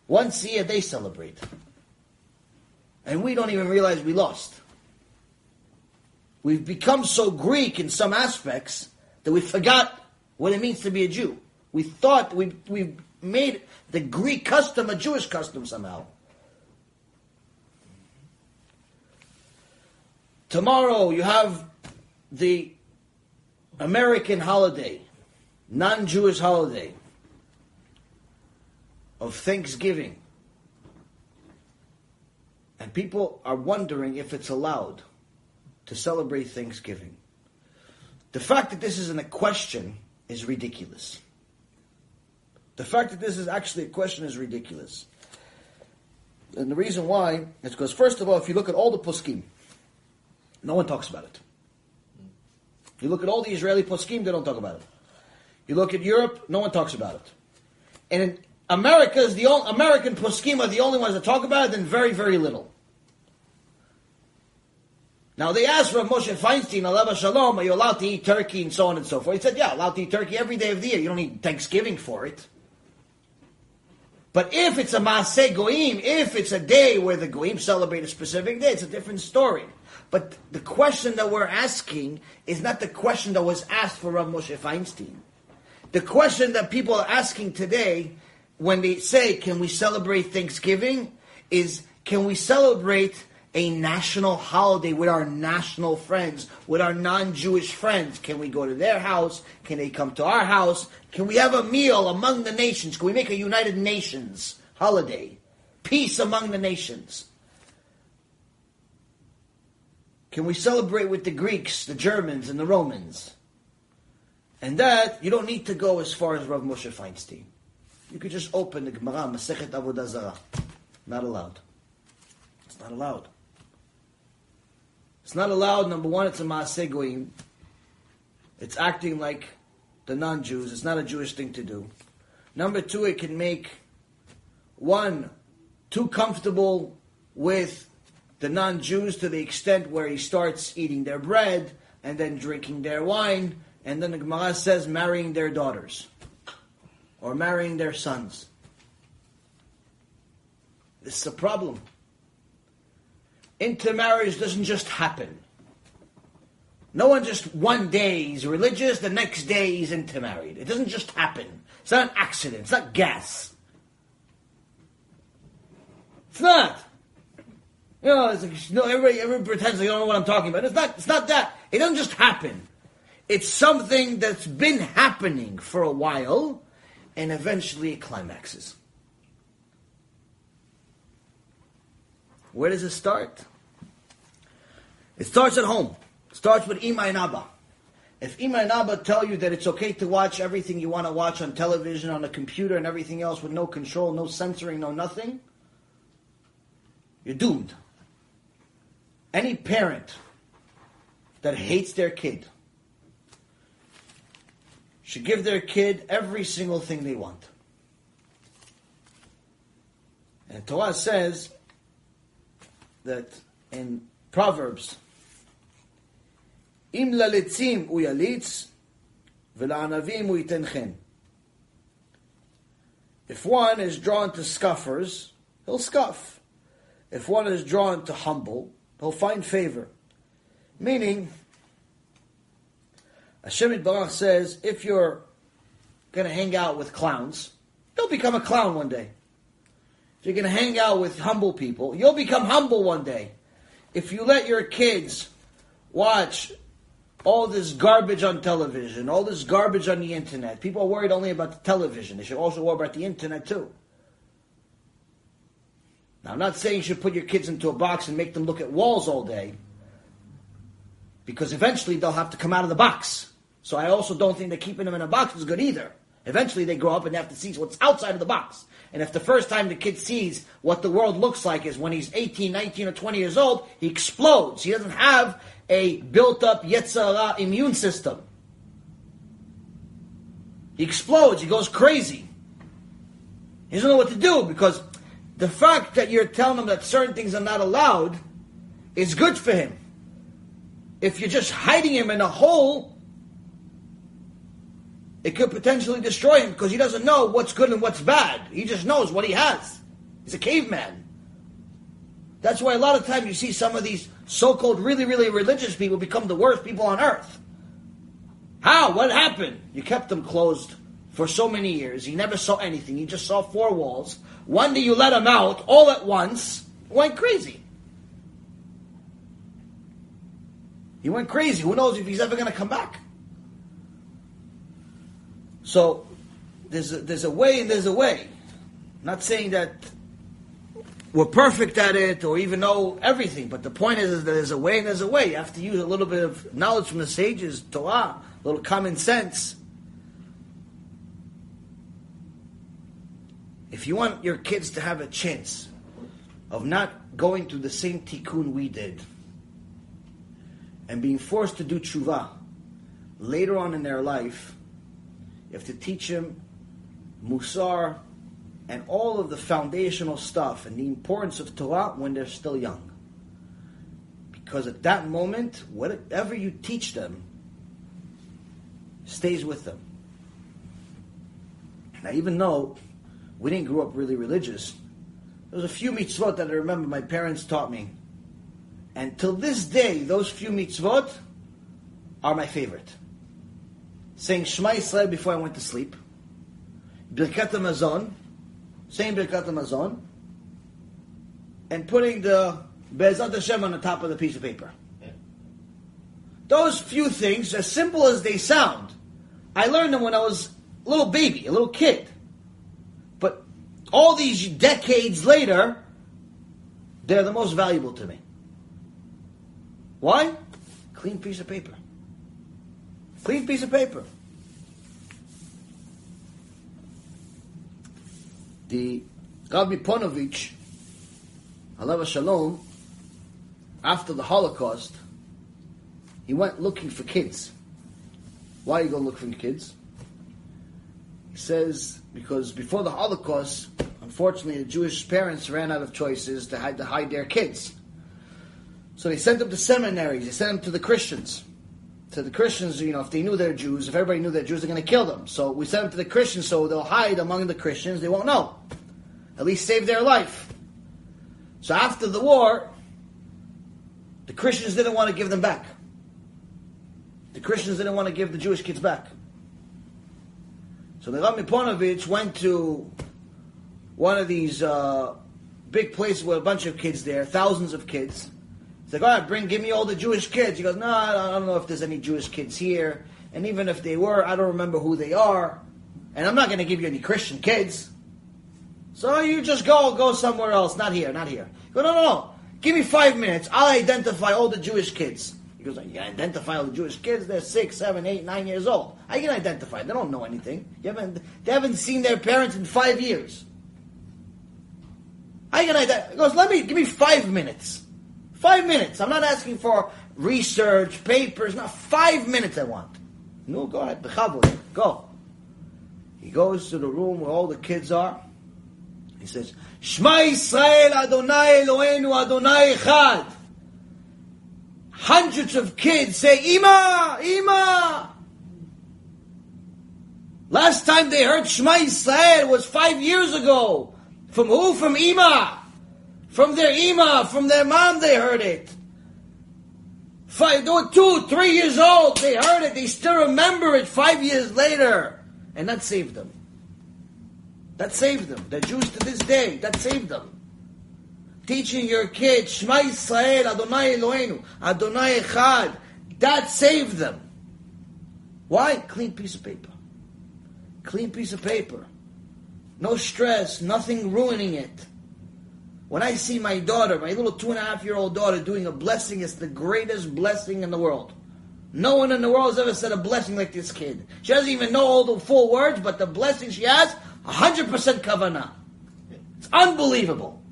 Once a year, they celebrate. And we don't even realize we lost. We've become so Greek in some aspects that we forgot what it means to be a Jew. We thought we we made the Greek custom a Jewish custom somehow. Tomorrow you have the American holiday, non-Jewish holiday of Thanksgiving. And people are wondering if it's allowed to celebrate Thanksgiving. The fact that this isn't a question is ridiculous. The fact that this is actually a question is ridiculous. And the reason why is because, first of all, if you look at all the poskim, no one talks about it. You look at all the Israeli poskim, they don't talk about it. You look at Europe, no one talks about it. And America is the only, American poskim are the only ones that talk about it, and very, very little. Now they asked Rav Moshe Feinstein, Alav Shalom, are you allowed to eat turkey and so on and so forth? He said, yeah, allowed to eat turkey every day of the year. You don't need Thanksgiving for it. But if it's a Maaseh Goim, if it's a day where the Goim celebrate a specific day, it's a different story. But the question that we're asking is not the question that was asked for Rav Moshe Feinstein. The question that people are asking today when they say, can we celebrate Thanksgiving, is can we celebrate a national holiday with our national friends, with our non-Jewish friends? Can we go to their house? Can they come to our house? Can we have a meal among the nations? Can we make a United Nations holiday? Peace among the nations. Can we celebrate with the Greeks, the Germans, and the Romans? And that, you don't need to go as far as Rav Moshe Feinstein. You could just open the Gemara, Masechet Avodah Zarah. Not allowed. It's not allowed. It's not allowed. Number one, it's a Maaseh. It's acting like the non-Jews. It's not a Jewish thing to do. Number two, it can make one too comfortable with the non-Jews to the extent where he starts eating their bread and then drinking their wine, and then the Gemara says marrying their daughters or marrying their sons. This is a problem. Intermarriage doesn't just happen. No one just one day is religious, the next day is intermarried. It doesn't just happen. It's not an accident. It's not gas. It's not. You know, it's like, know, everybody, everybody pretends they don't know what I'm talking about. It's not. It's not that. It doesn't just happen. It's something that's been happening for a while, and eventually it climaxes. Where does it start? It starts at home. It starts with Ima and Abba. If Ima and Abba tell you that it's okay to watch everything you want to watch on television, on a computer, and everything else with no control, no censoring, no nothing, you're doomed. Any parent that hates their kid should give their kid every single thing they want. And Torah says that in Proverbs, Im lalitzim v'la'anavim. If one is drawn to scoffers, he'll scoff. If one is drawn to humble, he'll find favor. Meaning, Hashem Barach says, if you're going to hang out with clowns, you'll become a clown one day. If you're going to hang out with humble people, you'll become humble one day. If you let your kids watch all this garbage on television, all this garbage on the internet, people are worried only about the television. They should also worry about the internet too. Now, I'm not saying you should put your kids into a box and make them look at walls all day, because eventually they'll have to come out of the box. So I also don't think that keeping them in a box is good either. Eventually they grow up and they have to see what's outside of the box. And if the first time the kid sees what the world looks like is when he's 18, 19, or 20 years old, he explodes. He doesn't have a built-up Yetzer Hara immune system. He explodes. He goes crazy. He doesn't know what to do because the fact that you're telling him that certain things are not allowed is good for him. If you're just hiding him in a hole, it could potentially destroy him because he doesn't know what's good and what's bad. He just knows what he has. He's a caveman. That's why a lot of times you see some of these so-called really, really religious people become the worst people on earth. How? What happened? You kept them closed for so many years. He never saw anything. He just saw four walls. One day you let him out all at once. Went crazy. He went crazy. Who knows if he's ever going to come back? So there's a, there's a way and there's a way. I'm not saying that we're perfect at it or even know everything. But the point is, is that there's a way and there's a way. You have to use a little bit of knowledge from the sages, Torah, a little common sense. If you want your kids to have a chance of not going through the same tikkun we did and being forced to do tshuva later on in their life, you have to teach them musar and all of the foundational stuff and the importance of Torah when they're still young. Because at that moment, whatever you teach them stays with them. Now, even though we didn't grow up really religious, there was a few mitzvot that I remember my parents taught me. And till this day, those few mitzvot are my favorite. Saying Shema Yisrael before I went to sleep, Birkat HaMazon, saying Birkat HaMazon, and putting the Be'ezrat Hashem on the top of the piece of paper. Those few things, as simple as they sound, I learned them when I was a little baby, a little kid. But all these decades later, they're the most valuable to me. Why? Clean piece of paper. Clean piece of paper. The Rabbi Ponovich, Alav Shalom, after the Holocaust, he went looking for kids. Why are you go look for kids? He says because before the Holocaust, unfortunately, the Jewish parents ran out of choices to hide, to hide their kids. So they sent them to seminaries. They sent them to the Christians. To the Christians, you know, if they knew they're Jews, if everybody knew they're Jews, they're going to kill them. So we sent them to the Christians so they'll hide among the Christians. They won't know. At least save their life. So after the war, the Christians didn't want to give them back. The Christians didn't want to give the Jewish kids back. So the Rami Ponovich went to one of these uh, big places with a bunch of kids there, thousands of kids. He's like, all right, bring, give me all the Jewish kids. He goes, no, I don't know if there's any Jewish kids here. And even if they were, I don't remember who they are. And I'm not going to give you any Christian kids. So you just go, go somewhere else. Not here, not here. He goes, no, no, no. Give me five minutes. I'll identify all the Jewish kids. He goes, you can identify all the Jewish kids. They're six, seven, eight, nine years old. I can identify. They don't know anything. Haven't, they haven't seen their parents in five years. I can identify. He goes, let me, give me five minutes. Five minutes. I'm not asking for research, papers. Not five minutes I want. No, go ahead. Go. He goes to the room where all the kids are. He says, Shema Yisrael Adonai Eloheinu Adonai Echad. Hundreds of kids say, Ima, Ima. Last time they heard Shema Yisrael was five years ago. From who? From Ima. From their Ima, from their mom they heard it. Five, they were two, three years old, they heard it, they still remember it five years later. And that saved them. That saved them. They're Jews to this day. That saved them. Teaching your kids, Shema Yisrael, Adonai Eloheinu, Adonai Echad. That saved them. Why? Clean piece of paper. Clean piece of paper. No stress, nothing ruining it. When I see my daughter, my little two and a half year old daughter, doing a blessing, it's the greatest blessing in the world. No one in the world has ever said a blessing like this kid. She doesn't even know all the full words, but the blessing she has, 100% kavanah. It's unbelievable.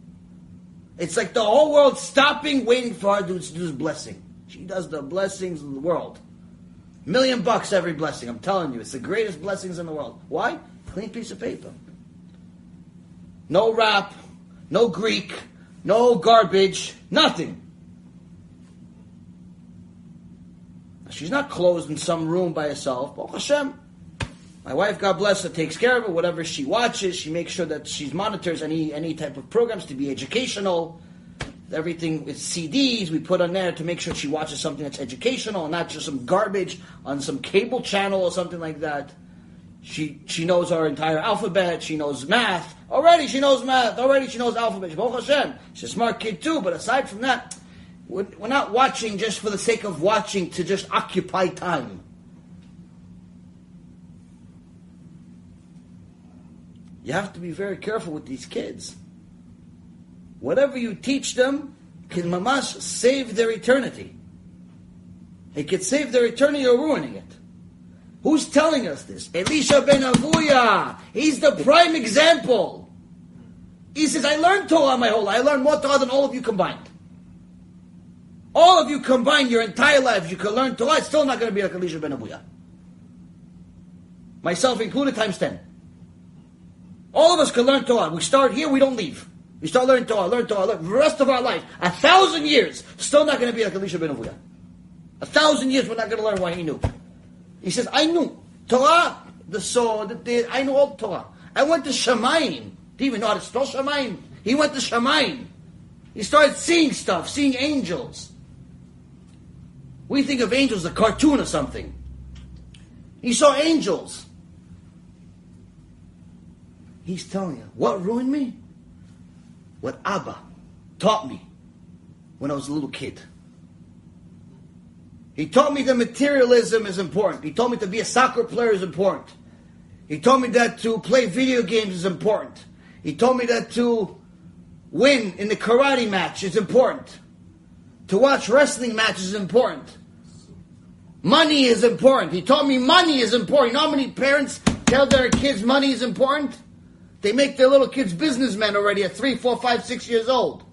It's like the whole world stopping, waiting for her to do this blessing. She does the blessings of the world. Million bucks every blessing. I'm telling you, it's the greatest blessings in the world. Why? Clean piece of paper. No rap, no Greek, no garbage, nothing. She's not closed in some room by herself. Hashem. My wife, God bless her, takes care of her. Whatever she watches, she makes sure that she monitors any any type of programs to be educational. Everything with CDs we put on there to make sure she watches something that's educational and not just some garbage on some cable channel or something like that. She she knows our entire alphabet. She knows math already. She knows math already. She knows alphabet. Hashem. She's a smart kid too. But aside from that, we're, we're not watching just for the sake of watching to just occupy time. You have to be very careful with these kids. whatever you teach them can mamash save their eternity. It could save their eternity or ruining it. Who's telling us this? Elisha ben Avuya. He's the prime example. He says, I learned Torah my whole life. I learned more Torah than all of you combined. All of you combined your entire lives, you can learn Torah, it's still not going to be like Elisha ben Avuya. Myself included, times 10. All of us can learn Torah. We start here, we don't leave. We start learning Torah, learn Torah, learn the rest of our life. A thousand years, still not going to be like Elisha ben Avuya. A thousand years, we're not going to learn what he knew. He says, I knew Torah, the sword, the, I knew all Torah. I went to Shamayim. Do you even know how to spell Shamayim? He went to Shamayim. He started seeing stuff, seeing angels. We think of angels as a cartoon or something. He saw angels. He's telling you, what ruined me? What Abba taught me when I was a little kid. He taught me that materialism is important. He told me to be a soccer player is important. He told me that to play video games is important. He told me that to win in the karate match is important. To watch wrestling matches is important. Money is important. He taught me money is important. You know how many parents tell their kids money is important? They make their little kids businessmen already at three, four, five, six years old.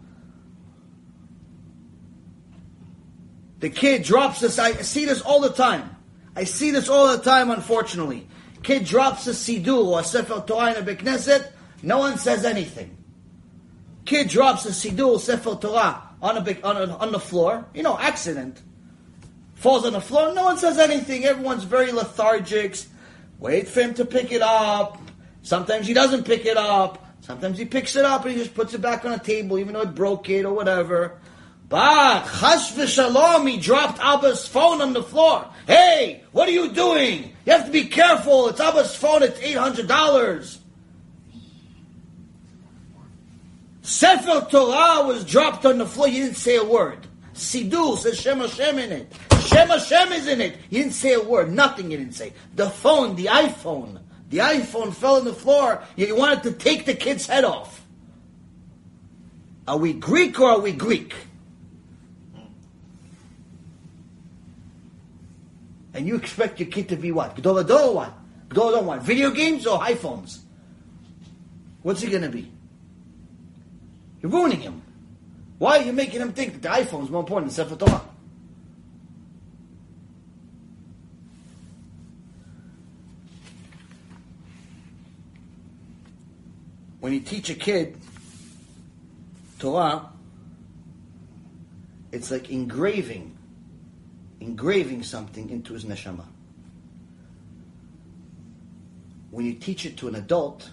The kid drops this. I see this all the time. I see this all the time, unfortunately. Kid drops a siddur or a sefer Torah in a beit knesset. No one says anything. Kid drops a siddur, sefer Torah on a, on, a, on the floor. You know, accident. Falls on the floor. No one says anything. Everyone's very lethargic. Wait for him to pick it up. Sometimes he doesn't pick it up. Sometimes he picks it up and he just puts it back on the table, even though it broke it or whatever. But Chash v'shalom, he dropped Abba's phone on the floor. Hey, what are you doing? You have to be careful. It's Abba's phone. It's eight hundred dollars. Sefer Torah was dropped on the floor. You didn't say a word. Siddur says Shem Hashem in it. Shem Hashem is in it. You didn't say a word. Nothing you didn't say. The phone, the iPhone, the iPhone fell on the floor. You wanted to take the kid's head off. Are we Greek or are we Greek? And you expect your kid to be what? Gadol Ador or what? Gadol Ador what? Video games or iPhones? What's he going to be? You're ruining him. Why are you making him think that the iPhone is more important than Sefer Torah? When you teach a kid Torah, it's like engraving engraving something into his neshama. When you teach it to an adult,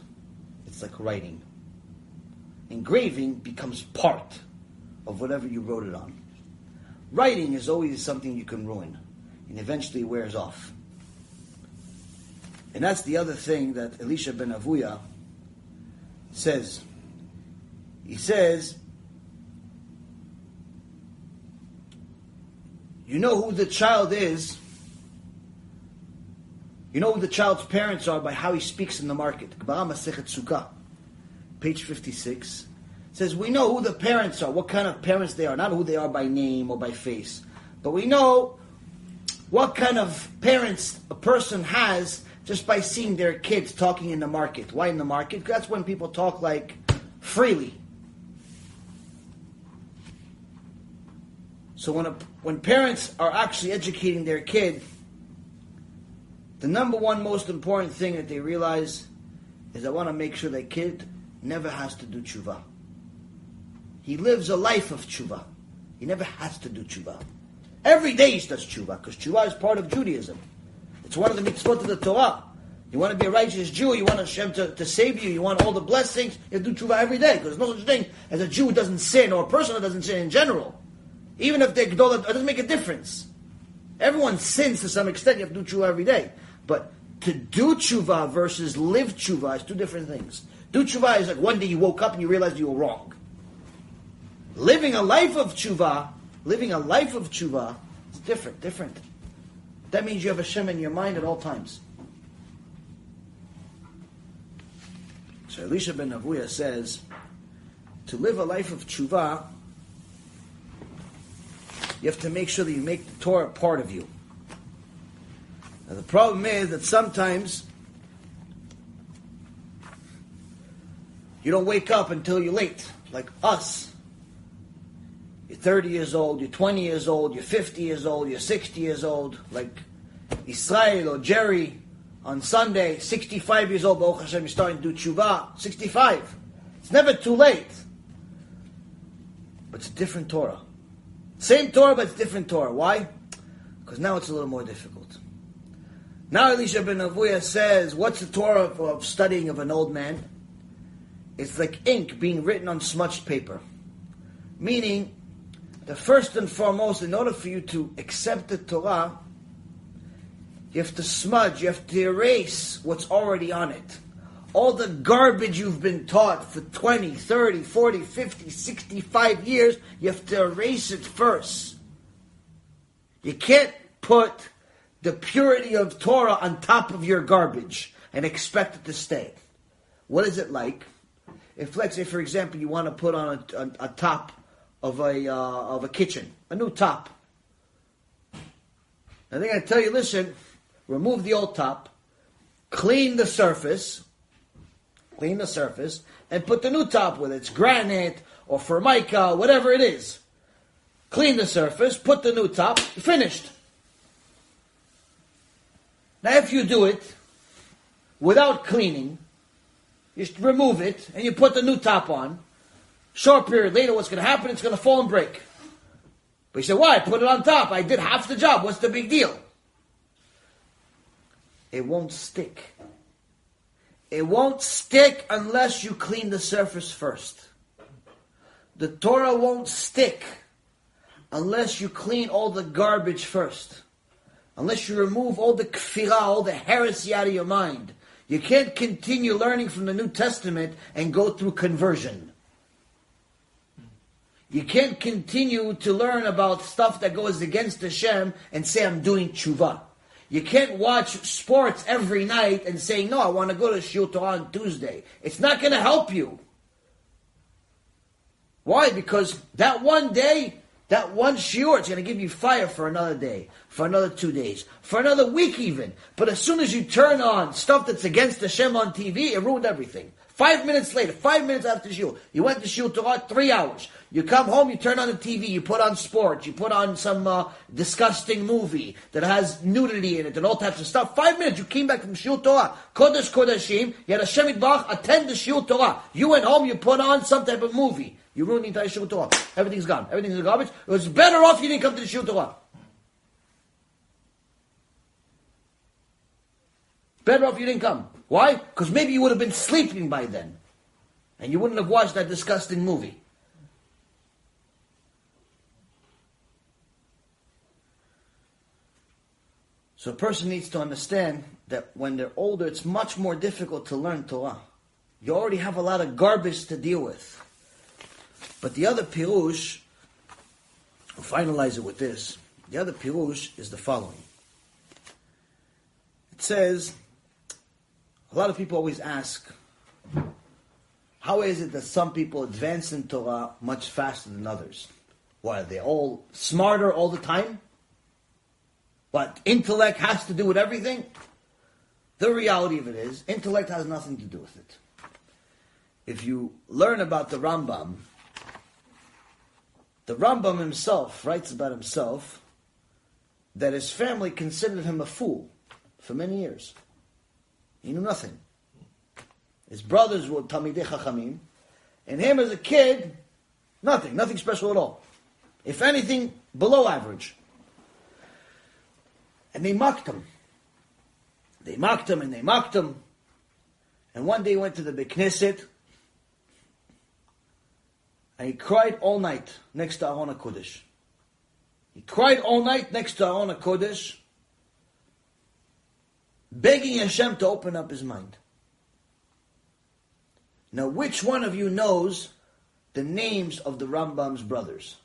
it's like writing. Engraving becomes part of whatever you wrote it on. Writing is always something you can ruin, and eventually wears off. And that's the other thing that Elisha ben Avuya says. He says, You know who the child is. You know who the child's parents are by how he speaks in the market. Page 56 says we know who the parents are, what kind of parents they are, not who they are by name or by face, but we know what kind of parents a person has just by seeing their kids talking in the market. Why in the market? Because that's when people talk like freely. So when a, when parents are actually educating their kid, the number one most important thing that they realize is I want to make sure that kid never has to do tshuva. He lives a life of tshuva. He never has to do tshuva. Every day he does tshuva because tshuva is part of Judaism. It's one of the mitzvot of the Torah. You want to be a righteous Jew, you want Hashem to, to save you, you want all the blessings, you do tshuva every day because there's no such thing as a Jew who doesn't sin or a person who doesn't sin in general. Even if they're Gdola, it doesn't make a difference. Everyone sins to some extent. You have to do tshuva every day. But to do tshuva versus live tshuva is two different things. Do tshuva is like one day you woke up and you realized you were wrong. Living a life of tshuva, living a life of tshuva is different, different. That means you have a Hashem in your mind at all times. So Elisha ben Avuya says, to live a life of tshuva, you have to make sure that you make the Torah part of you. Now the problem is that sometimes you don't wake up until you're late, like us. You're 30 years old, you're 20 years old, you're 50 years old, you're 60 years old, like Israel or Jerry on Sunday, 65 years old, Baruch Hashem, you're starting to do tshuva, 65. It's never too late. But it's a different Torah. Same Torah, but it's different Torah. Why? Because now it's a little more difficult. Now Elisha ben Avuya says, what's the Torah of, of studying of an old man? It's like ink being written on smudged paper. Meaning, the first and foremost, in order for you to accept the Torah, you have to smudge, you have to erase what's already on it. All the garbage you've been taught for 20, 30, 40, 50, 65 years, you have to erase it first. You can't put the purity of Torah on top of your garbage and expect it to stay. What is it like? If, let's say, for example, you want to put on a, a, a top of a, uh, of a kitchen, a new top. And they're going to tell you, listen, remove the old top, clean the surface, clean the surface, and put the new top with it. It's granite or formica, whatever it is. Clean the surface, put the new top, finished. Now, if you do it without cleaning, you remove it and you put the new top on. Short period later, what's going to happen? It's going to fall and break. But you say, why? Put it on top. I did half the job. What's the big deal? It won't stick. It won't stick unless you clean the surface first. The Torah won't stick unless you clean all the garbage first. Unless you remove all the kfirah, all the heresy out of your mind. You can't continue learning from the New Testament and go through conversion. You can't continue to learn about stuff that goes against Hashem and say, I'm doing tshuva. You can't watch sports every night and say, no, I want to go to Shiur on Tuesday. It's not going to help you. Why? Because that one day, that one shiur, it's going to give you fire for another day, for another two days, for another week even. But as soon as you turn on stuff that's against Hashem on TV, it ruined everything. Five minutes later, five minutes after shiur, you went to shiur Torah, three hours. You come home, you turn on the TV, you put on sports, you put on some uh, disgusting movie that has nudity in it and all types of stuff. Five minutes, you came back from shiur Torah, Kodesh Kodashim, you had a Shemit Bach attend the shiur Torah. You went home, you put on some type of movie. You ruined the entire shiur Torah. Everything's gone. Everything's in garbage. It was better off you didn't come to the shiur Torah. Better off you didn't come. Why? Because maybe you would have been sleeping by then. And you wouldn't have watched that disgusting movie. So a person needs to understand that when they're older, it's much more difficult to learn Torah. You already have a lot of garbage to deal with. But the other pirush, I'll finalize it with this. The other pirush is the following. It says, a lot of people always ask, how is it that some people advance in Torah much faster than others? Why, are they all smarter all the time? But intellect has to do with everything? The reality of it is, intellect has nothing to do with it. If you learn about the Rambam, the Rambam himself writes about himself that his family considered him a fool for many years. He knew nothing. His brothers were Talmidei Chachamim, and him as a kid, nothing, nothing special at all. If anything, below average. And they mocked him. They mocked him and they mocked him. And one day he went to the Beit Knesset, and he cried all night next to Aron Kodesh. He cried all night next to Aron Kodesh, begging Hashem to open up his mind. Now, which one of you knows the names of the Rambam's brothers?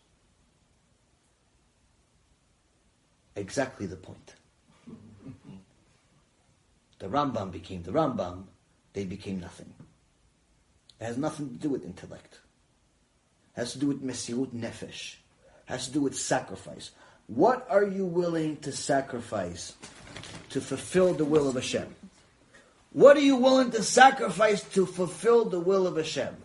Exactly the point. The Rambam became the Rambam, they became nothing. It has nothing to do with intellect. It has to do with mesirut nefesh, It has to do with sacrifice. What are you willing to sacrifice to fulfill the will of Hashem? What are you willing to sacrifice to fulfill the will of Hashem?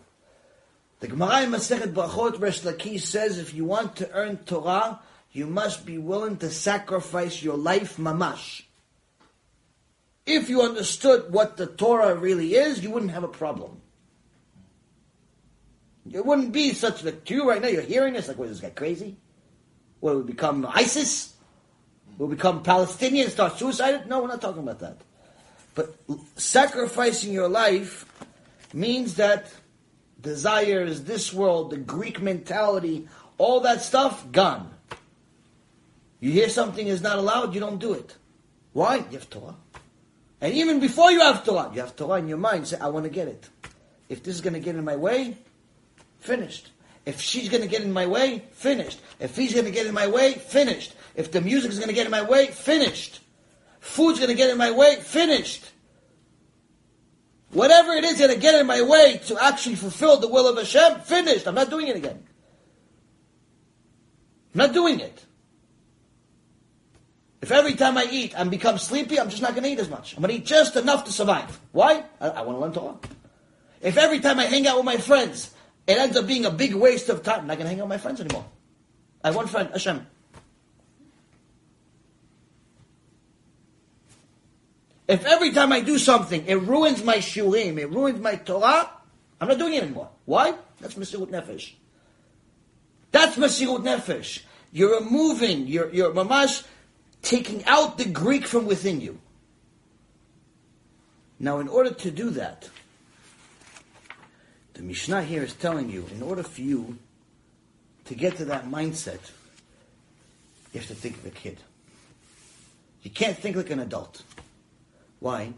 The Gemara in Masechet Brachot Resh Lakish says if you want to earn Torah, you must be willing to sacrifice your life mamash. If you understood what the Torah really is, you wouldn't have a problem. It wouldn't be such a you right now. You're hearing this like, what is this guy crazy? Will we become ISIS? Will become Palestinians? Start suicide? No, we're not talking about that. But sacrificing your life means that desires, this world, the Greek mentality, all that stuff, gone. You hear something is not allowed, you don't do it. Why? You have Torah. And even before you have Torah, you have Torah in your mind. Say, I want to get it. If this is going to get in my way, finished. If she's going to get in my way, finished. If he's going to get in my way, finished. If the music is going to get in my way, finished. Food's going to get in my way, finished. Whatever it is going to get in my way to actually fulfill the will of Hashem, finished. I'm not doing it again. I'm not doing it. If every time I eat I'm become sleepy, I'm just not going to eat as much. I'm going to eat just enough to survive. Why? I, I want to learn Torah. If every time I hang out with my friends, it ends up being a big waste of time, I'm not going to hang out with my friends anymore. I have one friend, Hashem. If every time I do something, it ruins my shiurim, it ruins my Torah, I'm not doing it anymore. Why? That's Mesirut Nefesh. That's Mesirut Nefesh. You're removing, you're, you're mamash taking out the Greek from within you. Now, in order to do that, the Mishnah here is telling you, in order for you to get to that mindset, you have to think of a kid. You can't think like an adult. Why?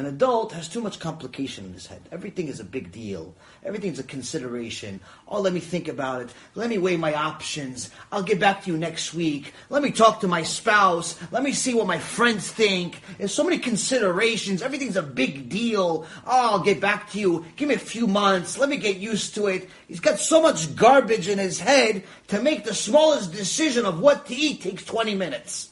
An adult has too much complication in his head. Everything is a big deal. Everything's a consideration. Oh, let me think about it. Let me weigh my options. I'll get back to you next week. Let me talk to my spouse. Let me see what my friends think. There's so many considerations. Everything's a big deal. Oh, I'll get back to you. Give me a few months. Let me get used to it. He's got so much garbage in his head to make the smallest decision of what to eat takes 20 minutes.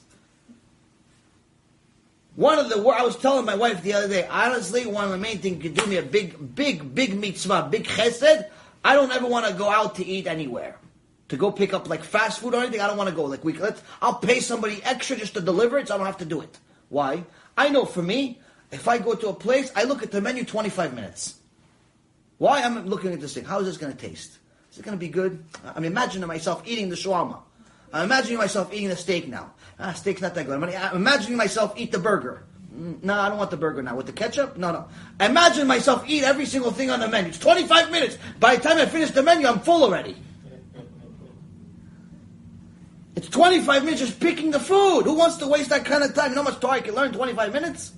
One of the I was telling my wife the other day, honestly, one of the main things could do me a big, big, big mitzvah, big chesed. I don't ever want to go out to eat anywhere. To go pick up like fast food or anything, I don't want to go. Like we, let's, I'll pay somebody extra just to deliver it, so I don't have to do it. Why? I know for me, if I go to a place, I look at the menu 25 minutes. Why? I'm looking at this thing. How is this going to taste? Is it going to be good? I'm imagining myself eating the shawarma. I'm imagining myself eating the steak now. Ah, steak's not that good. I'm imagining myself eat the burger. Mm, no, I don't want the burger now. With the ketchup? No, no. I imagine myself eat every single thing on the menu. It's 25 minutes. By the time I finish the menu, I'm full already. It's 25 minutes just picking the food. Who wants to waste that kind of time? You know how much Torah I can learn 25 minutes?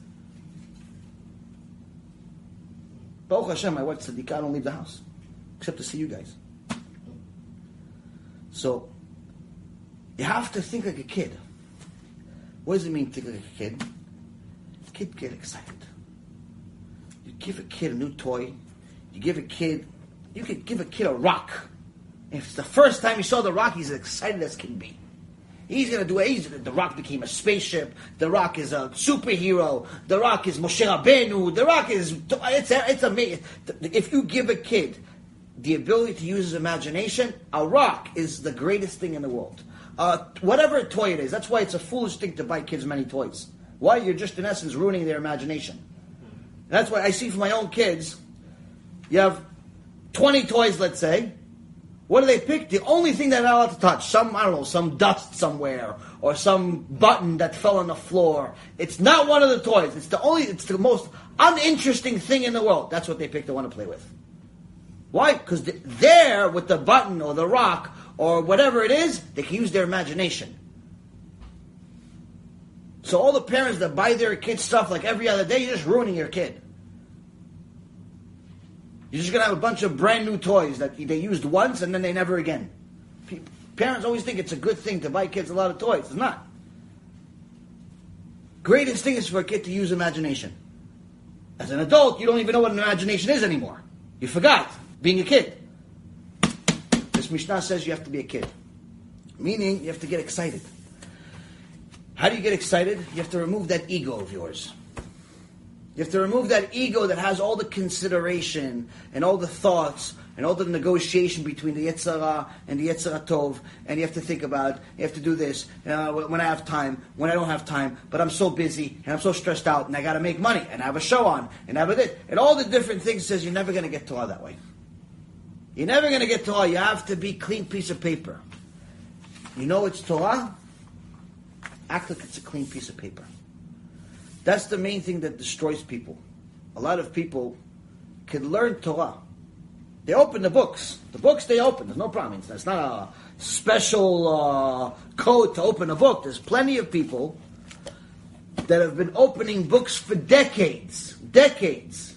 Baruch Hashem, my wife Tzadikah, I don't leave the house. Except to see you guys. So, you have to think like a kid. What does it mean think like a kid? Kid get excited. You give a kid a new toy. You give a kid, you could give a kid a rock. If it's the first time he saw the rock, he's as excited as can be. He's gonna do it. the Rock became a spaceship. The Rock is a superhero. The Rock is Moshe Rabbeinu. The Rock is it's it's amazing. If you give a kid the ability to use his imagination, a rock is the greatest thing in the world uh, whatever toy it is. That's why it's a foolish thing to buy kids many toys. Why? You're just in essence ruining their imagination. And that's why I see for my own kids, you have 20 toys, let's say. What do they pick? The only thing they're allowed to touch, some, I don't know, some dust somewhere, or some button that fell on the floor. It's not one of the toys. It's the only, it's the most uninteresting thing in the world. That's what they pick to want to play with. Why? Because there, with the button or the rock or whatever it is, they can use their imagination. So all the parents that buy their kids stuff like every other day, you're just ruining your kid. You're just gonna have a bunch of brand new toys that they used once and then they never again. Parents always think it's a good thing to buy kids a lot of toys. It's not. Greatest thing is for a kid to use imagination. As an adult, you don't even know what an imagination is anymore. You forgot being a kid. This Mishnah says you have to be a kid. Meaning, you have to get excited. How do you get excited? You have to remove that ego of yours. You have to remove that ego that has all the consideration and all the thoughts and all the negotiation between the Yetzer Hara and the Yetzer HaTov, and you have to think about, you have to do this, uh, when I have time, when I don't have time, but I'm so busy, and I'm so stressed out, and I gotta make money, and I have a show on, and I have a this, and all the different things says you're never gonna get Torah that way. You're never gonna get Torah, you have to be clean piece of paper. You know it's Torah? Act like it's a clean piece of paper. That's the main thing that destroys people. A lot of people can learn Torah. They open the books. The books they open. There's no problem. It's not a special uh, code to open a book. There's plenty of people that have been opening books for decades. Decades.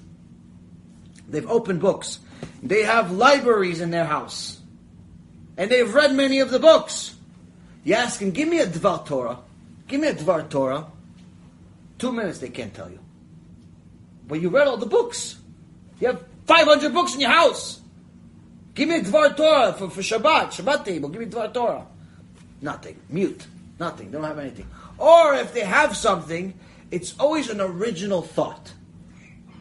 They've opened books. They have libraries in their house. And they've read many of the books. You ask them, give me a Dvar Torah. Give me a Dvar Torah. Two minutes they can't tell you. But you read all the books. You have 500 books in your house. Give me a Dvar Torah for, for Shabbat, Shabbat table. Give me Dvar Torah. Nothing. Mute. Nothing. They don't have anything. Or if they have something, it's always an original thought.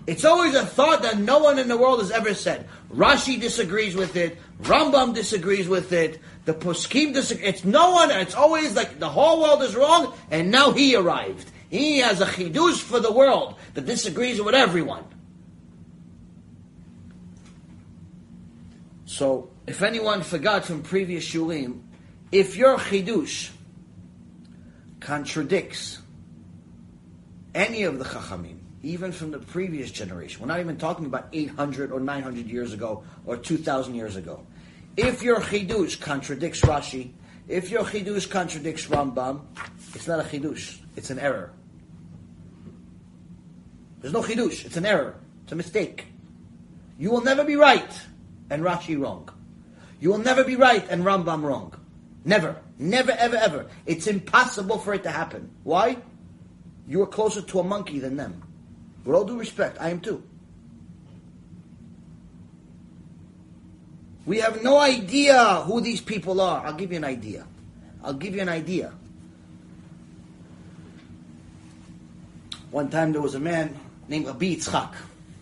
It's always a thought that no one in the world has ever said. Rashi disagrees with it. Rambam disagrees with it. The Poskim disagree. It's no one. It's always like the whole world is wrong, and now he arrived. He has a chidush for the world that disagrees with everyone. So, if anyone forgot from previous shiurim, if your chidush contradicts any of the chachamim, even from the previous generation, we're not even talking about 800 or 900 years ago or 2,000 years ago. If your chidush contradicts Rashi, if your chidush contradicts Rambam, it's not a chidush; it's an error. There's no chidush; it's an error. It's a mistake. You will never be right and Rashi wrong. You will never be right and Rambam wrong. Never, never, ever, ever. It's impossible for it to happen. Why? You are closer to a monkey than them. With all due respect, I am too. We have no idea who these people are. I'll give you an idea. I'll give you an idea. One time there was a man named Rabbi Yitzchak.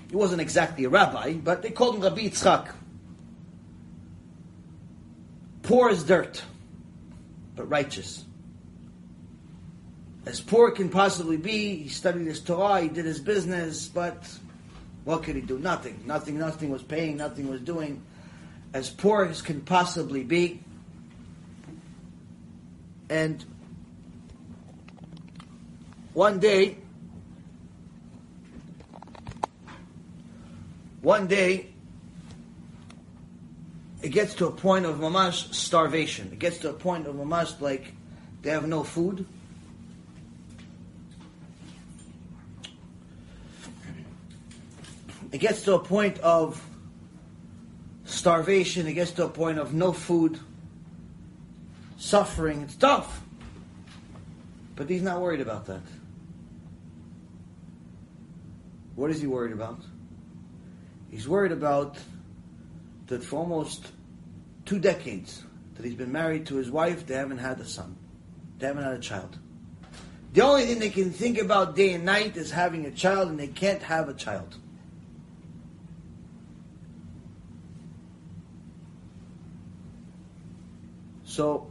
He wasn't exactly a rabbi, but they called him Rabbi Yitzchak. Poor as dirt, but righteous. As poor can possibly be, he studied his Torah, he did his business, but what could he do? Nothing. Nothing, nothing was paying, nothing was doing as poor as can possibly be. And one day, one day, it gets to a point of mamash starvation. It gets to a point of mamash like they have no food. It gets to a point of starvation, it gets to a point of no food, suffering, it's tough. But he's not worried about that. What is he worried about? He's worried about that for almost two decades that he's been married to his wife, they haven't had a son. They haven't had a child. The only thing they can think about day and night is having a child, and they can't have a child. So,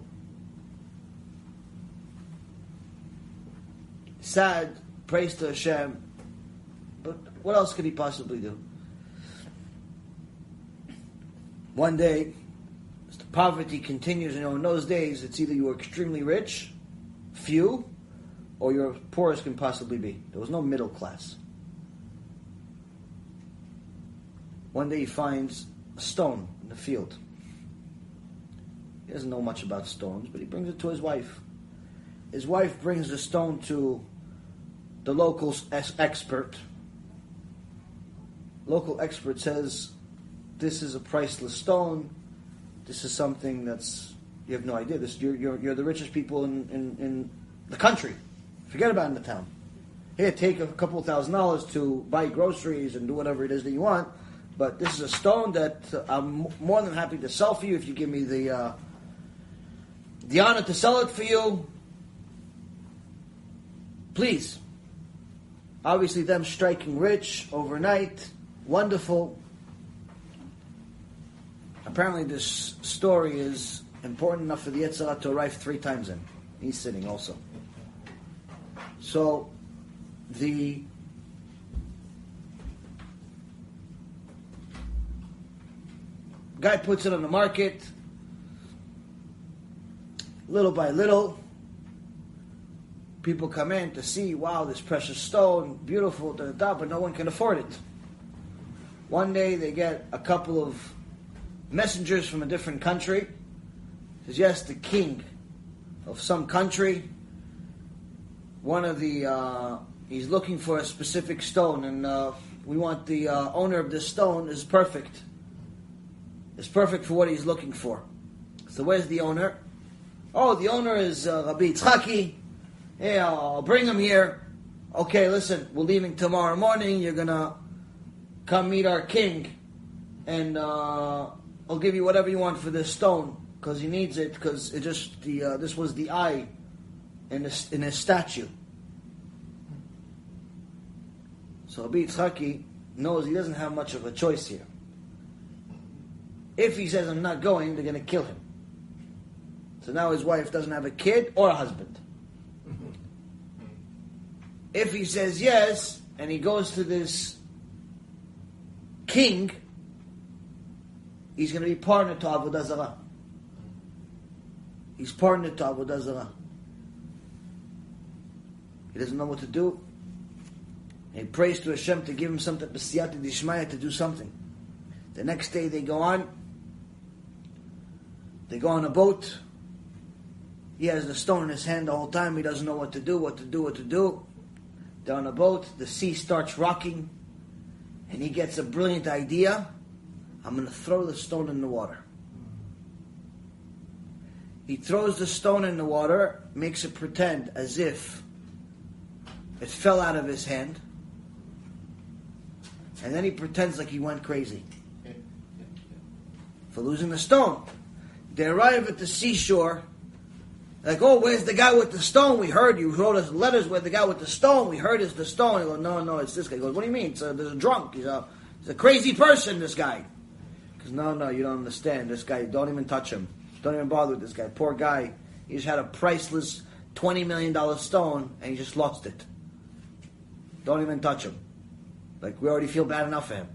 sad, praise to Hashem, but what else could he possibly do? One day, as the poverty continues, you know, in those days, it's either you were extremely rich, few, or you're poor as can possibly be. There was no middle class. One day he finds a stone in the field. He doesn't know much about stones, but he brings it to his wife. His wife brings the stone to the local expert. Local expert says, "This is a priceless stone. This is something that's you have no idea. This you're you're, you're the richest people in, in, in the country. Forget about in the town. Here, take a couple thousand dollars to buy groceries and do whatever it is that you want. but this is a stone that uh, I'm more than happy to sell for you if you give me the uh, the honor to sell it for you. Please. Obviously, them striking rich overnight, wonderful. Apparently, this story is important enough for the Yetzirah to arrive three times in. He's sitting also. So, the guy puts it on the market little by little people come in to see wow this precious stone beautiful da, da, but no one can afford it one day they get a couple of messengers from a different country says yes the king of some country one of the uh, he's looking for a specific stone and uh, we want the uh, owner of this stone is perfect is perfect for what he's looking for. So where's the owner? Oh, the owner is uh, Rabbi Yitzchaki. Hey, I'll, I'll bring him here. Okay, listen, we're leaving tomorrow morning. You're gonna come meet our king, and uh, I'll give you whatever you want for this stone because he needs it because it just the uh, this was the eye in his, in his statue. So Rabbi Yitzchaki knows he doesn't have much of a choice here. If he says, I'm not going, they're going to kill him. So now his wife doesn't have a kid or a husband. Mm-hmm. If he says yes, and he goes to this king, he's going to be partner to Avodah Zarah. He's partner to Avodah Zarah. He doesn't know what to do. He prays to Hashem to give him something, to do something. The next day they go on, they go on a boat. He has the stone in his hand the whole time. He doesn't know what to do, what to do, what to do. They're on a boat. The sea starts rocking. And he gets a brilliant idea. I'm going to throw the stone in the water. He throws the stone in the water, makes it pretend as if it fell out of his hand. And then he pretends like he went crazy for losing the stone. They arrive at the seashore. Like, oh, where's the guy with the stone? We heard you wrote us letters with the guy with the stone. We heard it's the stone. He goes, no, no, it's this guy. He goes, what do you mean? A, there's a drunk. He's a, he's a crazy person, this guy. Because, no, no, you don't understand. This guy, don't even touch him. Don't even bother with this guy. Poor guy. He just had a priceless $20 million stone, and he just lost it. Don't even touch him. Like, we already feel bad enough for him.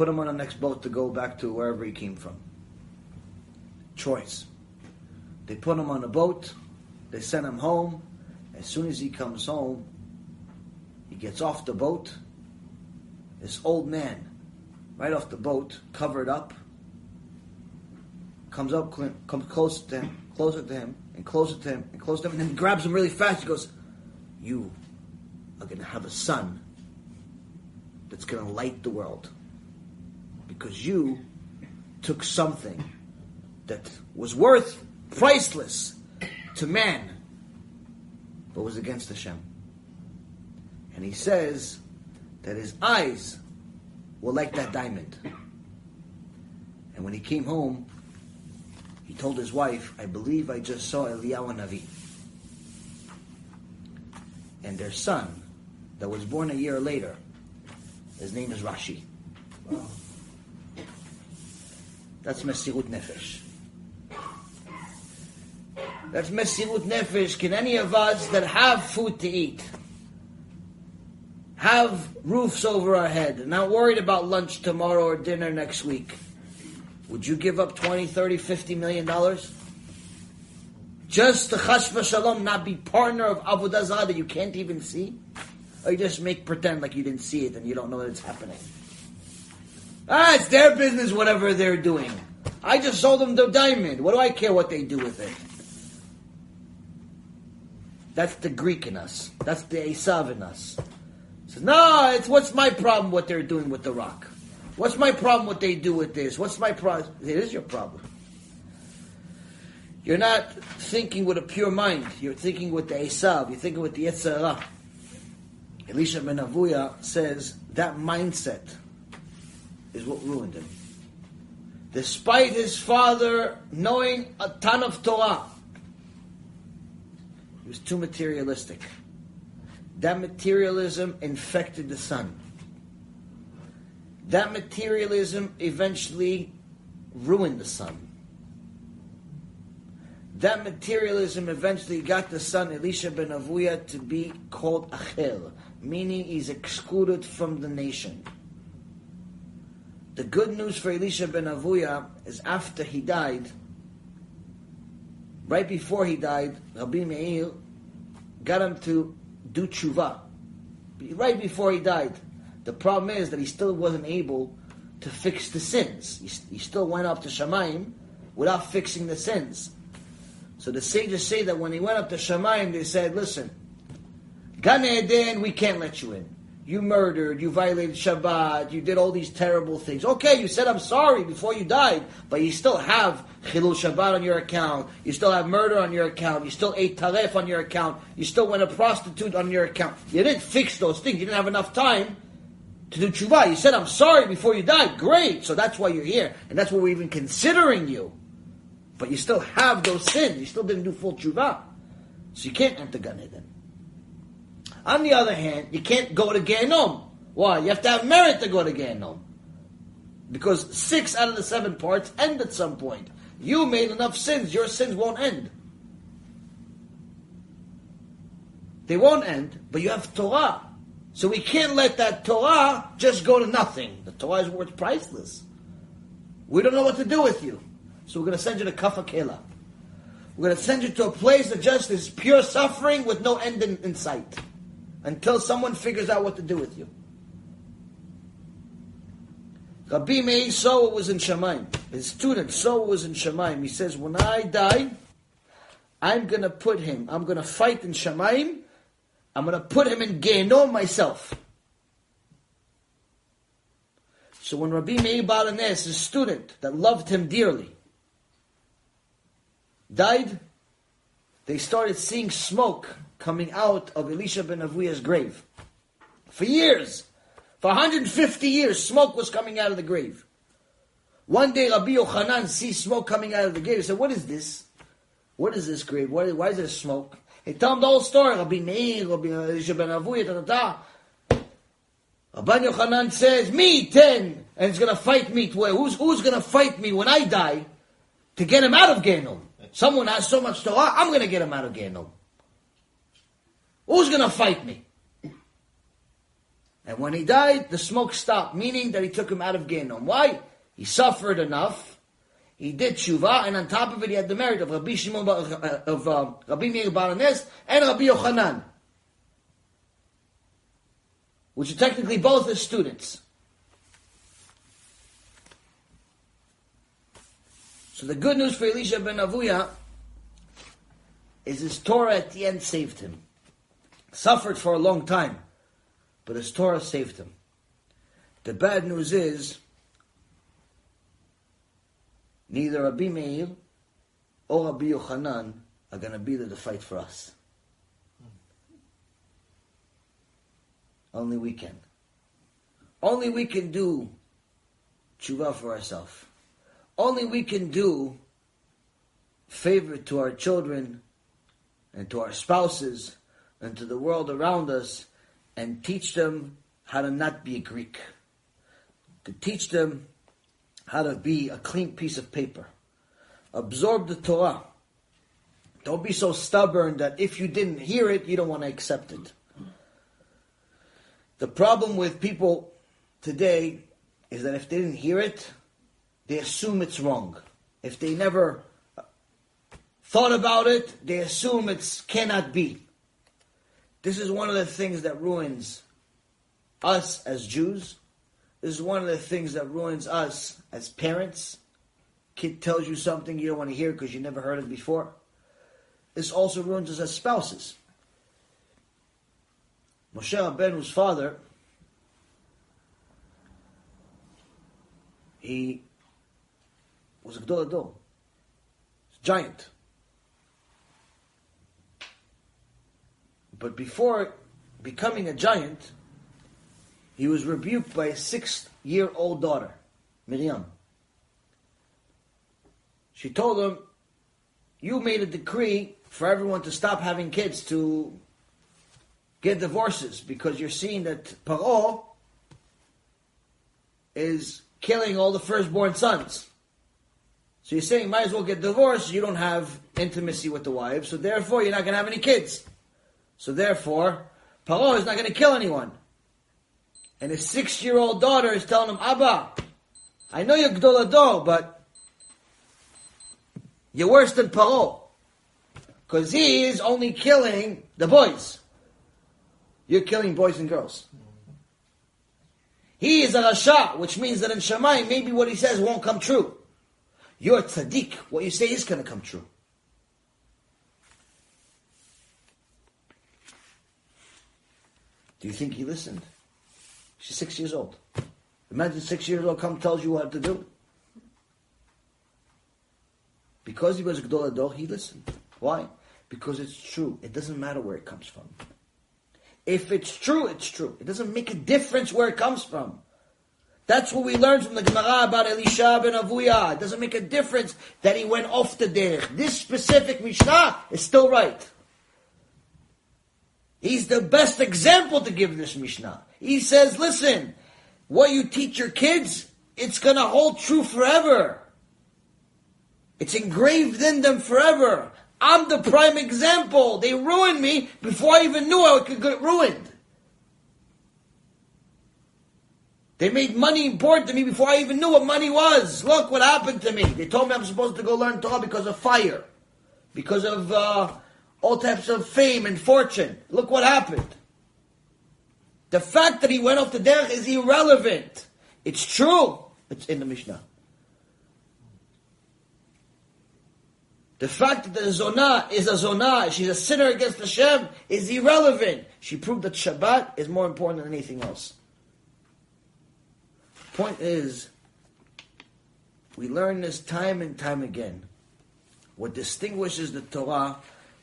put him on the next boat to go back to wherever he came from. Choice. They put him on a boat, they send him home. As soon as he comes home, he gets off the boat. This old man, right off the boat, covered up, comes up, comes closer to him, closer to him, and closer to him, and closer to him, and then he grabs him really fast. He goes, You are going to have a son that's going to light the world because you took something that was worth priceless to man, but was against Hashem. And he says that his eyes were like that diamond. And when he came home, he told his wife, I believe I just saw Eliyahu Navi. And their son, that was born a year later, his name is Rashi. Wow. That's Mesirut Nefesh. That's Mesirut Nefesh. Can any of us that have food to eat, have roofs over our head, not worried about lunch tomorrow or dinner next week, would you give up 20, 30, 50 million dollars? Just to chash v'shalom not be partner of Avodah Zarah that you can't even see? Or you just make pretend like you didn't see it and you don't know that it's happening? Ah, it's their business, whatever they're doing. I just sold them the diamond. What do I care what they do with it? That's the Greek in us. That's the Esav in us. Says, no, it's what's my problem what they're doing with the rock? What's my problem what they do with this? What's my problem? It is your problem. You're not thinking with a pure mind. You're thinking with the Esav. You're thinking with the Yetzer Hara. Elisha ben Avuya says that mindset is what ruined him. Despite his father knowing a ton of Torah, he was too materialistic. That materialism infected the son. That materialism eventually ruined the son. That materialism eventually got the son Elisha ben Avuya to be called Acher, meaning he's excluded from the nation. The good news for Elisha ben Avuya is after he died, right before he died, Rabbi Meir got him to do tshuva. Right before he died. The problem is that he still wasn't able to fix the sins. He, he still went up to Shamayim without fixing the sins. So the sages say that when he went up to Shamayim, they said, listen, Gan Eden, we can't let you in. You murdered, you violated Shabbat, you did all these terrible things. Okay, you said I'm sorry before you died, but you still have Chilul Shabbat on your account, you still have murder on your account, you still ate Taref on your account, you still went a prostitute on your account. You didn't fix those things, you didn't have enough time to do tshuva. You said I'm sorry before you died. Great, so that's why you're here, and that's why we're even considering you. But you still have those sins. You still didn't do full tshuva. So you can't enter Gan Eden. On the other hand, you can't go to Gehenom. Why? You have to have merit to go to Gehenom. Because six out of the seven parts end at some point. You made enough sins, your sins won't end. They won't end, but you have Torah. So we can't let that Torah just go to nothing. The Torah is worth priceless. We don't know what to do with you. So we're going to send you to Kaf HaKela. We're going to send you to a place that just is pure suffering with no end in, in sight. Until someone figures out what to do with you. Rabbi Meir saw was in Shamayim. His student saw was in Shamayim. He says, when I die, I'm going to put him, I'm going to fight in Shamayim, I'm going to put him in Gehenom myself. So when Rabbi Meir Baal HaNes, his student that loved him dearly, died, they started seeing smoke coming out of Elisha ben Avuya's grave. For years, for 150 years, smoke was coming out of the grave. One day, Rabbi Yochanan sees smoke coming out of the grave. He said, "What is this? What is this grave? Why, why is there smoke?" He told him the whole story. Rabbi Meir, Rabbi Elisha ben Avuya. Rabbi Yochanan says, "Me ten, and he's going to fight me. Where? Who's who's going to fight me when I die to get him out of Gehenom?" Someone has so much Torah, I'm going to get him out of Gehenom. Who's going to fight me? And when he died, the smoke stopped, meaning that he took him out of Gehenom. Why? He suffered enough. He did tshuva, and on top of it, he had the merit of Rabbi Shimon of uh, Rabbi Meir Baal HaNes and Rabbi Yochanan, which are technically both his students. So the good news for Elisha ben Avuya is his Torah at the end saved him. Suffered for a long time, but his Torah saved him. The bad news is neither Rabbi Meir or Rabbi Yochanan are going to be there to fight for us. Only we can. Only we can do tshuva for ourselves. Only we can do favor to our children and to our spouses and to the world around us and teach them how to not be a Greek. To teach them how to be a clean piece of paper. Absorb the Torah. Don't be so stubborn that if you didn't hear it, you don't want to accept it. The problem with people today is that if they didn't hear it, they assume it's wrong. If they never thought about it, they assume it cannot be. This is one of the things that ruins us as Jews. This is one of the things that ruins us as parents. Kid tells you something you don't want to hear because you never heard it before. This also ruins us as spouses. Moshe Rabbeinu's father, he was a Gadol Ador. Giant. But before becoming a giant, he was rebuked by a six-year-old daughter, Miriam. She told him, "You made a decree for everyone to stop having kids to get divorces because you're seeing that Paro is killing all the firstborn sons." So you're saying might as well get divorced. You don't have intimacy with the wife, so therefore you're not going to have any kids. So therefore, Paro is not going to kill anyone. And his six-year-old daughter is telling him, Abba, I know you're Gadol Ador, but you're worse than Paro. Because he is only killing the boys. You're killing boys and girls. He is a Rasha, which means that in Shamayim, maybe what he says won't come true. You're tzaddik. What you say is going to come true. Do you think he listened? She's six years old. Imagine six years old come tells you what to do. Because he was a Gadol Ador, he listened. Why? Because it's true. It doesn't matter where it comes from. If it's true, it's true. It doesn't make a difference where it comes from. That's what we learned from the Gemara about Elisha ben Avuya. It doesn't make a difference that he went off the derech. This specific Mishnah is still right. He's the best example to give this Mishnah. He says, listen, what you teach your kids, it's gonna hold true forever. It's engraved in them forever. I'm the prime example. They ruined me before I even knew I could get ruined. They made money important to me before I even knew what money was. Look what happened to me. They told me I'm supposed to go learn Torah because of fire, because of uh, all types of fame and fortune. Look what happened. The fact that he went off the derech is irrelevant. It's true. It's in the Mishnah. The fact that the Zonah is a Zonah, she's a sinner against Hashem, is irrelevant. She proved that Shabbat is more important than anything else. Point is, we learn this time and time again. What distinguishes the Torah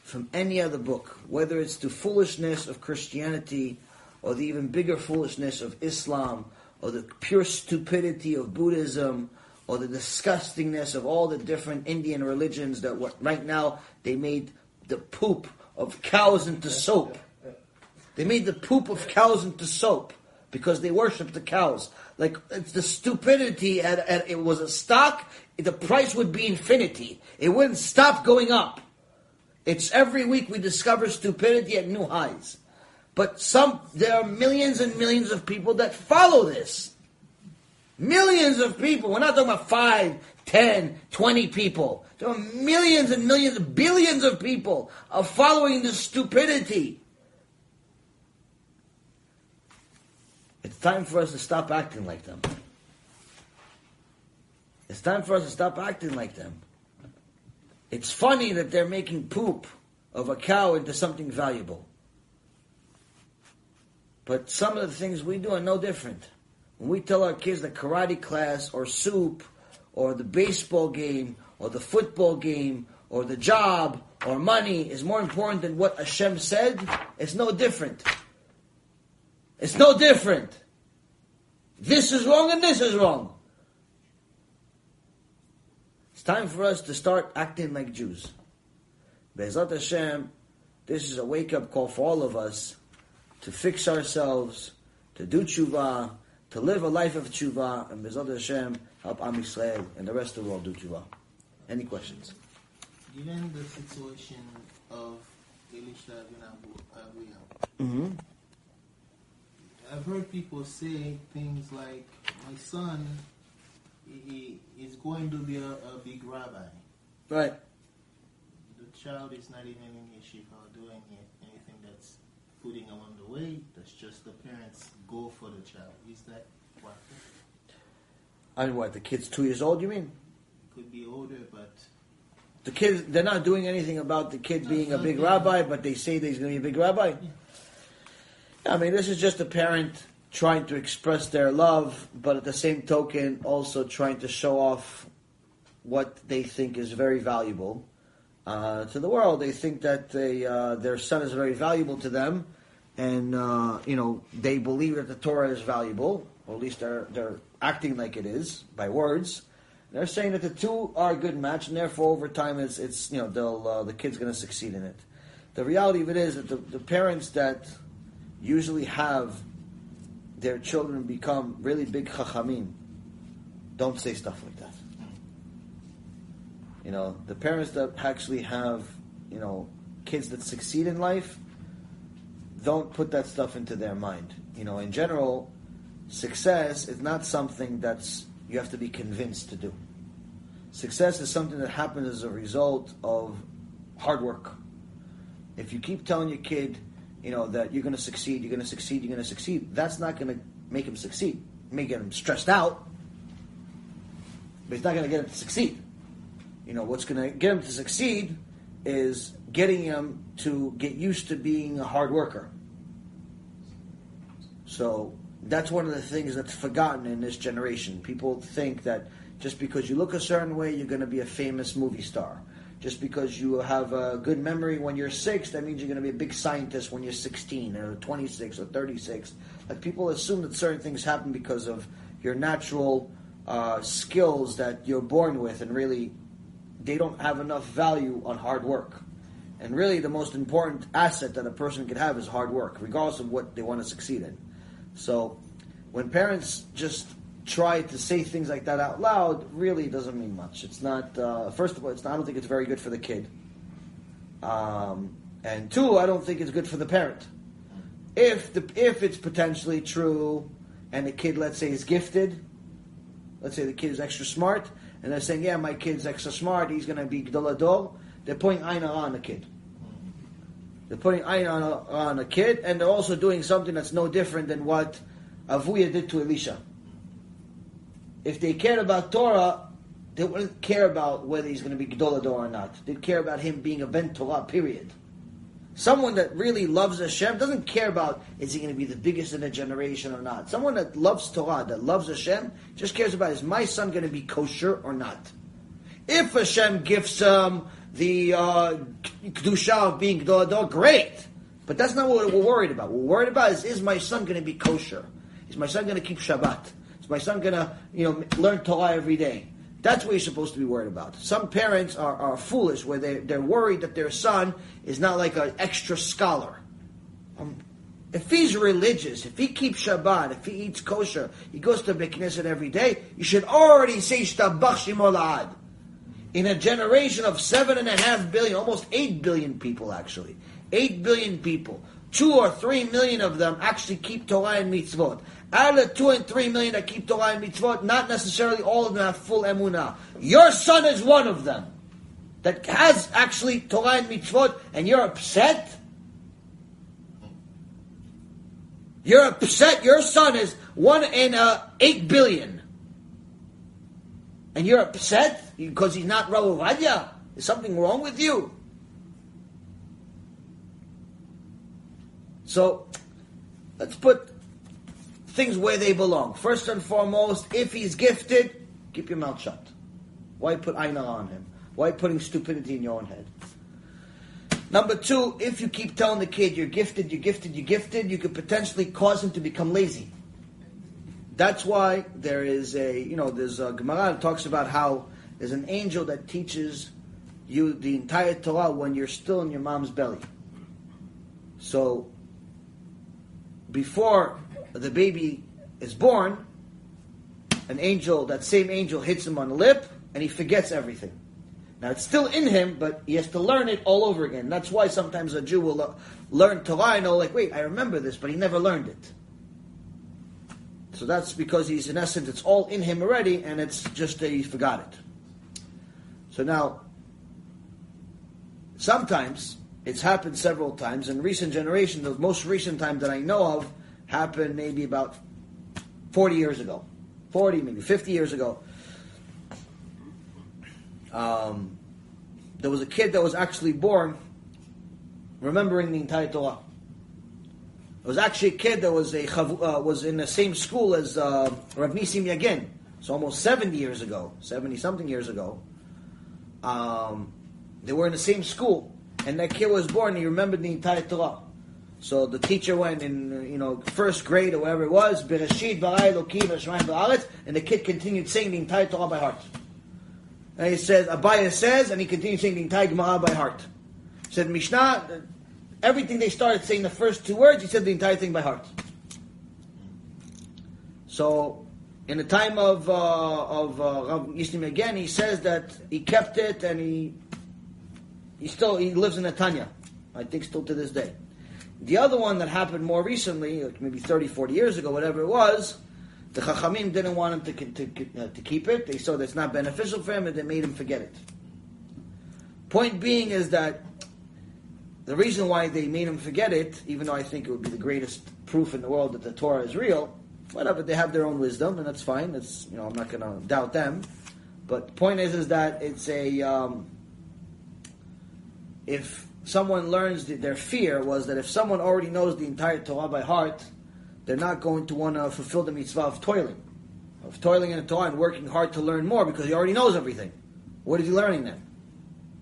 from any other book, whether it's the foolishness of Christianity or the even bigger foolishness of Islam or the pure stupidity of Buddhism or the disgustingness of all the different Indian religions that what, right now they made the poop of cows into soap. They made the poop of cows into soap because they worship the cows. Like it's the stupidity, and, and it was a stock. The price would be infinity. It wouldn't stop going up. It's every week we discover stupidity at new highs. But some, there are millions and millions of people that follow this. Millions of people. We're not talking about five, ten, twenty people. There are millions and millions, billions of people are following this stupidity. It's time for us to stop acting like them. It's time for us to stop acting like them. It's funny that they're making poop of a cow into something valuable. But some of the things we do are no different. When we tell our kids that karate class or soup or the baseball game or the football game or the job or money is more important than what Hashem said, it's no different. It's no different. This is wrong and this is wrong. Time for us to start acting like Jews. Be'ezrat Hashem, this is a wake-up call for all of us to fix ourselves, to do tshuva, to live a life of tshuva, and Be'ezrat Hashem, help Am Yisrael and the rest of the world do tshuva. Any questions? Given the situation of Elisha bin Abu Mm-hmm. I've heard people say things like, "My son, he, is going to be a, a big rabbi. Right. The child is not even in yeshiva or doing anything that's putting him on the way. That's just the parents go for the child. Is that what? I mean, what, the kid's two years old, you mean? Could be older, but The kid, they're not doing anything about the kid being a big rabbi, but they say that he's going to be a big rabbi. I mean, this is just a parent trying to express their love, but at the same token, also trying to show off what they think is very valuable uh, to the world. They think that they, uh, their son is very valuable to them, and uh, you know they believe that the Torah is valuable, or at least they're they're acting like it is by words. They're saying that the two are a good match, and therefore over time it's it's you know they'll uh, the kid's going to succeed in it. The reality of it is that the, the parents that usually have their children become really big chachamim don't say stuff like that. You know, the parents that actually have, you know, kids that succeed in life don't put that stuff into their mind. You know, in general, success is not something that's you have to be convinced to do. Success is something that happens as a result of hard work. If you keep telling your kid, you know, that you're going to succeed, you're going to succeed, you're going to succeed, that's not going to make him succeed. It may get him stressed out, but it's not going to get him to succeed. You know, what's going to get him to succeed is getting him to get used to being a hard worker. So that's one of the things that's forgotten in this generation. People think that just because you look a certain way, you're going to be a famous movie star. Just because you have a good memory when you're six, that means you're going to be a big scientist when you're 16 or 26 or 36. Like people assume that certain things happen because of your natural uh, skills that you're born with, and really, they don't have enough value on hard work. And really, the most important asset that a person can have is hard work, regardless of what they want to succeed in. So, when parents just try to say things like that out loud, really doesn't mean much. It's not. Uh, first of all, it's not, I don't think it's very good for the kid. Um, and two, I don't think it's good for the parent. If the if it's potentially true, and the kid, let's say, is gifted, let's say the kid is extra smart, and they're saying, yeah, my kid's extra smart, he's going to be Gadol Ador, they're putting aina on the kid. They're putting aina on a, on a kid, and they're also doing something that's no different than what Avuya did to Elisha. If they cared about Torah, they wouldn't care about whether he's going to be Gadol Ador or not. They'd care about him being a ben Torah, period. Someone that really loves Hashem doesn't care about is he going to be the biggest in a generation or not. Someone that loves Torah, that loves Hashem, just cares about is my son going to be kosher or not. If Hashem gives him the uh, kedusha of being Gadol Ador, great. But that's not what we're worried about. What we're worried about is is my son going to be kosher? Is my son going to keep Shabbat? Is my son going to you know learn Torah every day? That's what you're supposed to be worried about. Some parents are, are foolish where they, they're worried that their son is not like an extra scholar. Um, if he's religious, if he keeps Shabbat, if he eats kosher, he goes to beit knesset every day, you should already say Shtabach Shimolad. In a generation of seven and a half billion, almost eight billion people actually, eight billion people, two or three million of them actually keep Torah and mitzvot. Out of the two and three million that keep Torah and mitzvot, not necessarily all of them have full emunah. Your son is one of them that has actually Torah and mitzvot, and you're upset. You're upset. Your son is one in uh, eight billion, and you're upset because he's not Rav Ovadia. Is something wrong with you? So, let's put things where they belong. First and foremost, if he's gifted, keep your mouth shut. Why put aina on him? Why putting stupidity in your own head? Number two, if you keep telling the kid you're gifted, you're gifted, you're gifted, you could potentially cause him to become lazy. That's why there is a, you know, there's a Gemara that talks about how there's an angel that teaches you the entire Torah when you're still in your mom's belly. So, before the baby is born, an angel, that same angel hits him on the lip, and he forgets everything. Now it's still in him, but he has to learn it all over again. That's why sometimes a Jew will learn Torah and all like, wait, I remember this, but he never learned it. So that's because he's, in essence, it's all in him already, and it's just that he forgot it. So now, sometimes, it's happened several times, in recent generation, the most recent time that I know of, happened maybe about 40 years ago. 40, maybe 50 years ago. Um, there was a kid that was actually born remembering the entire Torah. There was actually a kid that was a uh, was in the same school as uh, Rav Nisim Yagen. So almost 70 years ago, 70 something years ago, um, they were in the same school, and that kid was born. He remembered the entire Torah. So the teacher went in, you know, first grade or whatever it was, Bereshit Barai Elokim Hashemayim V'Aretz, and the kid continued saying the entire Torah by heart. And he says, Abaya says, and he continued saying the entire Gemara by heart. He said Mishnah, everything they started saying the first two words, he said the entire thing by heart. So, in the time of uh, of uh, Rav again, he says that he kept it and he he still he lives in Netanya. I think still to this day. The other one that happened more recently, like maybe 30, 40 years ago, whatever it was, the Chachamim didn't want him to, to, uh, to keep it. They saw that it's not beneficial for him and they made him forget it. Point being is that the reason why they made him forget it, even though I think it would be the greatest proof in the world that the Torah is real, whatever, they have their own wisdom and that's fine. That's, you know, I'm not going to doubt them. But the point is, is that it's a, um, if someone learns that their fear was that if someone already knows the entire Torah by heart, they're not going to want to fulfill the mitzvah of toiling, of toiling in the Torah and working hard to learn more because he already knows everything. What is he learning then?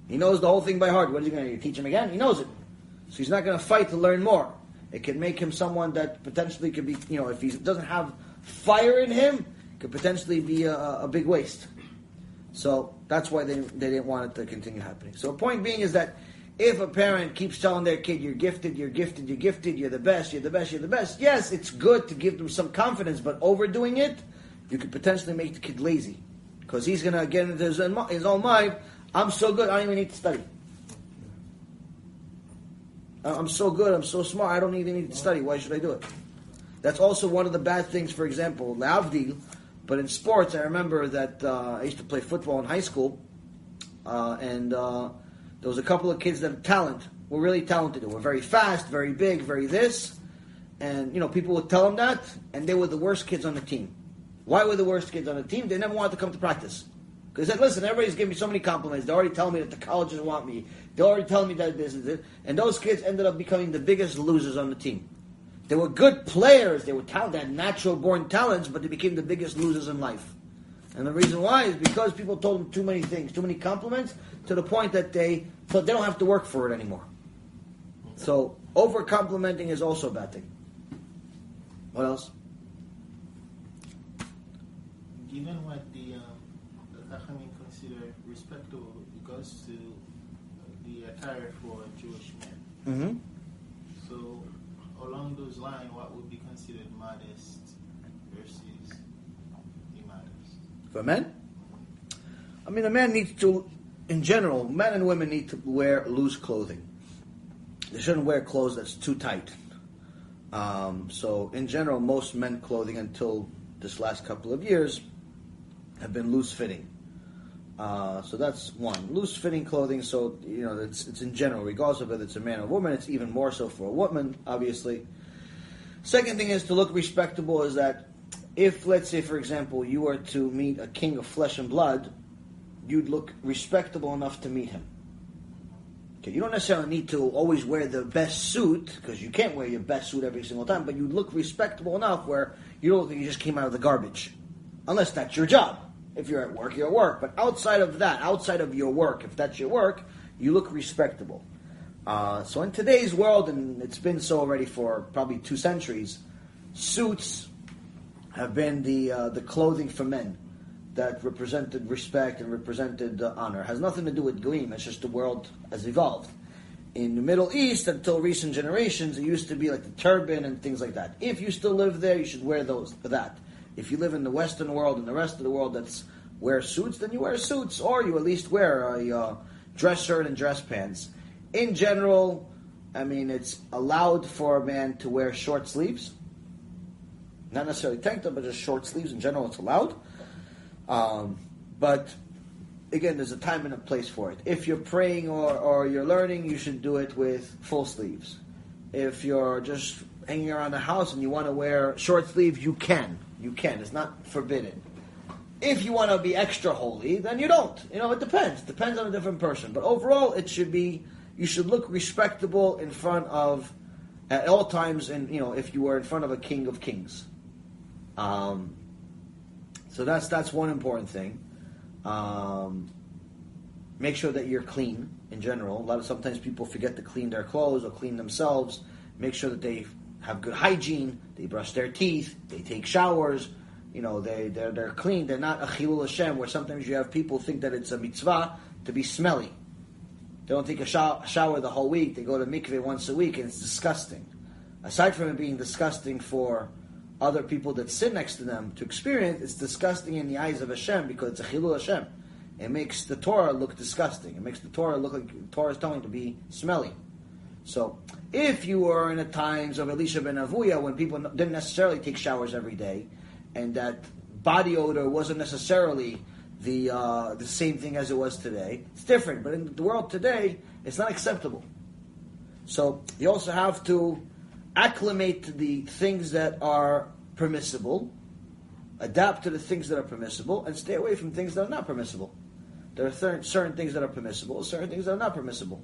He knows the whole thing by heart. What is he going to teach him again? He knows it, so he's not going to fight to learn more. It can make him someone that potentially could be, you know, if he doesn't have fire in him, could potentially be a, a big waste. So that's why they, they didn't want it to continue happening. So point being is that if a parent keeps telling their kid, you're gifted, you're gifted, you're gifted, you're the best, you're the best, you're the best, yes, it's good to give them some confidence, but overdoing it, you could potentially make the kid lazy. Because he's going to get into his, his own mind, I'm so good, I don't even need to study. I'm so good, I'm so smart, I don't even need to study, why should I do it? That's also one of the bad things, for example, Lavdil, but in sports, I remember that uh, I used to play football in high school, uh, and uh, there was a couple of kids that had talent, were really talented. They were very fast, very big, very this. And, you know, people would tell them that, and they were the worst kids on the team. Why were the worst kids on the team? They never wanted to come to practice. Because they said, listen, everybody's giving me so many compliments. They're already telling me that the colleges want me. They're already telling me that this is it. And those kids ended up becoming the biggest losers on the team. They were good players. They were talented, had natural born talents, but they became the biggest losers in life. And the reason why is because people told them too many things, too many compliments, to the point that they thought they don't have to work for it anymore. So over complimenting is also a bad thing. What else? Given what the um, the Chachamim consider respectable, it goes to the attire for a Jewish men. Mm-hmm. So along those lines, what would be considered modest versus immodest? For men? I mean, a man needs to, in general, men and women need to wear loose clothing. They shouldn't wear clothes that's too tight. Um, so, in general, most men clothing until this last couple of years have been loose fitting. Uh, so that's one loose fitting clothing. So you know it's, it's in general, regardless of whether it's a man or a woman. It's even more so for a woman, obviously. Second thing is to look respectable. Is that if, let's say, for example, you were to meet a king of flesh and blood, you'd look respectable enough to meet him. Okay, you don't necessarily need to always wear the best suit because you can't wear your best suit every single time, but you look respectable enough where you don't look like you just came out of the garbage, unless that's your job. If you're at work, you're at work. But outside of that, outside of your work, if that's your work, you look respectable. Uh, so in today's world, and it's been so already for probably two centuries, suits have been the uh, the clothing for men that represented respect and represented uh, honor. It has nothing to do with gleam. It's just the world has evolved. In the Middle East, until recent generations, it used to be like the turban and things like that. If you still live there, you should wear those that. If you live in the Western world and the rest of the world that's wear suits, then you wear suits, or you at least wear a uh, dress shirt and dress pants. In general, I mean, it's allowed for a man to wear short sleeves. Not necessarily tank top, but just short sleeves. In general, it's allowed. Um, but again, there's a time and a place for it. If you're praying or, or you're learning, you should do it with full sleeves. If you're just hanging around the house and you want to wear short sleeves, you can. You can. It's not forbidden. If you want to be extra holy, then you don't. You know, it depends. It depends on a different person. But overall, it should be. You should look respectable in front of, at all times. And you know, if you were in front of a king of kings. Um, so that's that's one important thing. Um, make sure that you're clean in general. A lot of sometimes people forget to clean their clothes or clean themselves, make sure that they have good hygiene, they brush their teeth, they take showers, you know, they, they're, they're clean, they're not a chilul Hashem, where sometimes you have people think that it's a mitzvah to be smelly. They don't take a shower, shower the whole week, they go to mikveh once a week, and it's disgusting. Aside from it being disgusting for other people that sit next to them to experience, it's disgusting in the eyes of Hashem because it's a chilul Hashem. It makes the Torah look disgusting. It makes the Torah look like is telling to be smelly. So, if you were in the times of Elisha ben Avuya when people didn't necessarily take showers every day, and that body odor wasn't necessarily the uh, the same thing as it was today, it's different. But in the world today, it's not acceptable. So you also have to acclimate to the things that are permissible, adapt to the things that are permissible, and stay away from things that are not permissible. There are certain things that are permissible, certain things that are not permissible.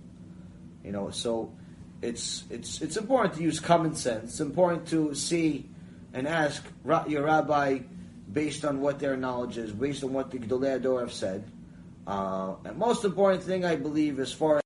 You know, so it's it's it's important to use common sense. It's important to see and ask your rabbi based on what their knowledge is, based on what the Gedolei Ador have said. Uh, and most important thing, I believe, as far